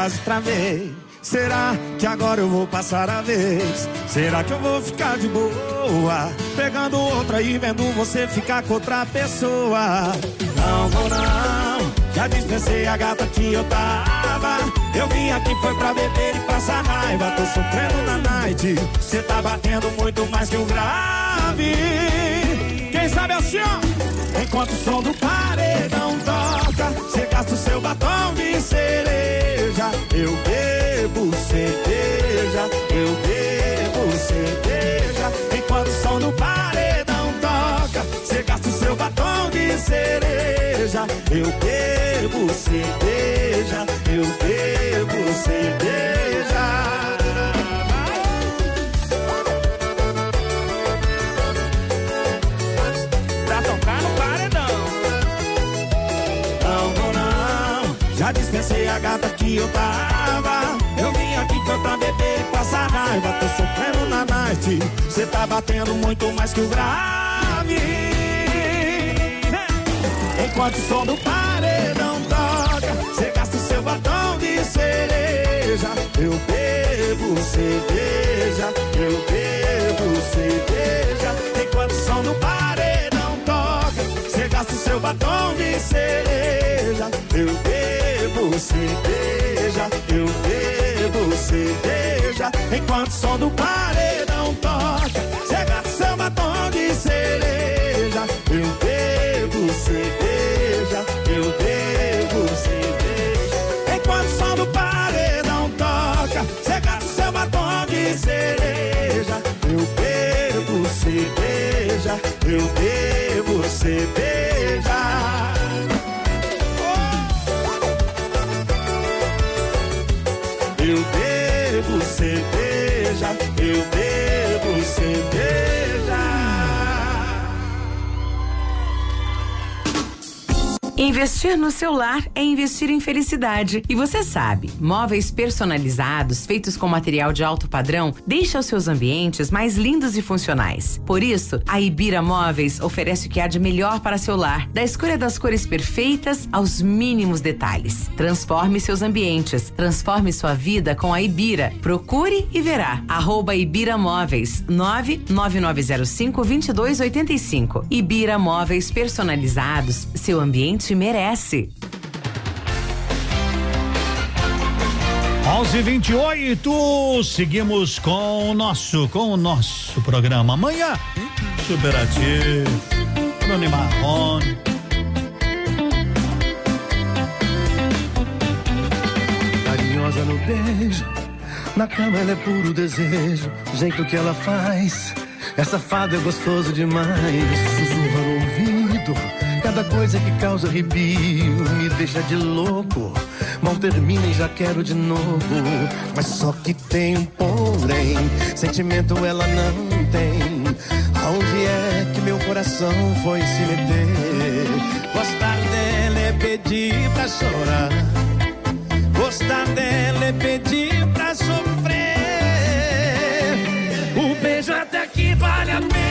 Speaker 33: Quase travei. Será que agora eu vou passar a vez? Será que eu vou ficar de boa? Pegando outra e vendo você ficar com outra pessoa. Não vou não, já dispensei a gata que eu tava. Eu vim aqui foi pra beber e passar raiva. Tô sofrendo na night. Cê tá batendo muito mais que o grave. Quem sabe assim, ó. Enquanto o som do paredão toca, cê gasta o seu batom de cereja. Eu bebo cerveja, eu bebo cerveja. Enquanto o som do paredão toca, cê gasta o seu batom
Speaker 68: cereja. Eu bebo cerveja, eu bebo cerveja. Dispensei a gata eu tava. Eu vim aqui cantar, beber e passar raiva. Tô sofrendo na night. Cê tá batendo muito mais que o grave. Enquanto o som do paredão toca, cê gasta o seu batom de cereja. Eu bebo cerveja, eu bebo cerveja. Enquanto o som do paredão seu batom de cereja. Eu bebo cerveja, eu bebo cerveja. Enquanto o som do paredão toca, o seu batom de cereja. Eu bebo cerveja, eu bebo cerveja. Enquanto o som do paredão toca, o seu batom de cereja. Eu bebo cerveja, eu bebo cerveja. Eu
Speaker 12: Investir no seu lar é investir em felicidade. E você sabe, móveis personalizados feitos com material de alto padrão deixam seus ambientes mais lindos e funcionais. Por isso, a Ibira Móveis oferece o que há de melhor para seu lar, da escolha das cores perfeitas aos mínimos detalhes. Transforme seus ambientes, transforme sua vida com a Ibira. Procure e verá. Arroba Ibira Móveis 99905 2285. Ibira Móveis personalizados, seu ambiente merece.
Speaker 8: 11:28 seguimos com o nosso com o nosso programa amanhã Superativo Bruno Marrone
Speaker 33: Carinhosa no beijo, na cama ela é puro desejo. O jeito que ela faz, essa fada é gostoso demais. Sussurra no ouvido, cada coisa que causa arrepio me deixa de louco. Mal termina e já quero de novo. Mas só que tem um porém, sentimento ela não tem. Aonde é que meu coração foi se meter? Gostar dela é pedir pra chorar. Gostar dela é pedir pra sofrer. O beijo até que vale a pena,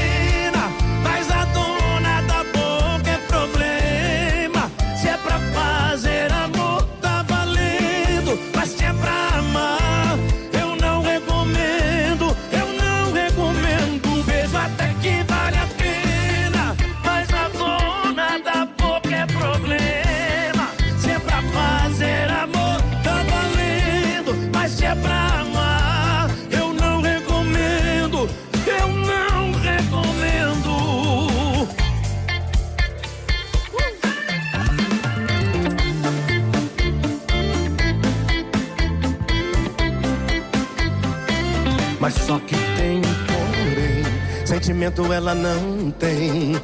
Speaker 33: sentimento ela não tem.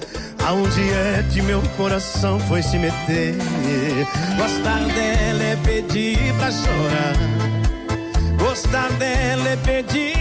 Speaker 33: Aonde é que meu coração foi se meter? Gostar dela é pedir pra chorar. Gostar dela é pedir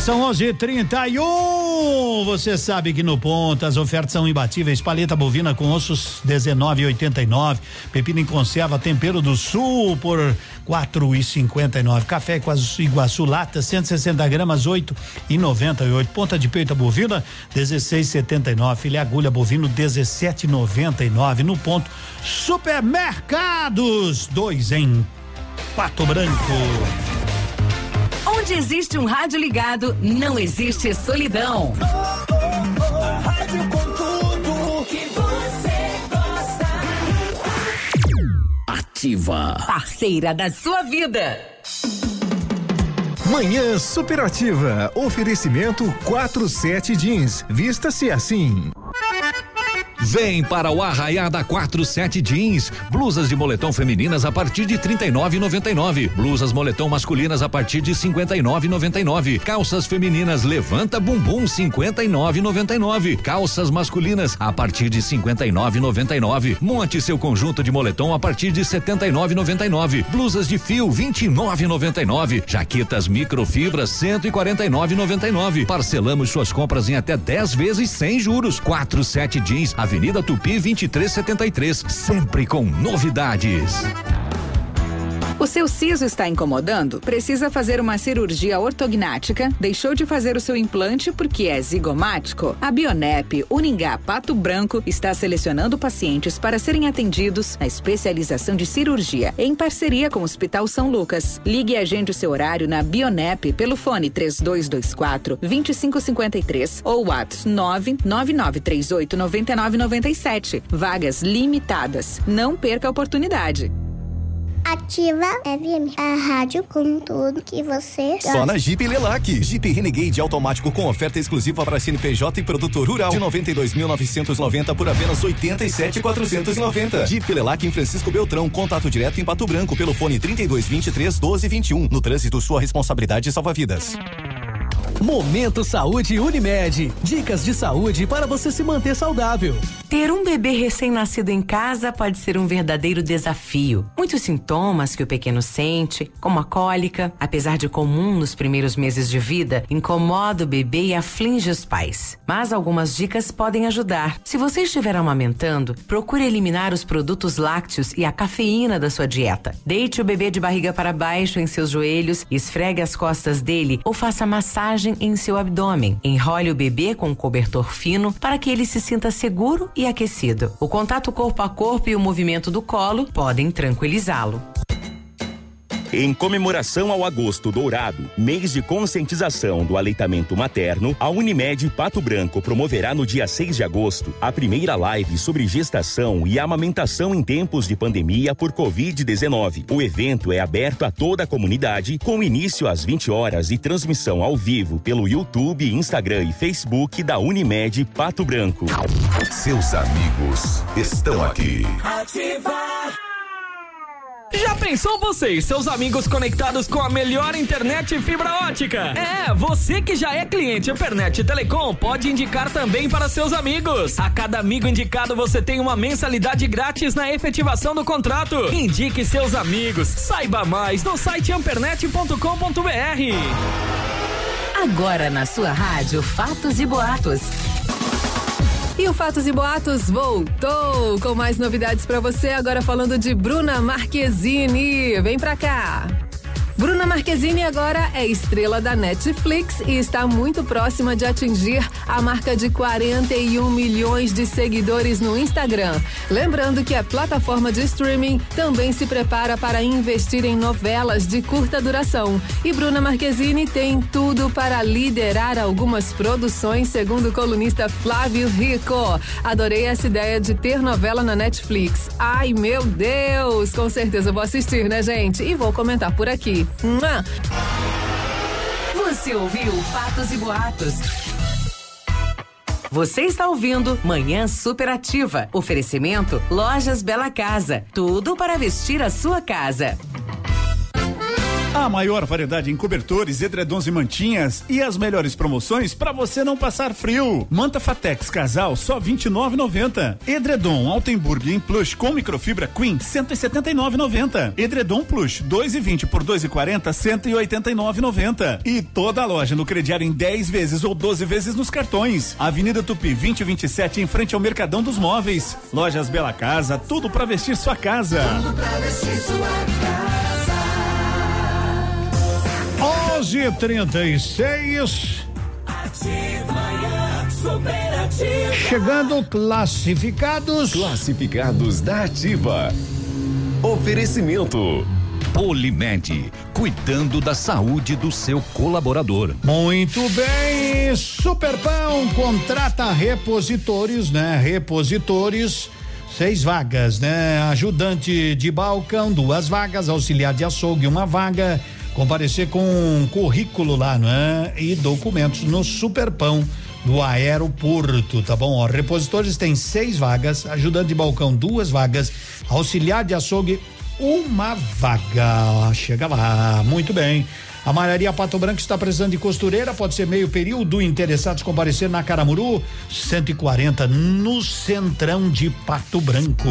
Speaker 8: são 11:31. Você sabe que no ponto as ofertas são imbatíveis. Paleta bovina com ossos 19,89. Pepino em conserva tempero do sul por 4,59. Café Iguaçu, Iguaçu lata 160 gramas 8,98. Ponta de peito bovina 16,79. Filé agulha bovino 17,99. No ponto supermercados dois em Pato Branco.
Speaker 69: Onde existe um rádio ligado, não existe solidão.
Speaker 70: Rádio com tudo que você gosta.
Speaker 69: Ativa. Parceira da sua vida.
Speaker 6: Manhã Superativa. Oferecimento 47 Jeans. Vista-se assim.
Speaker 29: Vem para o Arraiá da 47 Jeans. Blusas de moletom femininas a partir de 39,99. Blusas moletom masculinas a partir de 59,99. Calças femininas Levanta Bumbum 59,99. Calças masculinas a partir de 59,99. Monte seu conjunto de moletom a partir de 79,99. Blusas de fio 29,99. Jaquetas microfibras 149,99. Parcelamos suas compras em até 10 vezes sem juros. 47 Jeans, Avenida Tupi 2373, sempre com novidades.
Speaker 54: O seu siso está incomodando? Precisa fazer uma cirurgia ortognática? Deixou de fazer o seu implante porque é zigomático? A Bionep Uningá Pato Branco está selecionando pacientes para serem atendidos na especialização de cirurgia em parceria com o Hospital São Lucas. Ligue e agende o seu horário na Bionep pelo fone 3224 2553 ou WhatsApp 99938 9997. Vagas limitadas. Não perca a oportunidade.
Speaker 71: Ativa FM, a rádio com tudo que você
Speaker 72: Só na Jeep Lelac. Jeep Renegade automático com oferta exclusiva para CNPJ e produtor rural de 92.990 por apenas 87.490. Jeep Lelac em Francisco Beltrão. Contato direto em Pato Branco pelo fone 3223 1221. No trânsito, sua responsabilidade salva vidas.
Speaker 41: Momento Saúde Unimed. Dicas de saúde para você se manter saudável.
Speaker 12: Ter um bebê recém-nascido em casa pode ser um verdadeiro desafio. Muitos sintomas que o pequeno sente, como a cólica, apesar de comum nos primeiros meses de vida, incomoda o bebê e aflige os pais. Mas algumas dicas podem ajudar. Se você estiver amamentando, procure eliminar os produtos lácteos e a cafeína da sua dieta. Deite o bebê de barriga para baixo em seus joelhos, esfregue as costas dele ou faça massagem em seu abdômen. Enrole o bebê com um cobertor fino para que ele se sinta seguro e aquecido. O contato corpo a corpo e o movimento do colo podem tranquilizá-lo.
Speaker 16: Em comemoração ao Agosto Dourado, mês de conscientização do aleitamento materno, a Unimed Pato Branco promoverá no dia 6 de agosto a primeira live sobre gestação e amamentação em tempos de pandemia por Covid-19. O evento é aberto a toda a comunidade, com início às 20 horas e transmissão ao vivo pelo YouTube, Instagram e Facebook da Unimed Pato Branco.
Speaker 73: Seus amigos estão aqui.
Speaker 70: Ativa.
Speaker 74: Já pensou você e seus amigos conectados com a melhor internet fibra ótica? É, você que já é cliente Ampernet Telecom pode indicar também para seus amigos. A cada amigo indicado você tem uma mensalidade grátis na efetivação do contrato. Indique seus amigos. Saiba mais no site ampernet.com.br.
Speaker 69: Agora na sua rádio Fatos e Boatos.
Speaker 20: E o Fatos e Boatos voltou com mais novidades para você. Agora falando de Bruna Marquezine. Vem pra cá. Bruna Marquezine agora é estrela da Netflix e está muito próxima de atingir a marca de 41 milhões de seguidores no Instagram. Lembrando que a plataforma de streaming também se prepara para investir em novelas de curta duração. E Bruna Marquezine tem tudo para liderar algumas produções, segundo o colunista Flávio Rico. Adorei essa ideia de ter novela na Netflix. Ai, meu Deus! Com certeza vou assistir, né, gente? E vou comentar por aqui.
Speaker 69: Você ouviu Fatos e Boatos. Você está ouvindo Manhã Superativa. Oferecimento Lojas Bela Casa. Tudo para vestir a sua casa.
Speaker 13: A maior variedade em cobertores, edredons e mantinhas e as melhores promoções para você não passar frio. Manta Fatex Casal só 29,90. Edredom Altenburg em plush com microfibra Queen 179,90. Edredom Plush 2,20 por 2,40 189,90. E toda a loja no crediário em 10 vezes ou 12 vezes nos cartões. Avenida Tupi 2027 em frente ao Mercadão dos Móveis. Lojas Bela Casa, tudo para vestir sua casa.
Speaker 10: Pra vestir sua casa.
Speaker 8: 11:36
Speaker 10: Ativa Manhã Superativa.
Speaker 8: Chegando classificados.
Speaker 2: Classificados da Ativa. Oferecimento.
Speaker 29: Polimed, cuidando da saúde do seu colaborador.
Speaker 8: Muito bem, Superpão contrata repositores, né? Repositores, seis vagas, né? Ajudante de balcão, duas vagas, auxiliar de açougue, uma vaga. Comparecer com um currículo lá, né? E documentos no Superpão do aeroporto, tá bom? Ó, repositores tem seis vagas, ajudante de balcão duas vagas, auxiliar de açougue uma vaga. Chega lá, muito bem. A Malharia Pato Branco está precisando de costureira, pode ser meio período. Interessados comparecer na Caramuru 140 no Centrão de Pato Branco.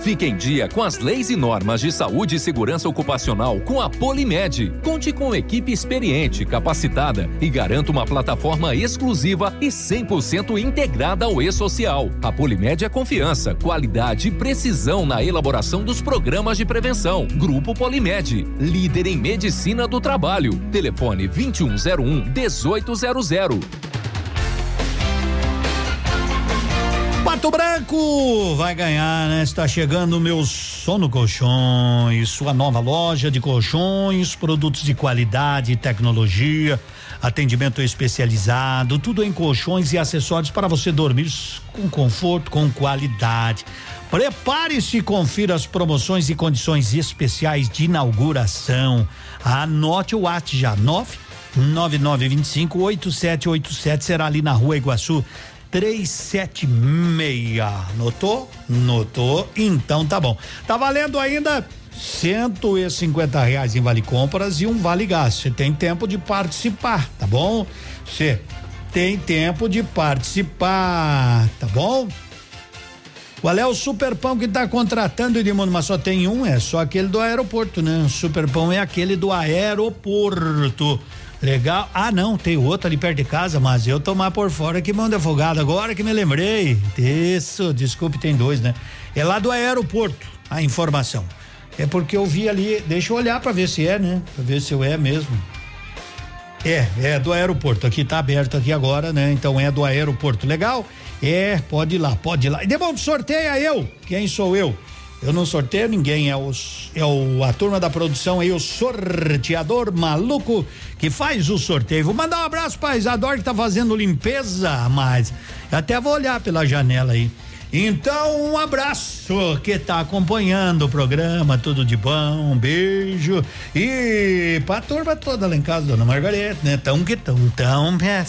Speaker 4: Fique em dia com as leis e normas de saúde e segurança ocupacional com a Polimed. Conte com equipe experiente, capacitada e garanta uma plataforma exclusiva e 100% integrada ao e-social. A Polimed é confiança, qualidade e precisão na elaboração dos programas de prevenção. Grupo Polimed, líder em medicina do trabalho. Telefone 2101 1800.
Speaker 8: Pato Branco vai ganhar, né? Está chegando o meu Sono Colchões, sua nova loja de colchões, produtos de qualidade tecnologia, atendimento especializado, tudo em colchões e acessórios para você dormir com conforto, com qualidade. Prepare-se e confira as promoções e condições especiais de inauguração. Anote o WhatsApp já, 9 9925 8787 será ali na rua Iguaçu 376. Notou? Notou? Então tá bom. Tá valendo ainda 150 reais em vale compras e um vale gás. Você tem tempo de participar, tá bom? Você tem tempo de participar, tá bom? Qual é o Superpão que está contratando, Edmundo? Mas só tem um, é só aquele do aeroporto, né? O Superpão é aquele do aeroporto. Legal. Ah, não, tem outro ali perto de casa, mas eu tomar por fora que mão de afogado. Agora que me lembrei. Isso, desculpe, tem dois, né? É lá do aeroporto a informação. É porque eu vi ali, deixa eu olhar para ver se é, né? Pra ver se eu é mesmo. É, é do aeroporto. Aqui tá aberto aqui agora, né? Então é do aeroporto. Legal? É, pode ir lá, pode ir lá. E depois sorteia eu. Quem sou eu? Eu não sorteio ninguém, é, os, é o, a turma da produção aí, o sorteador maluco que faz o sorteio. Vou mandar um abraço pra Isadora que tá fazendo limpeza, mas até vou olhar pela janela aí. Então, um abraço que tá acompanhando o programa, tudo de bom, um beijo. E pra turma toda lá em casa, dona Margareta, né? Tão que tão, tão, é,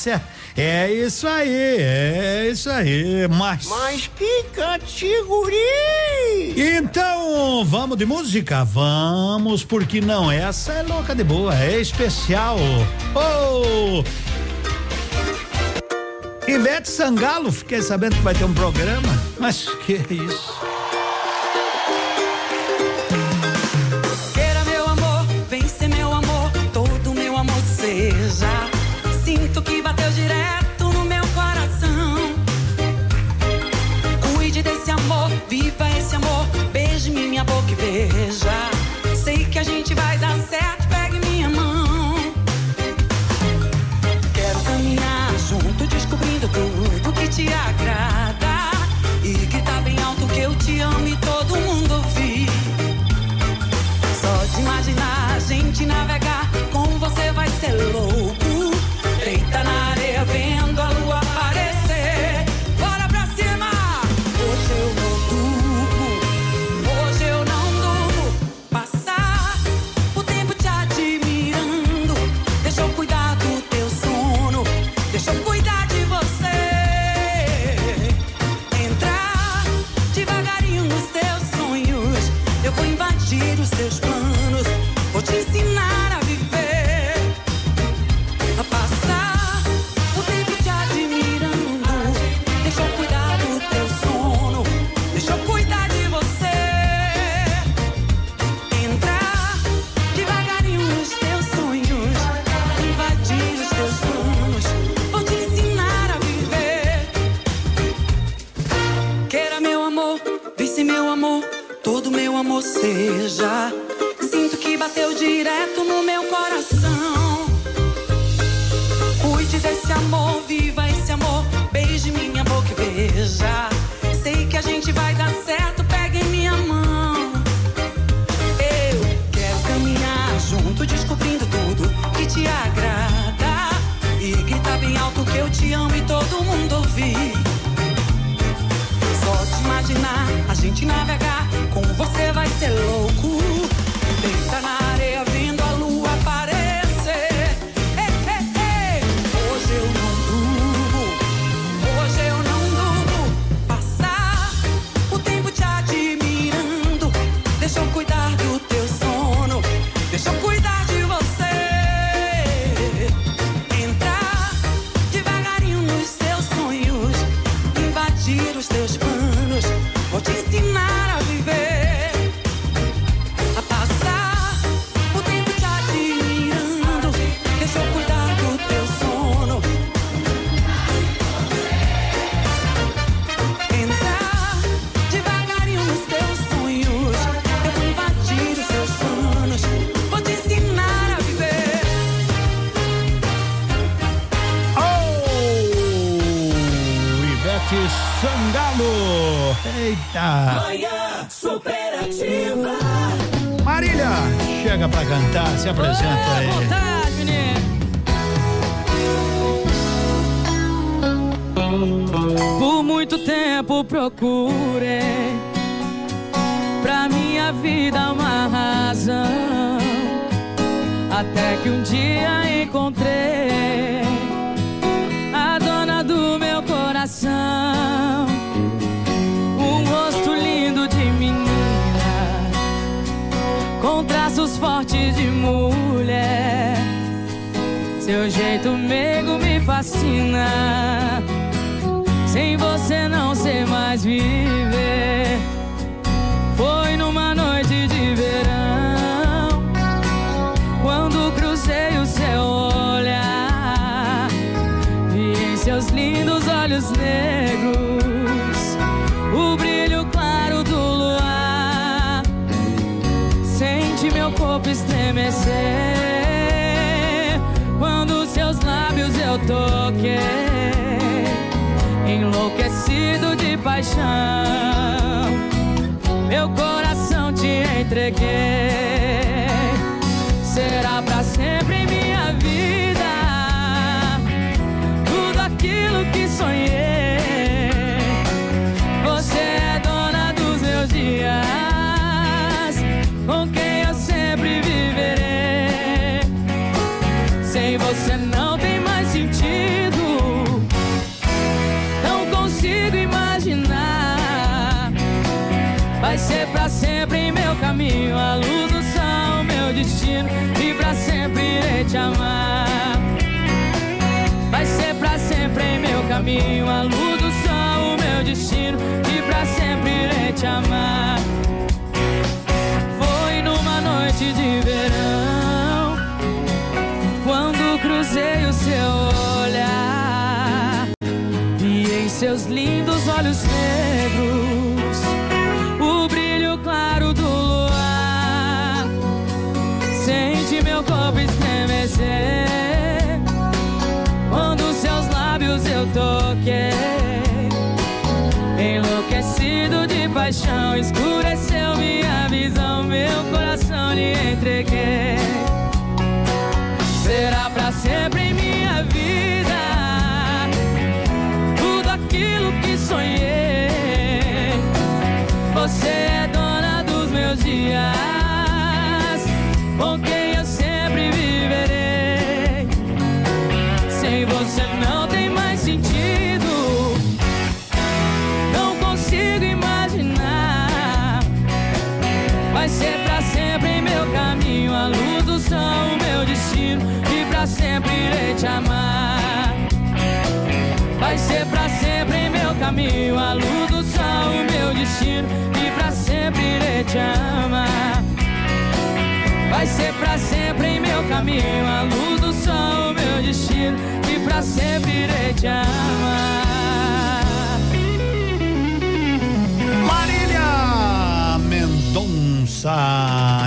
Speaker 8: é isso aí, é isso aí, mas.
Speaker 10: Mas que categoria!
Speaker 8: Então, vamos de música? Vamos, porque não, essa é louca de boa, é especial. Oh! Ivete Sangalo, fiquei sabendo que vai ter um programa, mas que isso?
Speaker 75: Queira meu amor, vem ser meu amor, todo meu amor seja. Sinto que bateu direto no meu coração. Cuide desse amor, viva esse amor, beije minha boca e veja.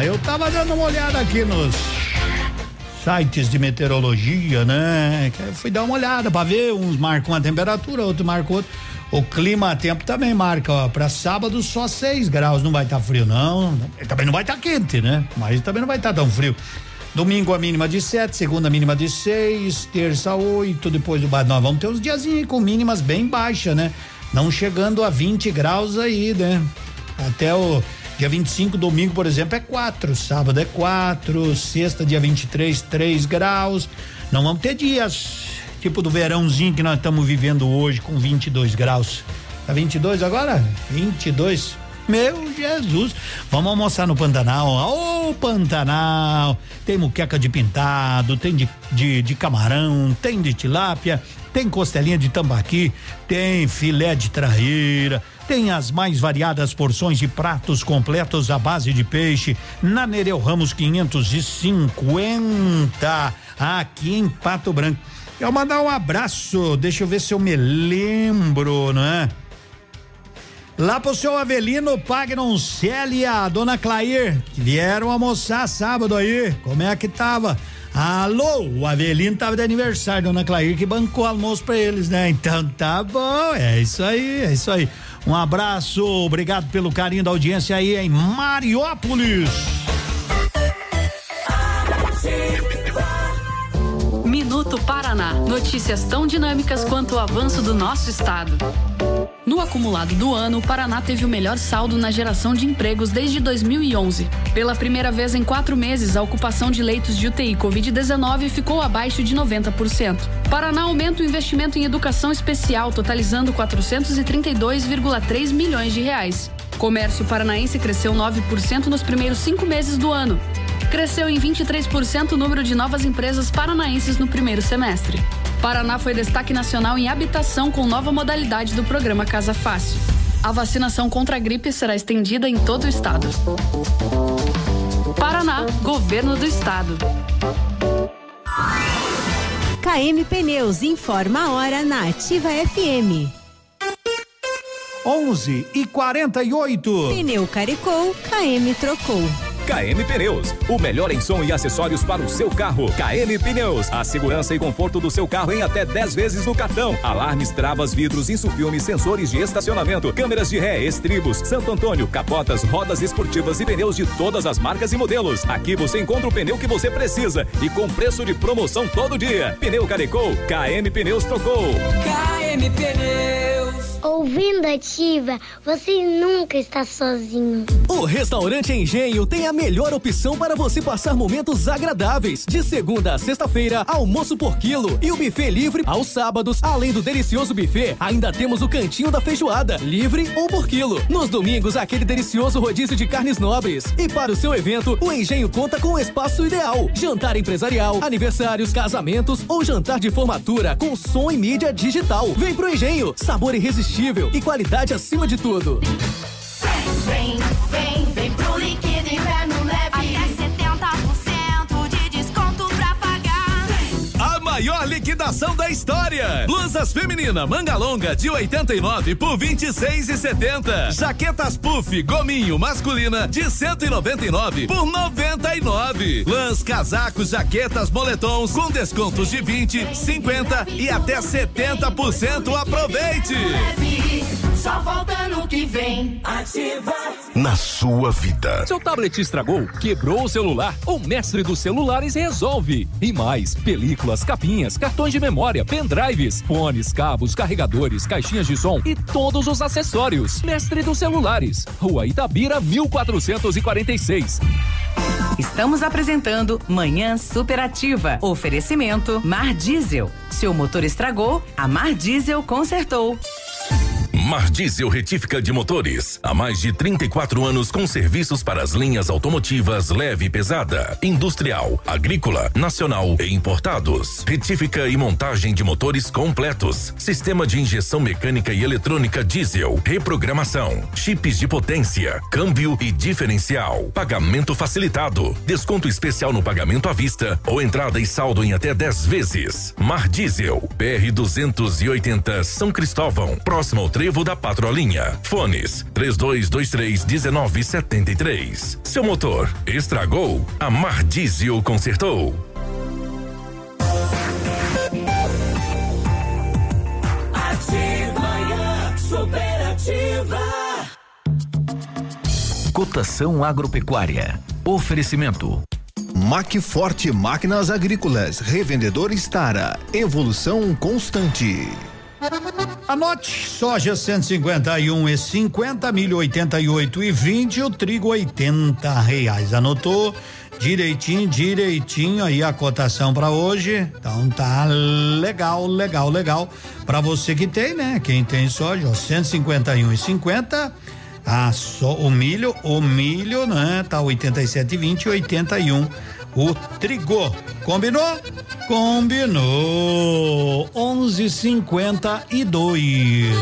Speaker 76: Eu
Speaker 8: tava dando uma olhada aqui nos sites de meteorologia, né? Fui dar uma olhada para ver, uns marcam uma temperatura, outro marcam outro. O clima tempo também marca, para sábado só 6 graus, não vai estar tá frio não, também não vai estar tá quente, né? Mas também não vai estar tá tão frio. Domingo a mínima de 7, segunda a mínima de 6, terça 8, depois do bar nós vamos ter uns diazinhos com mínimas bem baixa, né? Não chegando a 20 graus aí, né? Até o dia 25, domingo, por exemplo, é 4, sábado é 4, sexta, dia 23, 3 graus. Não vamos ter dias tipo do verãozinho que nós estamos vivendo hoje com 22 graus. Tá 22 agora? 22. Meu Jesus, vamos almoçar no Pantanal. Ô oh, Pantanal! Tem muqueca de pintado, tem de, de, de, camarão, tem de tilápia, tem costelinha de tambaqui, tem filé de traíra, tem as mais variadas porções de pratos completos à base de peixe na Nereu Ramos 550, aqui em Pato Branco. Eu mandar um abraço, deixa eu ver se eu me lembro, não é? Lá pro seu Avelino Pagnon Célia, dona Clair, que vieram almoçar sábado aí. Como é que tava? Alô, o Avelino tava de aniversário, dona Clair, que bancou almoço pra eles, né? Então tá bom, é isso aí, é isso aí. Um abraço, obrigado pelo carinho da audiência aí em Mariópolis.
Speaker 49: Minuto Paraná. Notícias tão dinâmicas quanto o avanço do nosso estado. No acumulado do ano, o Paraná teve o melhor saldo na geração de empregos desde 2011. Pela primeira vez em quatro meses, a ocupação de leitos de UTI Covid-19 ficou abaixo de 90%. Paraná aumenta o investimento em educação especial, totalizando 432,3 milhões de reais. Comércio paranaense cresceu 9% nos primeiros cinco meses do ano. Cresceu em 23% o número de novas empresas paranaenses no primeiro semestre. Paraná foi destaque nacional em habitação com nova modalidade do programa Casa Fácil. A vacinação contra a gripe será estendida em todo o estado. Paraná, Governo do Estado.
Speaker 77: KM Pneus informa a hora na Ativa FM.
Speaker 8: 11 e 48.
Speaker 77: Pneu carecou, KM trocou.
Speaker 72: KM Pneus, o melhor em som e acessórios para o seu carro. KM Pneus, a segurança e conforto do seu carro em até 10 vezes no cartão. Alarmes, travas, vidros, insufilmes, sensores de estacionamento, câmeras de ré, estribos, Santo Antônio, capotas, rodas esportivas e pneus de todas as marcas e modelos. Aqui você encontra o pneu que você precisa e com preço de promoção todo dia. Pneu carecou, KM Pneus trocou.
Speaker 77: KM Pneus.
Speaker 78: Ouvindo ativa, você nunca está sozinho.
Speaker 41: O restaurante Engenho tem a melhor opção para você passar momentos agradáveis. De segunda a sexta-feira, almoço por quilo e o buffet livre aos sábados. Além do delicioso buffet, ainda temos o cantinho da feijoada, livre ou por quilo. Nos domingos, aquele delicioso rodízio de carnes nobres. E para o seu evento, o Engenho conta com o espaço ideal: jantar empresarial, aniversários, casamentos ou jantar de formatura com som e mídia digital. Vem pro Engenho, sabor irresistível e qualidade acima de tudo.
Speaker 38: Vem, vem, vem, vem pro líquido inverno leve. Até 70% de desconto pra pagar.
Speaker 72: A maior da história. Blusas feminina manga longa de 89 por 26 e 70. Jaquetas puff gominho masculina de 199 por 99. Lãs, casacos, jaquetas, moletons com descontos de 20, 50 e até 70%. Aproveite.
Speaker 38: Só volta no que vem. Ativa.
Speaker 6: Na sua vida.
Speaker 4: Seu tablet estragou, quebrou o celular, o mestre dos celulares resolve. E mais, películas, capinhas, cartões de memória, pendrives, fones, cabos, carregadores, caixinhas de som e todos os acessórios. Mestre dos celulares, Rua Itabira 1446.
Speaker 12: Estamos apresentando Manhã Superativa. Oferecimento Mar Diesel. Seu motor estragou, a Mar Diesel consertou.
Speaker 2: Mar Diesel Retífica de Motores. Há mais de 34 anos com serviços para as linhas automotivas leve e pesada, industrial, agrícola, nacional e importados. Retífica e montagem de motores completos. Sistema de injeção mecânica e eletrônica diesel. Reprogramação. Chips de potência. Câmbio e diferencial. Pagamento facilitado. Desconto especial no pagamento à vista ou entrada e saldo em até 10 vezes. Mar Diesel. PR 280 São Cristóvão. Próximo ao trevo da Patrolinha. Fones 3223 1973. Seu motor estragou? A Mar Diesel consertou.
Speaker 38: Ativa Superativa.
Speaker 29: Cotação agropecuária. Oferecimento.
Speaker 13: Macforte Máquinas Agrícolas, revendedor Estara, evolução constante.
Speaker 8: Anote, soja 151 e 50, milho 88 e 20, o trigo 80 reais. Anotou? Direitinho, direitinho aí a cotação para hoje. Então tá legal, legal, legal. Para você que tem, né? Quem tem soja, ó, 151 e 50. Ah, só o milho, o milho, né? Tá 87,20 e 81 o trigo. Combinou? Combinou. 11:52.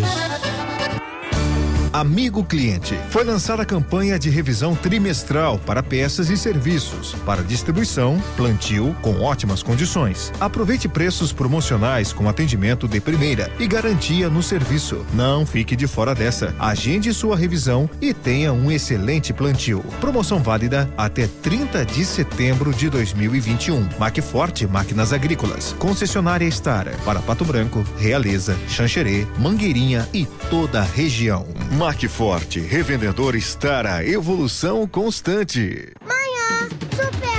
Speaker 13: Amigo cliente, foi lançada a campanha de revisão trimestral para peças e serviços, para distribuição, plantio com ótimas condições. Aproveite preços promocionais com atendimento de primeira e garantia no serviço. Não fique de fora dessa. Agende sua revisão e tenha um excelente plantio. Promoção válida até 30 de setembro de 2021. Macforte Máquinas Agrícolas, concessionária Estara para Pato Branco, Realeza, Xanxerê, Mangueirinha e toda a região. Macforte, revendedor Estara, evolução constante.
Speaker 78: Manhã superativa.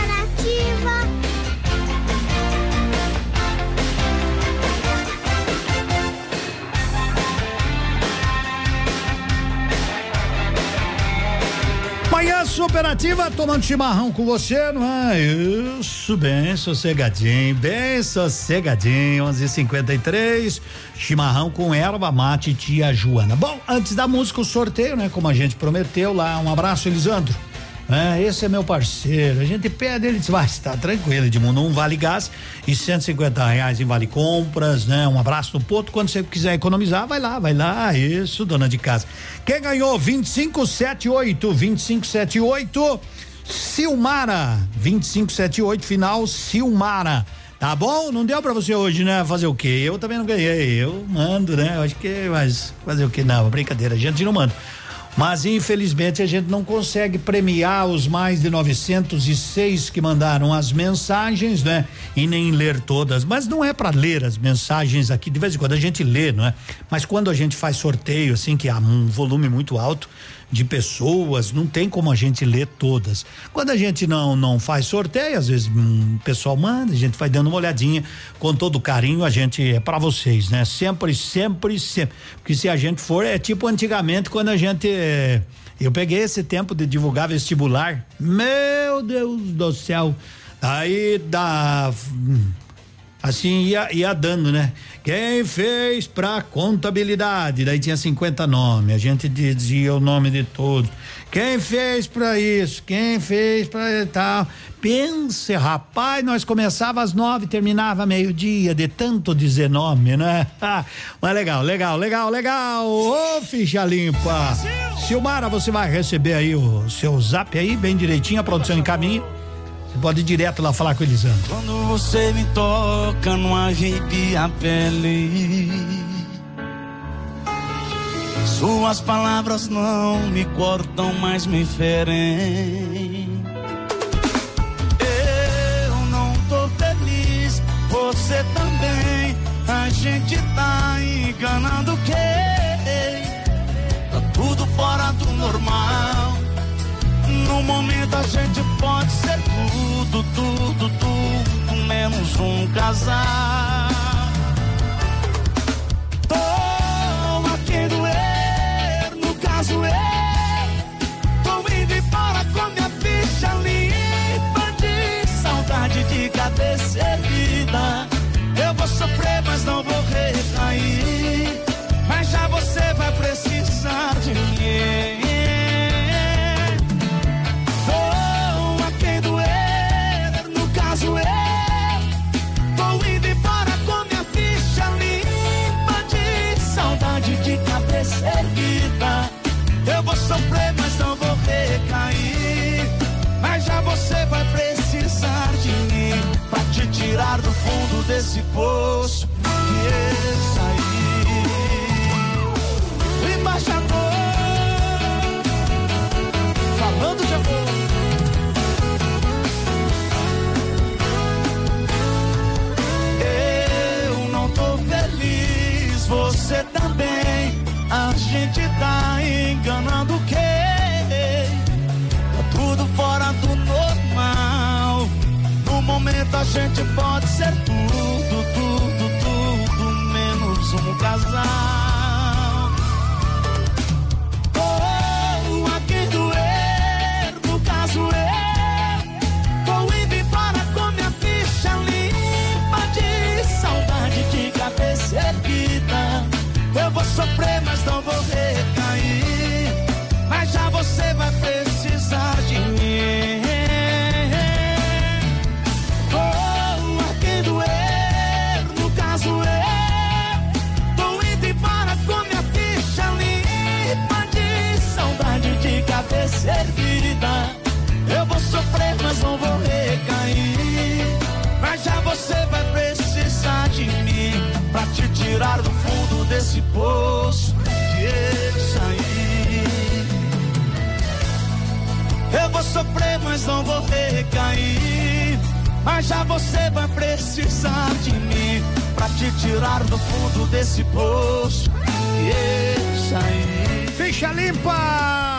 Speaker 8: Superativa, tomando chimarrão com você, não é? Isso, bem sossegadinho, bem sossegadinho, 11:53 chimarrão com erva mate tia Joana. Bom, antes da música, o sorteio, né? Como a gente prometeu lá, um abraço, Elisandro. É, esse é meu parceiro. A gente pede, ele diz, vai, está tranquilo, Edmundo, um vale gás e 150 reais em vale compras, né? Um abraço no ponto. Quando você quiser economizar, vai lá, vai lá. Isso, dona de casa. Quem ganhou 2578, 2578, Silmara, 2578, final, Silmara. Tá bom? Não deu pra você hoje, né? Fazer o quê? Eu também não ganhei. Eu mando, né? Acho que, mas fazer o quê? Não, brincadeira, a gente não manda. Mas infelizmente a gente não consegue premiar os mais de 906 que mandaram as mensagens, né? E nem ler todas. Mas não é para ler as mensagens aqui. De vez em quando a gente lê, não é? Mas quando a gente faz sorteio, assim, que há um volume muito alto de pessoas, não tem como a gente ler todas. Quando a gente não não faz sorteio, às vezes um, pessoal manda, a gente vai dando uma olhadinha com todo carinho, a gente é para vocês, né? Sempre, sempre, sempre. Porque se a gente for é tipo antigamente quando a gente eh, eu peguei esse tempo de divulgar vestibular. Meu Deus do céu. Aí dá assim ia, ia dando, né? Quem fez pra contabilidade? Daí tinha 50 nomes, a gente dizia o nome de todos. Quem fez pra isso? Quem fez pra tal? Pense, rapaz, nós começava às nove, terminava meio-dia, de tanto dizer nome, né? [laughs] Mas legal, legal, legal, legal. Ô, ficha limpa. Silmara, você vai receber aí o seu zap aí, bem direitinho, a produção encaminha. Você pode ir direto lá falar com o Elisandro.
Speaker 33: Quando você me toca, não arrepia a pele. Suas palavras não me cortam, mas me ferem. Eu não tô feliz, você também. A gente tá enganando quem? Tá tudo fora do normal. No momento a gente pode ser tudo, tudo, tudo, menos um casal. Desse poço que eu saí. Embaixador falando de amor. Eu não tô feliz, você também. A gente tá enganando quem? Tá tudo fora do normal. a gente pode ser tudo, menos um casal. Tirar do fundo desse poço que eu saí. Eu vou sofrer, mas não vou recair. Mas já você vai precisar de mim pra te tirar do fundo desse poço que eu saí.
Speaker 8: Ficha limpa!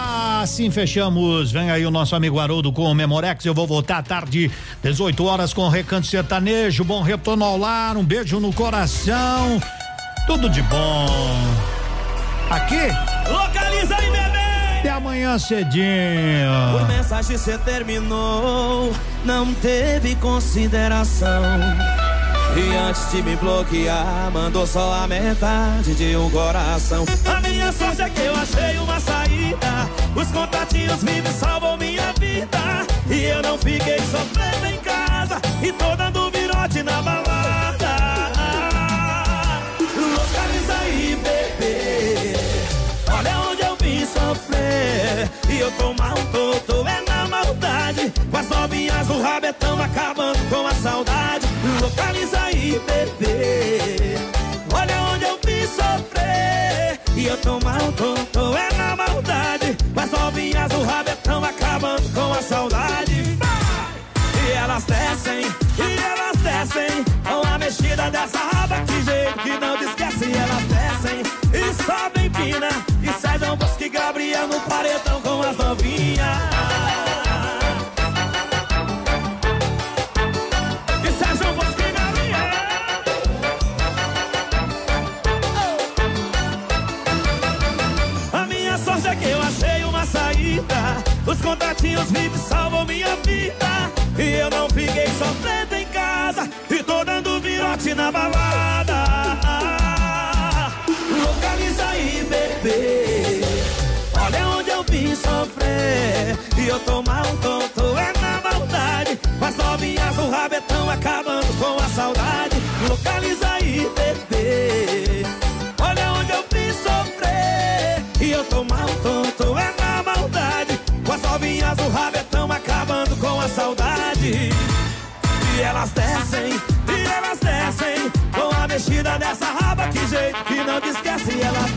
Speaker 8: Assim fechamos. Vem aí o nosso amigo Haroldo com o Memorex. Eu vou voltar à tarde, 18 horas, com o Recanto Sertanejo. Bom retorno ao lar, um beijo no coração. Tudo de bom. Aqui,
Speaker 33: Localiza aí, bebê!
Speaker 8: até amanhã cedinho.
Speaker 33: Por mensagem você terminou, não teve consideração. E antes de me bloquear, mandou só a metade de um coração. A minha sorte é que eu achei uma saída. Contatinhos vivos salvam minha vida. E eu não fiquei sofrendo em casa. E tô dando virote na balada. Localiza aí, bebê. Olha onde eu vim sofrer. E eu tô mal, tô, tô é na maldade. Com as novinhas, o rabetão acabando com a saudade. Localiza aí, bebê. Olha onde eu vim sofrer. E eu tô mal, tô, tô dessa raba Que jeito que não te esquece. Elas descem e sobem pina. E Sérgio Bosque e Gabriel no paredão Com as novinhas. Os contatinhos vivos salvam minha vida. E eu não fiquei sofrendo virote na balada. Localiza aí, bebê. Olha onde eu vim sofrer. E eu tô mal, tô é na maldade. Com as novinhas, o rabetão acabando com a saudade. Localiza aí, bebê. Olha onde eu vim sofrer. E eu tô mal, tô é na maldade. Com as novinhas, o rabetão acabando com a saudade. E elas descem, dessa raba, que jeito